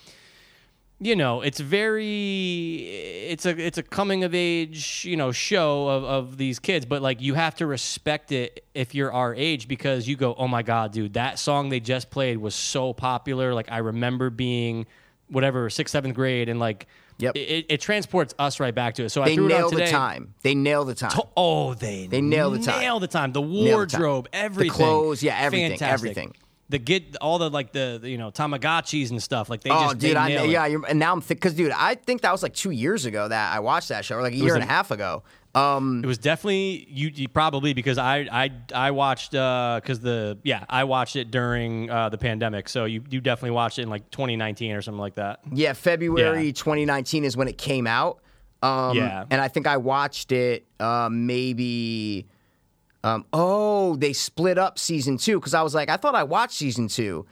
You know, it's very, it's a, it's a coming of age, you know, show of, of these kids. But like, you have to respect it if you're our age because you go, oh my god, dude, that song they just played was so popular. Like, I remember being, whatever, sixth, seventh grade, and like, Yep. it, it transports us right back to it. So I They threw it on nail the time. They nail the time. To- Oh, they They nail the time. Nail the time. The the time. wardrobe, everything, The clothes, yeah, everything, Fantastic. everything. The get all the like the, the, you know Tamagotchis and stuff. Like they Oh, just dude, I nail it. yeah, you're, and now I'm because, dude, I think that was like two years ago that I watched that show, or like a year and a half ago. It was definitely you, you probably because I I I watched because the yeah I watched it during uh, the pandemic. So you you definitely watched it in like 2019 or something like that. Yeah, February Yeah. 2019 is when it came out. Um, Yeah. And I think I watched it uh, maybe. Um, oh, they split up season two because I was like, I thought I watched season two.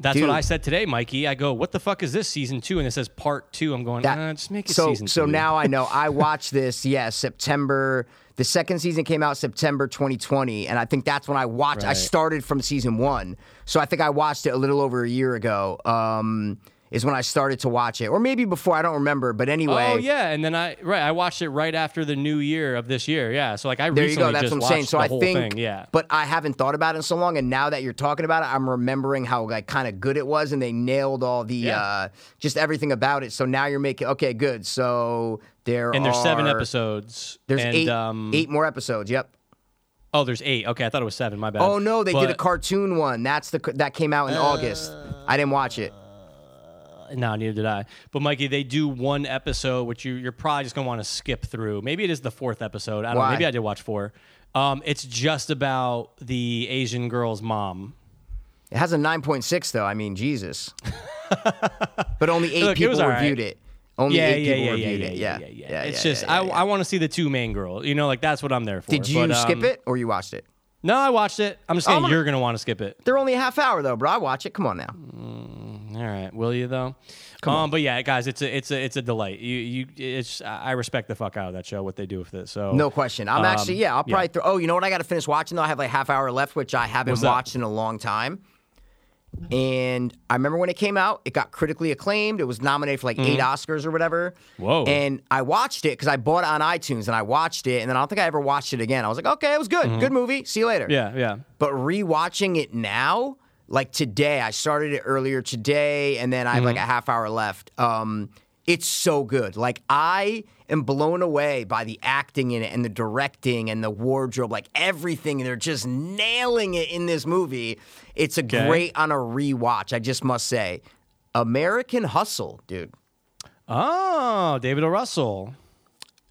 That's Dude. what I said today, Mikey. I go, what the fuck is this season two? And it says part two. I'm going, That- uh, just make it so season so two. now I know. I watched this. Yeah, September. The second season came out September 2020, and I think that's when I watched. I started from season one, so I think I watched it a little over a year ago. Um, is when I started to watch it, or maybe before. I don't remember, but anyway. Oh yeah, and then I right I watched it right after the new year of this year. Yeah, so like I There you go. That's just what I'm saying. So I think, thing. Yeah, but I haven't thought about it in so long, and now that you're talking about it, I'm remembering how like kind of good it was, and they nailed all the Yeah. uh, just everything about it. So now you're making okay, good. So there and there's seven episodes. There's and, eight Um, eight more episodes. Yep. Oh, there's eight. Okay, I thought it was seven. My bad. Oh no, they did a cartoon one. That's the that came out in August. I didn't watch it. No, neither did I. But Mikey, they do one episode, which you you're probably just gonna want to skip through. Maybe it is the fourth episode. I don't know. Maybe I did watch four. Um, it's just about the Asian girl's mom. It has a 9.6 though. I mean, Jesus. but only eight Look, people was all right. reviewed it. Only Yeah, eight yeah, people yeah, reviewed yeah, it. yeah, Yeah, yeah, yeah. It's just I. I want to see the two main girls. You know, like that's what I'm there for. Did you But, skip um, it or you watched it? No, I watched it. I'm just saying I'm gonna- you're gonna want to skip it. They're only a half hour though, bro. I watch it. Come on now. All right, will you though? Come um, but yeah, guys, it's a it's a it's a delight. You you it's I respect the fuck out of that show. What they do with it. So No question. I'm um, actually yeah. I'll probably throw. Oh, you know what? I got to finish watching though. I have like half hour left, which I haven't What's that? watched in a long time. And I remember when it came out, it got critically acclaimed. It was nominated for like eight Oscars or whatever. Mm-hmm. Whoa. And I watched it because I bought it on iTunes and I watched it, and then I don't think I ever watched it again. I was like, okay, it was good. Good movie. See you later. Mm-hmm. Yeah, yeah. But rewatching it now, like today, I started it earlier today, and then I have like Mm-hmm. a half hour left. Um, it's so good. Like I am blown away by the acting in it and the directing and the wardrobe, like everything. They're just nailing it in this movie. It's a Okay. great on a rewatch. I just must say, American Hustle, dude. Oh, David O. Russell.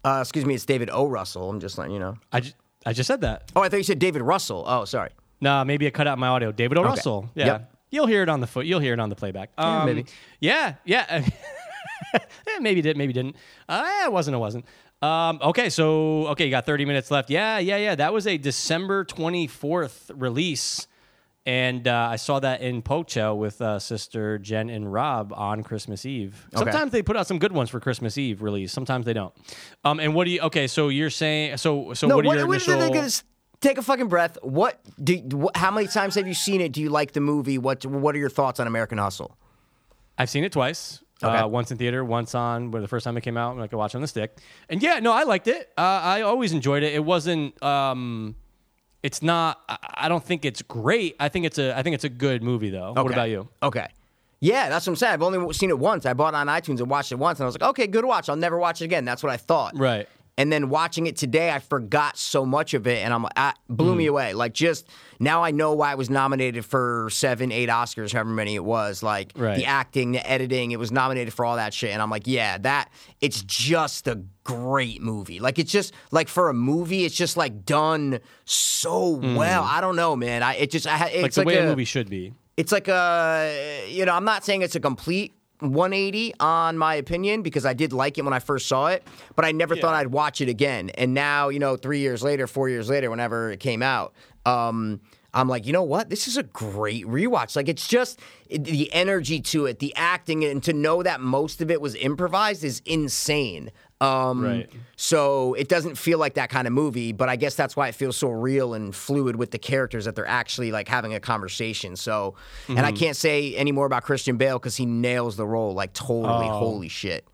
Uh, excuse me, it's David O. Russell. I'm just letting you know. I just, I just said that. Oh, I thought you said David Russell. Oh, sorry. Nah, maybe I cut out my audio. David O. Russell. Yeah. Yep. You'll hear it on the foot. You'll hear it on the playback. Um, maybe. Yeah, yeah. Eh, maybe did, maybe didn't. Uh, it wasn't. It wasn't. Um, okay, so okay, you got 30 minutes left. Yeah, yeah, yeah. That was a December 24th release, and uh, I saw that in Pocho with uh, sister Jen and Rob on Christmas Eve. Sometimes they put out some good ones for Christmas Eve release. Sometimes they don't. Um, and what do you? Okay, so you're saying so so No, what are what, your what- initial? just take a fucking breath. What do? What, how many times have you seen it? Do you like the movie? What What are your thoughts on American Hustle? I've seen it twice. Okay. Uh, once in theater, once on where the first time it came out, and I could watch on the stick. And yeah, no, I liked it. Uh, I always enjoyed it. It wasn't. Um, it's not. I, I don't think it's great. I think it's a. I think it's a good movie though. What about you? Okay. Yeah, that's what I'm saying. I've only seen it once. I bought it on iTunes and watched it once, and I was like, okay, good watch. I'll never watch it again. That's what I thought. Right. And then watching it today, I forgot so much of it, and I'm I, blew Hmm. me away. Like just now, I know why it was nominated for seven, eight Oscars, however many it was. Like Right. the acting, the editing, it was nominated for all that shit, and I'm like, yeah, that it's just a great movie. Like it's just like for a movie, it's just like done so well. I don't know, man. I it just I, it's. Like the like way a, a movie should be. it's like a you know i'm not saying it's a complete 180 on my opinion because i did like it when i first saw it but i never thought i'd watch it again and now you know three years later four years later whenever it came out um I'm like, you know what? This is a great rewatch. Like, it's just the energy to it, the acting, and to know that most of it was improvised is insane. Um, Right. So it doesn't feel like that kind of movie, but I guess that's why it feels so real and fluid with the characters that they're actually like having a conversation. So, and Mm-hmm. I can't say any more about Christian Bale because he nails the role like totally. Oh. Holy shit.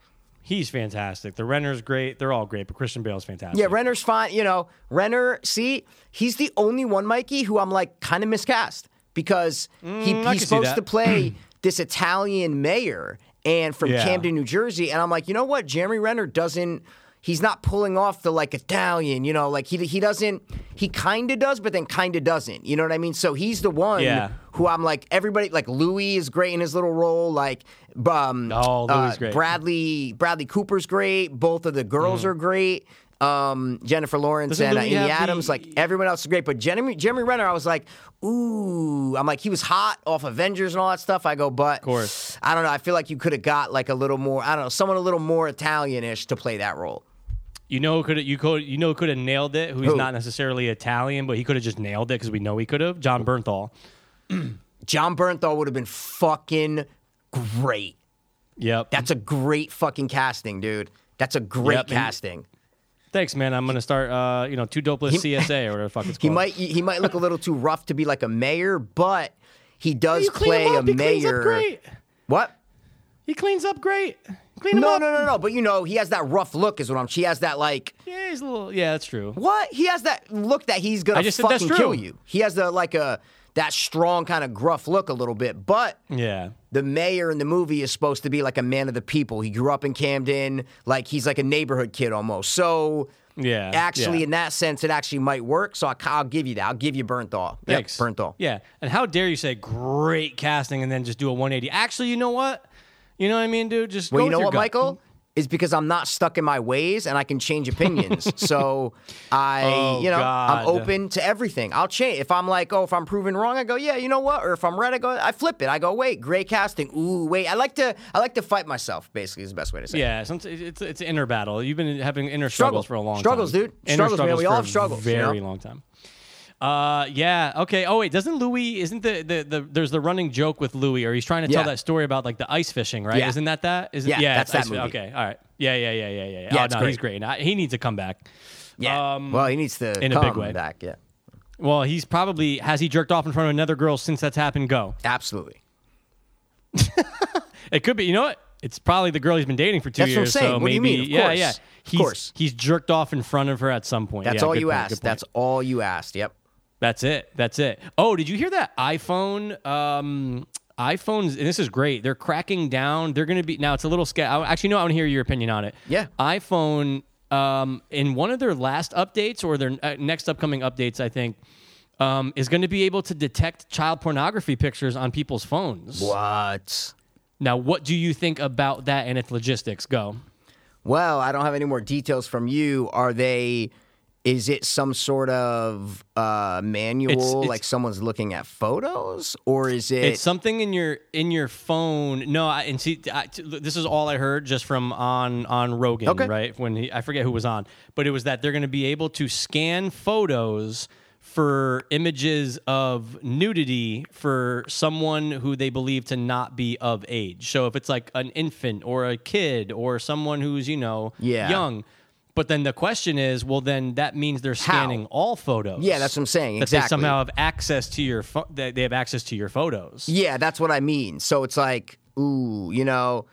He's fantastic. The Renner's great. They're all great, but Christian Bale's fantastic. Yeah, Renner's fine. You know, Renner, see, he's the only one, Mikey, who I'm like kind of miscast because he, Mm, I he's supposed to play this Italian mayor and from Yeah. Camden, New Jersey. And I'm like, you know what? Jeremy Renner doesn't. He's not pulling off the like Italian, you know, like he he doesn't. He kind of does, but then kind of doesn't. You know what I mean? So he's the one Yeah. who I'm like everybody like Louis is great in his little role. Like um, Oh, Louis uh, great. Bradley Bradley Cooper's great. Both of the girls Mm-hmm. are great. Um, Jennifer Lawrence Doesn't and uh, Amy have the- Adams. Like everyone else is great, but Jeremy Jeremy Renner, I was like, ooh, I'm like he was hot off Avengers and all that stuff. I go, but of course. I don't know. I feel like you could have got like a little more. I don't know, someone a little more Italian-ish to play that role. You know, could you could you know could have nailed it. Who's Who? not necessarily Italian, but he could have just nailed it because we know he could have. Jon Bernthal. Jon Bernthal would have been fucking great. Yep. That's a great fucking casting, dude. That's a great Yep, casting. Thanks, man. I'm gonna start. Uh, you know, two dopeless CSA or whatever the fuck it's called. He might he might look a little too rough to be like a mayor, but he does clean play a. He cleans up mayor. great. What? He cleans up great. Clean him No, up. no, no, no. But you know, he has that rough look. Is what I'm. She has that like Yeah, he's a little. Yeah, that's true. what? He has that look that he's gonna I just said fucking kill you. He has the like a that strong kind of gruff look a little bit, but. Yeah. The mayor in the movie is supposed to be like a man of the people. He grew up in Camden, like he's like a neighborhood kid almost. So, Yeah, actually, yeah. in that sense, it actually might work. So I, will give you that. I'll give you Bernthal. Yep, Thanks. Bernthal. Yeah. And how dare you say great casting and then just do a 180? Actually, you know what? You know what I mean, dude? Just Well, go you know what, gut. Michael? Is because I'm not stuck in my ways and I can change opinions. so I, Oh, you know, I'm open to everything. I'll change. If I'm like, oh, if I'm proven wrong, I go, yeah, you know what? Or if I'm right, I go, I flip it. I go, wait, gray casting. Ooh, wait. I like to, I like to fight myself. Basically, is the best way to say. it. Yeah, it's it's an inner battle. You've been having inner Struggle. struggles for a long Struggles, time. dude. Inner Struggles, man. We all have struggles, you Very know? long time. Uh, yeah. Okay. Oh wait, doesn't Louis? Isn't the, the the there's the running joke with Louis, or he's trying to tell Yeah. that story about like the ice fishing, right? Yeah. Isn't that that? Is it? Yeah, yeah, that's that movie. Okay. All right. Yeah. Yeah. Yeah. Yeah. Yeah. Yeah, oh no, great. he's great. I- He needs to come back. Yeah. Um, well, he needs to in a big way. back. Yeah. Well, he's probably has he jerked off in front of another girl since that's happened. Go. Absolutely. It could be. You know what? It's probably the girl he's been dating for two That's years. So What do you maybe, mean? Of yeah, course. yeah. Of He's, course. he's jerked off in front of her at some point. That's Yeah, all you point, asked. That's all you asked. Yep. That's it. That's it. Oh, did you hear that iPhone? Um, iPhones, and this is great. They're cracking down. They're going to be now. It's a little scary. Actually, no. I want to hear your opinion on it. Yeah. iPhone. Um, in one of their last updates or their uh, next upcoming updates, I think, um, is going to be able to detect child pornography pictures on people's phones. What? Now, what do you think about that and its logistics? Go. Well, I don't have any more details from you. Are they? Is it some sort of uh, manual, It's- it's- like someone's looking at photos, or is it? It's something in your in your phone. No, I, and see, I, t- this is all I heard just from on on Rogan, Okay. right? When he, I forget who was on, but it was that they're going to be able to scan photos for images of nudity for someone who they believe to not be of age. So if it's like an infant or a kid or someone who's you know Yeah. young. But then the question is, well, then that means they're scanning all photos. Yeah, that's what I'm saying. That they somehow have access to your pho- that they have access to your photos. Yeah, that's what I mean. So it's like, ooh, you know,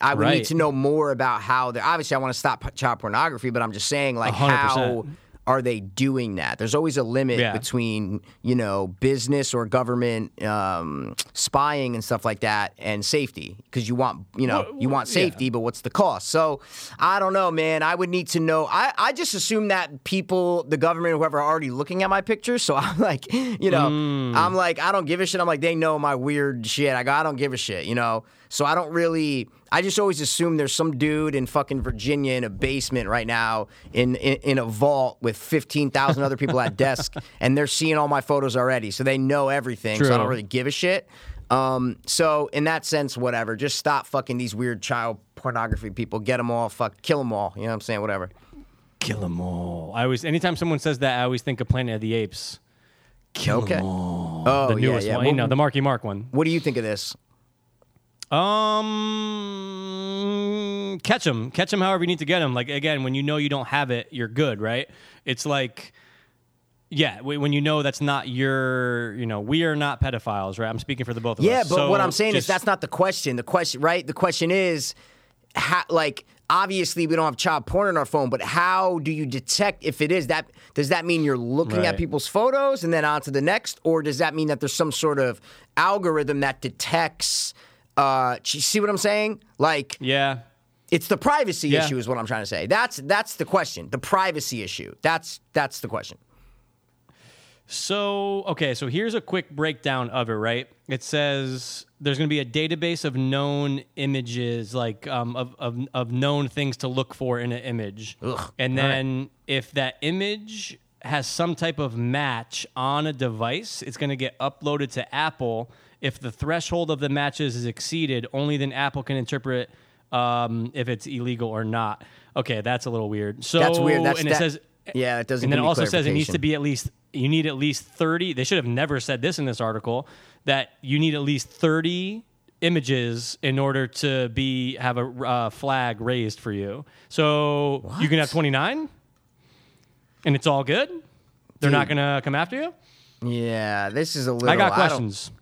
I would need to know more about how they're. Obviously, I want to stop child pornography, but I'm just saying, like, 100%. how are they doing that? There's always a limit Yeah. between, you know, business or government um, spying and stuff like that and safety because you want, you know, Well, you want yeah. safety, but what's the cost? So I don't know, man. I would need to know. I, I just assume that people, the government, whoever, are already looking at my pictures. So I'm like, you know, Mm. I'm like, I don't give a shit. I'm like, they know my weird shit. I go, I don't give a shit, you know? So I don't really, I just always assume there's some dude in fucking Virginia in a basement right now in, in, in a vault with 15,000 other people at desk and they're seeing all my photos already. So they know everything. So I don't really give a shit. Um, so in that sense, whatever. Just stop fucking these weird child pornography people. Get them all. Fuck, kill them all. You know what I'm saying? Whatever. Kill them all. I always, anytime someone says that, I always think of Planet of the Apes. Kill Okay. them all. Oh, the newest yeah, yeah. one, you know, the Marky Mark one. What do you think of this? Um, catch them, catch them. However you need to get them. Like again, when you know you don't have it, you're good, right? It's like, yeah, when you know that's not your, you know, we are not pedophiles, right? I'm speaking for the both of Yeah, us. Yeah, but So what I'm saying is that's not the question. The question, right? The question is, how, like, obviously we don't have child porn on our phone, but how do you detect if it is that? Does that mean you're looking at people's photos and then on to the next, or does that mean that there's some sort of algorithm that detects? Uh, you see what I'm saying? Like, yeah. it's the privacy Yeah. issue, is what I'm trying to say. That's that's the question. The privacy issue. That's that's the question. So, okay, so here's a quick breakdown of it, right? It says there's going to be a database of known images, like um, of, of, of known things to look for in an image. Ugh, and all right. then if that image has some type of match on a device, it's going to get uploaded to Apple. If the threshold of the matches is exceeded, only then Apple can interpret um, if it's illegal or not. Okay, that's a little weird. So, That's weird. That's and that- it says yeah, it doesn't and then it also says it needs to be at least you need at least 30 they should have never said this in this article that you need at least 30 images in order to be have a uh, flag raised for you so you can have 29 and it's all good they're not gonna come after you Yeah, this is a little. i got questions I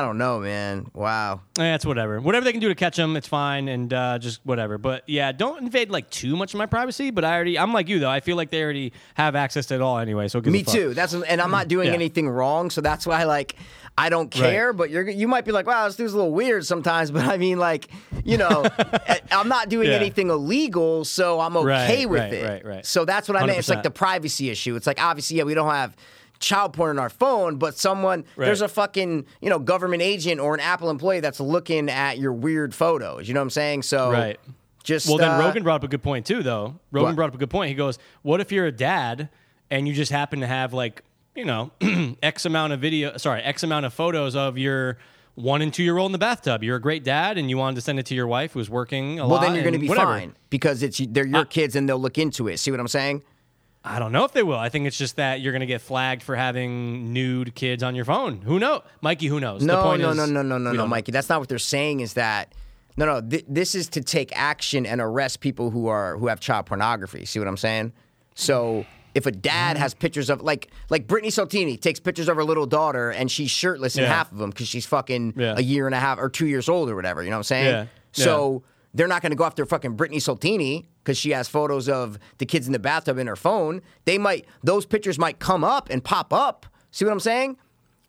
don't know, man. Wow. Eh, it's whatever. Whatever they can do to catch them, it's fine, and uh, just whatever. But yeah, don't invade like too much of my privacy. But I already, I'm like you though. I feel like they already have access to it all anyway. So Me too. That's and I'm not doing Yeah. anything wrong, so that's why like I don't care. But you're you might be like, wow, this dude's a little weird sometimes. But I mean, like, you know, I- I'm not doing Yeah. anything illegal, so I'm okay Right, with right, it. right, right. So that's what I mean. It's like the privacy issue. It's like obviously, yeah, we don't have child porn on our phone, but someone Right. there's a fucking you know government agent or an Apple employee that's looking at your weird photos. You know what I'm saying? So Right. Just Well, then uh, Rogan brought up a good point too, though. Rogan What? brought up a good point. He goes, "What if you're a dad and you just happen to have like, you know, X amount of video, sorry, X amount of photos of your one and two year old in the bathtub. You're a great dad, and you wanted to send it to your wife who's working a Well, lot. Well, then you're going to be whatever. fine because it's they're your Uh, kids and they'll look into it. See what I'm saying? I don't know if they will. I think it's just that you're going to get flagged for having nude kids on your phone. Who knows, Mikey? Who knows? The No, point no, is, no, no, no, no, no, know. Mikey. That's not what they're saying. Is that no, no? Th- this is to take action and arrest people who are who have child pornography. See what I'm saying? So if a dad Mm-hmm. has pictures of like like Brittany Saltini takes pictures of her little daughter and she's shirtless in Yeah. half of them because she's fucking Yeah. a year and a half or two years old or whatever. You know what I'm saying? Yeah. So. They're not going to go after fucking Brittany Saltini because she has photos of the kids in the bathtub in her phone. They might; those pictures might come up and pop up. See what I'm saying?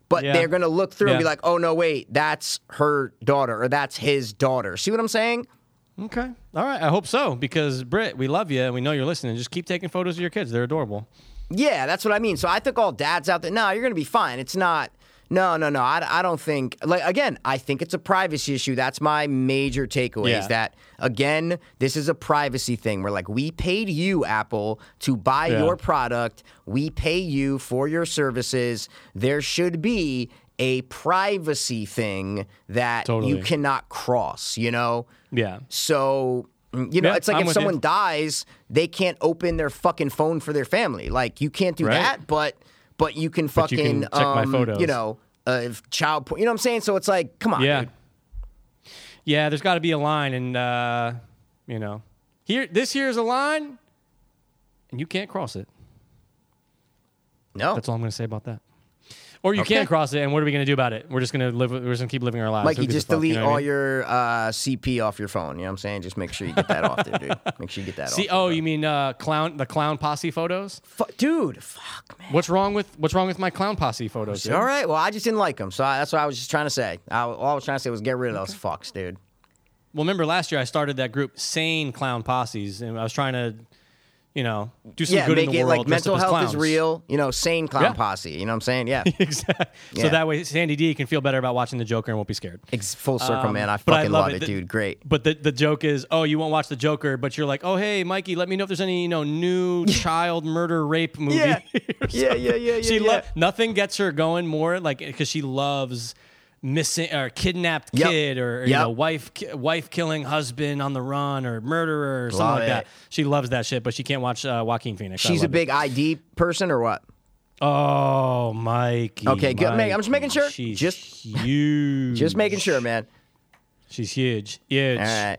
But Yeah. they're going to look through and be like, "Oh no, wait, that's her daughter or that's his daughter." See what I'm saying? Okay, all right. I hope so because Britt, we love you and we know you're listening. Just keep taking photos of your kids. They're adorable. Yeah, that's what I mean. So I think all dads out there, no, you're going to be fine. It's not. No, no, no. I, I don't think. Like again, I think it's a privacy issue. That's my major takeaway. Yeah. Is that again, this is a privacy thing. Where like we paid you, Apple, to buy Yeah. your product. We pay you for your services. There should be a privacy thing that you cannot cross. You know. Yeah. So, mm, you know, Yeah, it's like I'm if someone you. dies, they can't open their fucking phone for their family. Like you can't do Right. that, but but you can fucking you can check my um, photos. You know, uh, if child porn. You know what I'm saying? So it's like, come on, Yeah. dude. Yeah, there's got to be a line, and uh, you know, here this here is a line, and you can't cross it. No, That's all I'm going to say about that. Or you Okay. can cross it, and what are we going to do about it? We're just going to live. We're just going to keep living our lives. Mikey, just fuck, delete you know what I all mean? your uh, CP off your phone. You know what I'm saying? Just make sure you get that off there, dude. Make sure you get that See, off. oh, you mean uh, clown? The clown posse photos? Fu- dude, fuck, man. What's wrong with What's wrong with my clown posse photos? dude? All right, well, I just didn't like them, so I, that's what I was just trying to say. I, all I was trying to say was get rid of those fucks, dude. Well, remember last year I started that group, Sane Clown Posses, and I was trying to, you know, do some yeah, good make in the it world. like mental health is real. You know, sane clown Yeah. posse. You know what I'm saying? Yeah. exactly. Yeah. So that way, Sandy D can feel better about watching the Joker and won't be scared. Ex- full circle, Um, man. I but I fucking love love, it. it, dude. Great. But the, the joke is, oh, you won't watch the Joker, but you're like, oh, hey, Mikey, let me know if there's any, you know, new child murder rape movie. Yeah. Yeah, yeah, yeah, She lo- nothing gets her going more like because she loves missing or kidnapped Yep. kid or, you Yep. know wife ki- wife killing husband on the run or murderer or something Love like that. She loves that shit, but she can't watch uh, Joaquin Phoenix. She's a love it. big ID person or what? Oh, Mikey. Okay, good. Mate, I'm just making sure. She's Just- huge. Just making sure, man. She's huge. Huge. All right.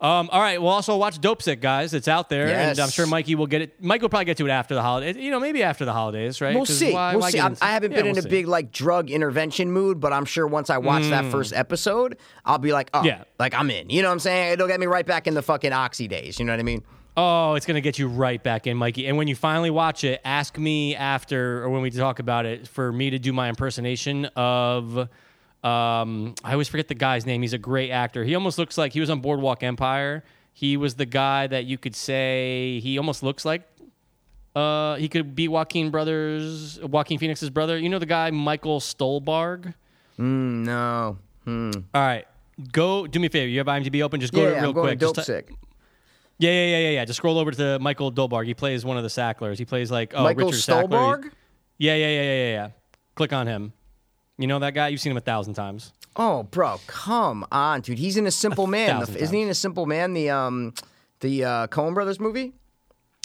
Um, all right. We'll also watch Dopesick, guys. It's out there, and I'm sure Mikey will get it. Mike will probably get to it after the holidays. You know, maybe after the holidays, right? We'll see. why- we'll why see. I haven't Yeah, been we'll in a big like drug intervention mood, but I'm sure once I watch that first episode, I'll be like, oh, Yeah. like I'm in. You know what I'm saying? It'll get me right back in the fucking oxy days. You know what I mean? Oh, it's gonna get you right back in, Mikey. And when you finally watch it, ask me after or when we talk about it for me to do my impersonation of. Um, I always forget the guy's name. He's a great actor. He almost looks like he was on Boardwalk Empire. He was the guy that you could say he almost looks like Uh, he could be Joaquin Brothers, Joaquin Phoenix's brother. You know the guy Michael Stuhlbarg. Mm, no. All right, go do me a favor. You have IMDb open. Just go yeah, to it real I'm going quick. dope Just t- sick. yeah, yeah, yeah, yeah, yeah. Just scroll over to Michael Stuhlbarg. He plays one of the Sacklers. He plays like oh Michael Richard Stuhlbarg? Yeah, yeah, yeah, yeah, yeah, yeah. Click on him. You know that guy? You've seen him a thousand times. Oh, bro, come on, dude. He's in a Simple Man. The- isn't he in a Simple Man? The um, the uh, Coen Brothers movie.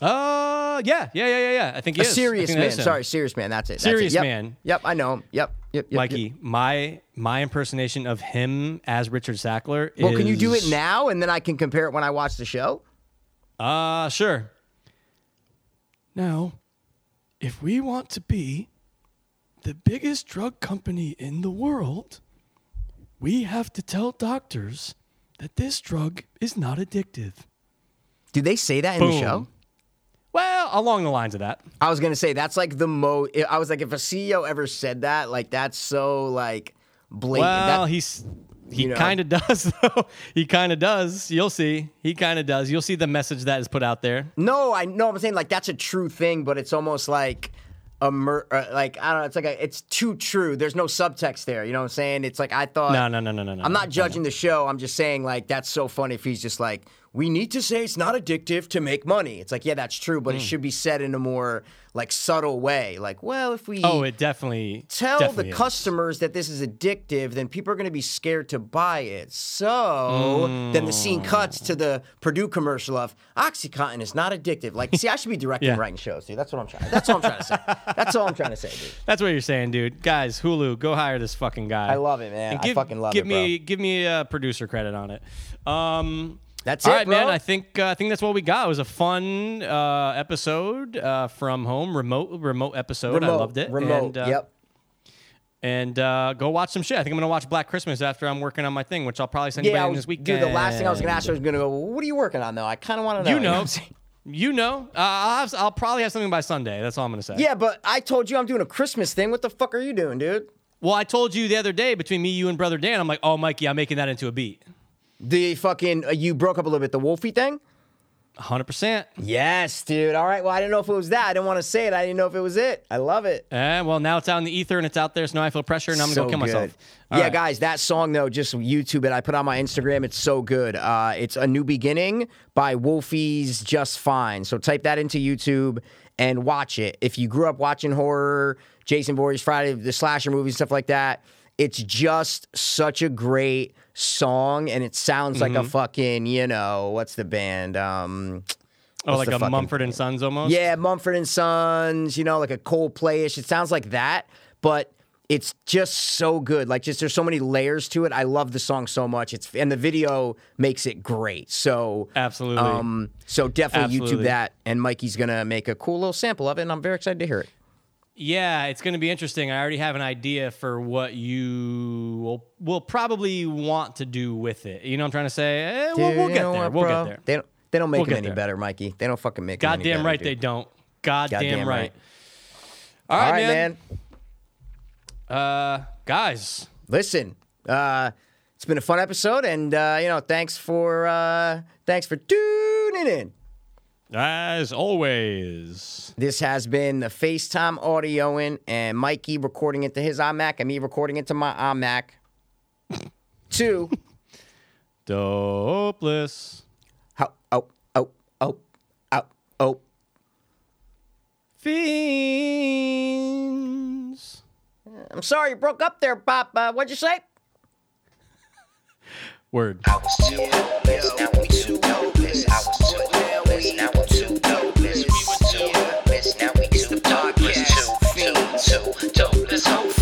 Uh, yeah, yeah, yeah, yeah, yeah. I think he A is. Serious man. Sorry, serious man. That's it. That's Serious it. Yep. Man. Yep, I know him. Yep. Yep. yep Mikey, Yep. my my impersonation of him as Richard Sackler. Is. Well, can you do it now, and then I can compare it when I watch the show? Uh, sure. Now, if we want to be the biggest drug company in the world, we have to tell doctors that this drug is not addictive. Do they say that in the show? Well, along the lines of that. I was gonna say that's like the mo. I was like, if a CEO ever said that, like that's so like blatant. Well, That- he's he you know. kind of does though. he kind of does. You'll see. He kind of does. You'll see the message that is put out there. no, I know. I'm saying like that's a true thing, but it's almost like a mur- uh, like I don't know. It's like a, it's too true. There's no subtext there. You know what I'm saying? It's like I thought. No, no, no, no, no. I'm no, not judging the show. I'm just saying like that's so funny if he's just like we need to say it's not addictive to make money. It's like yeah, that's true, but it Hmm. should be said in a more like subtle way. Like well, if we Oh, it definitely tell definitely the is. customers that this is addictive, then people are going to be scared to buy it. So then the scene Hmm. cuts to the Purdue commercial of OxyContin is not addictive. Like, see, I should be directing Yeah. writing shows, dude. That's what I'm trying. That's all I'm trying to say. That's all I'm trying to say, dude. That's what you're saying, dude. Guys, Hulu, go hire this fucking guy. I love it, man. And I fucking love give it, me give me a producer credit on it. Um, That's all it, right, man. I think uh, I think that's what we got. It was a fun uh, episode uh, from home, remote remote episode. I loved it. Remote. And, uh, yep. And uh, go watch some shit. I think I'm gonna watch Black Christmas after I'm working on my thing, which I'll probably send you Yeah, in was, this weekend. dude. The last thing I was going to ask you was going to go. What are you working on, though? I kind of want to know. You know, you know. Uh, I'll have, I'll probably have something by Sunday. That's all I'm gonna say. Yeah, but I told you I'm doing a Christmas thing. What the fuck are you doing, dude? Well, I told you the other day between me, you, and brother Dan. I'm like, oh, Mikey, I'm making that into a beat. The fucking uh, you broke up a little bit. The Wolfie thing. 100. percent Yes, dude. All right. Well, I didn't know if it was that. I didn't want to say it. I didn't know if it was it. I love it. Eh, well, now it's out in the ether and it's out there, so now I feel pressure and I'm gonna So go kill good. myself. All yeah, right. guys, that song though, just YouTube it. I put on my Instagram. It's so good. Uh, it's a new beginning by Wolfie's Just Fine. So type that into YouTube and watch it. If you grew up watching horror, Jason Voorhees, Friday, the slasher movies, stuff like that, it's just such a great song, and it sounds like a Mm-hmm. fucking, you know, what's the band? Um, Oh, like a fucking- Mumford and Sons almost. Yeah, Mumford and Sons, you know, like a Coldplay-ish. It sounds like that, but it's just so good. Like just there's so many layers to it. I love the song so much. It's and the video makes it great. So Absolutely. Um, so definitely YouTube that, and Mikey's gonna make a cool little sample of it, and I'm very excited to hear it. Yeah, it's going to be interesting. I already have an idea for what you will, will probably want to do with it. You know what I'm trying to say? Eh, we'll, we'll get there. what, we'll bro? get there. They don't. They don't make We'll them any there. better, Mikey. They don't fucking make them any better. Goddamn better, right they don't. Goddamn, Goddamn right. right. All All right, right, man. man. Uh, guys, Listen, uh, it's been a fun episode, and uh, you know, thanks for uh, thanks for tuning in. As always, This has been the FaceTime audioing and Mikey recording it to his iMac and me recording it to my iMac. Two. dopeless. Ho- oh, oh, oh, oh, oh. Fiends. I'm sorry you broke up there, Papa. What'd you say? Word. Two, dopeless, hope.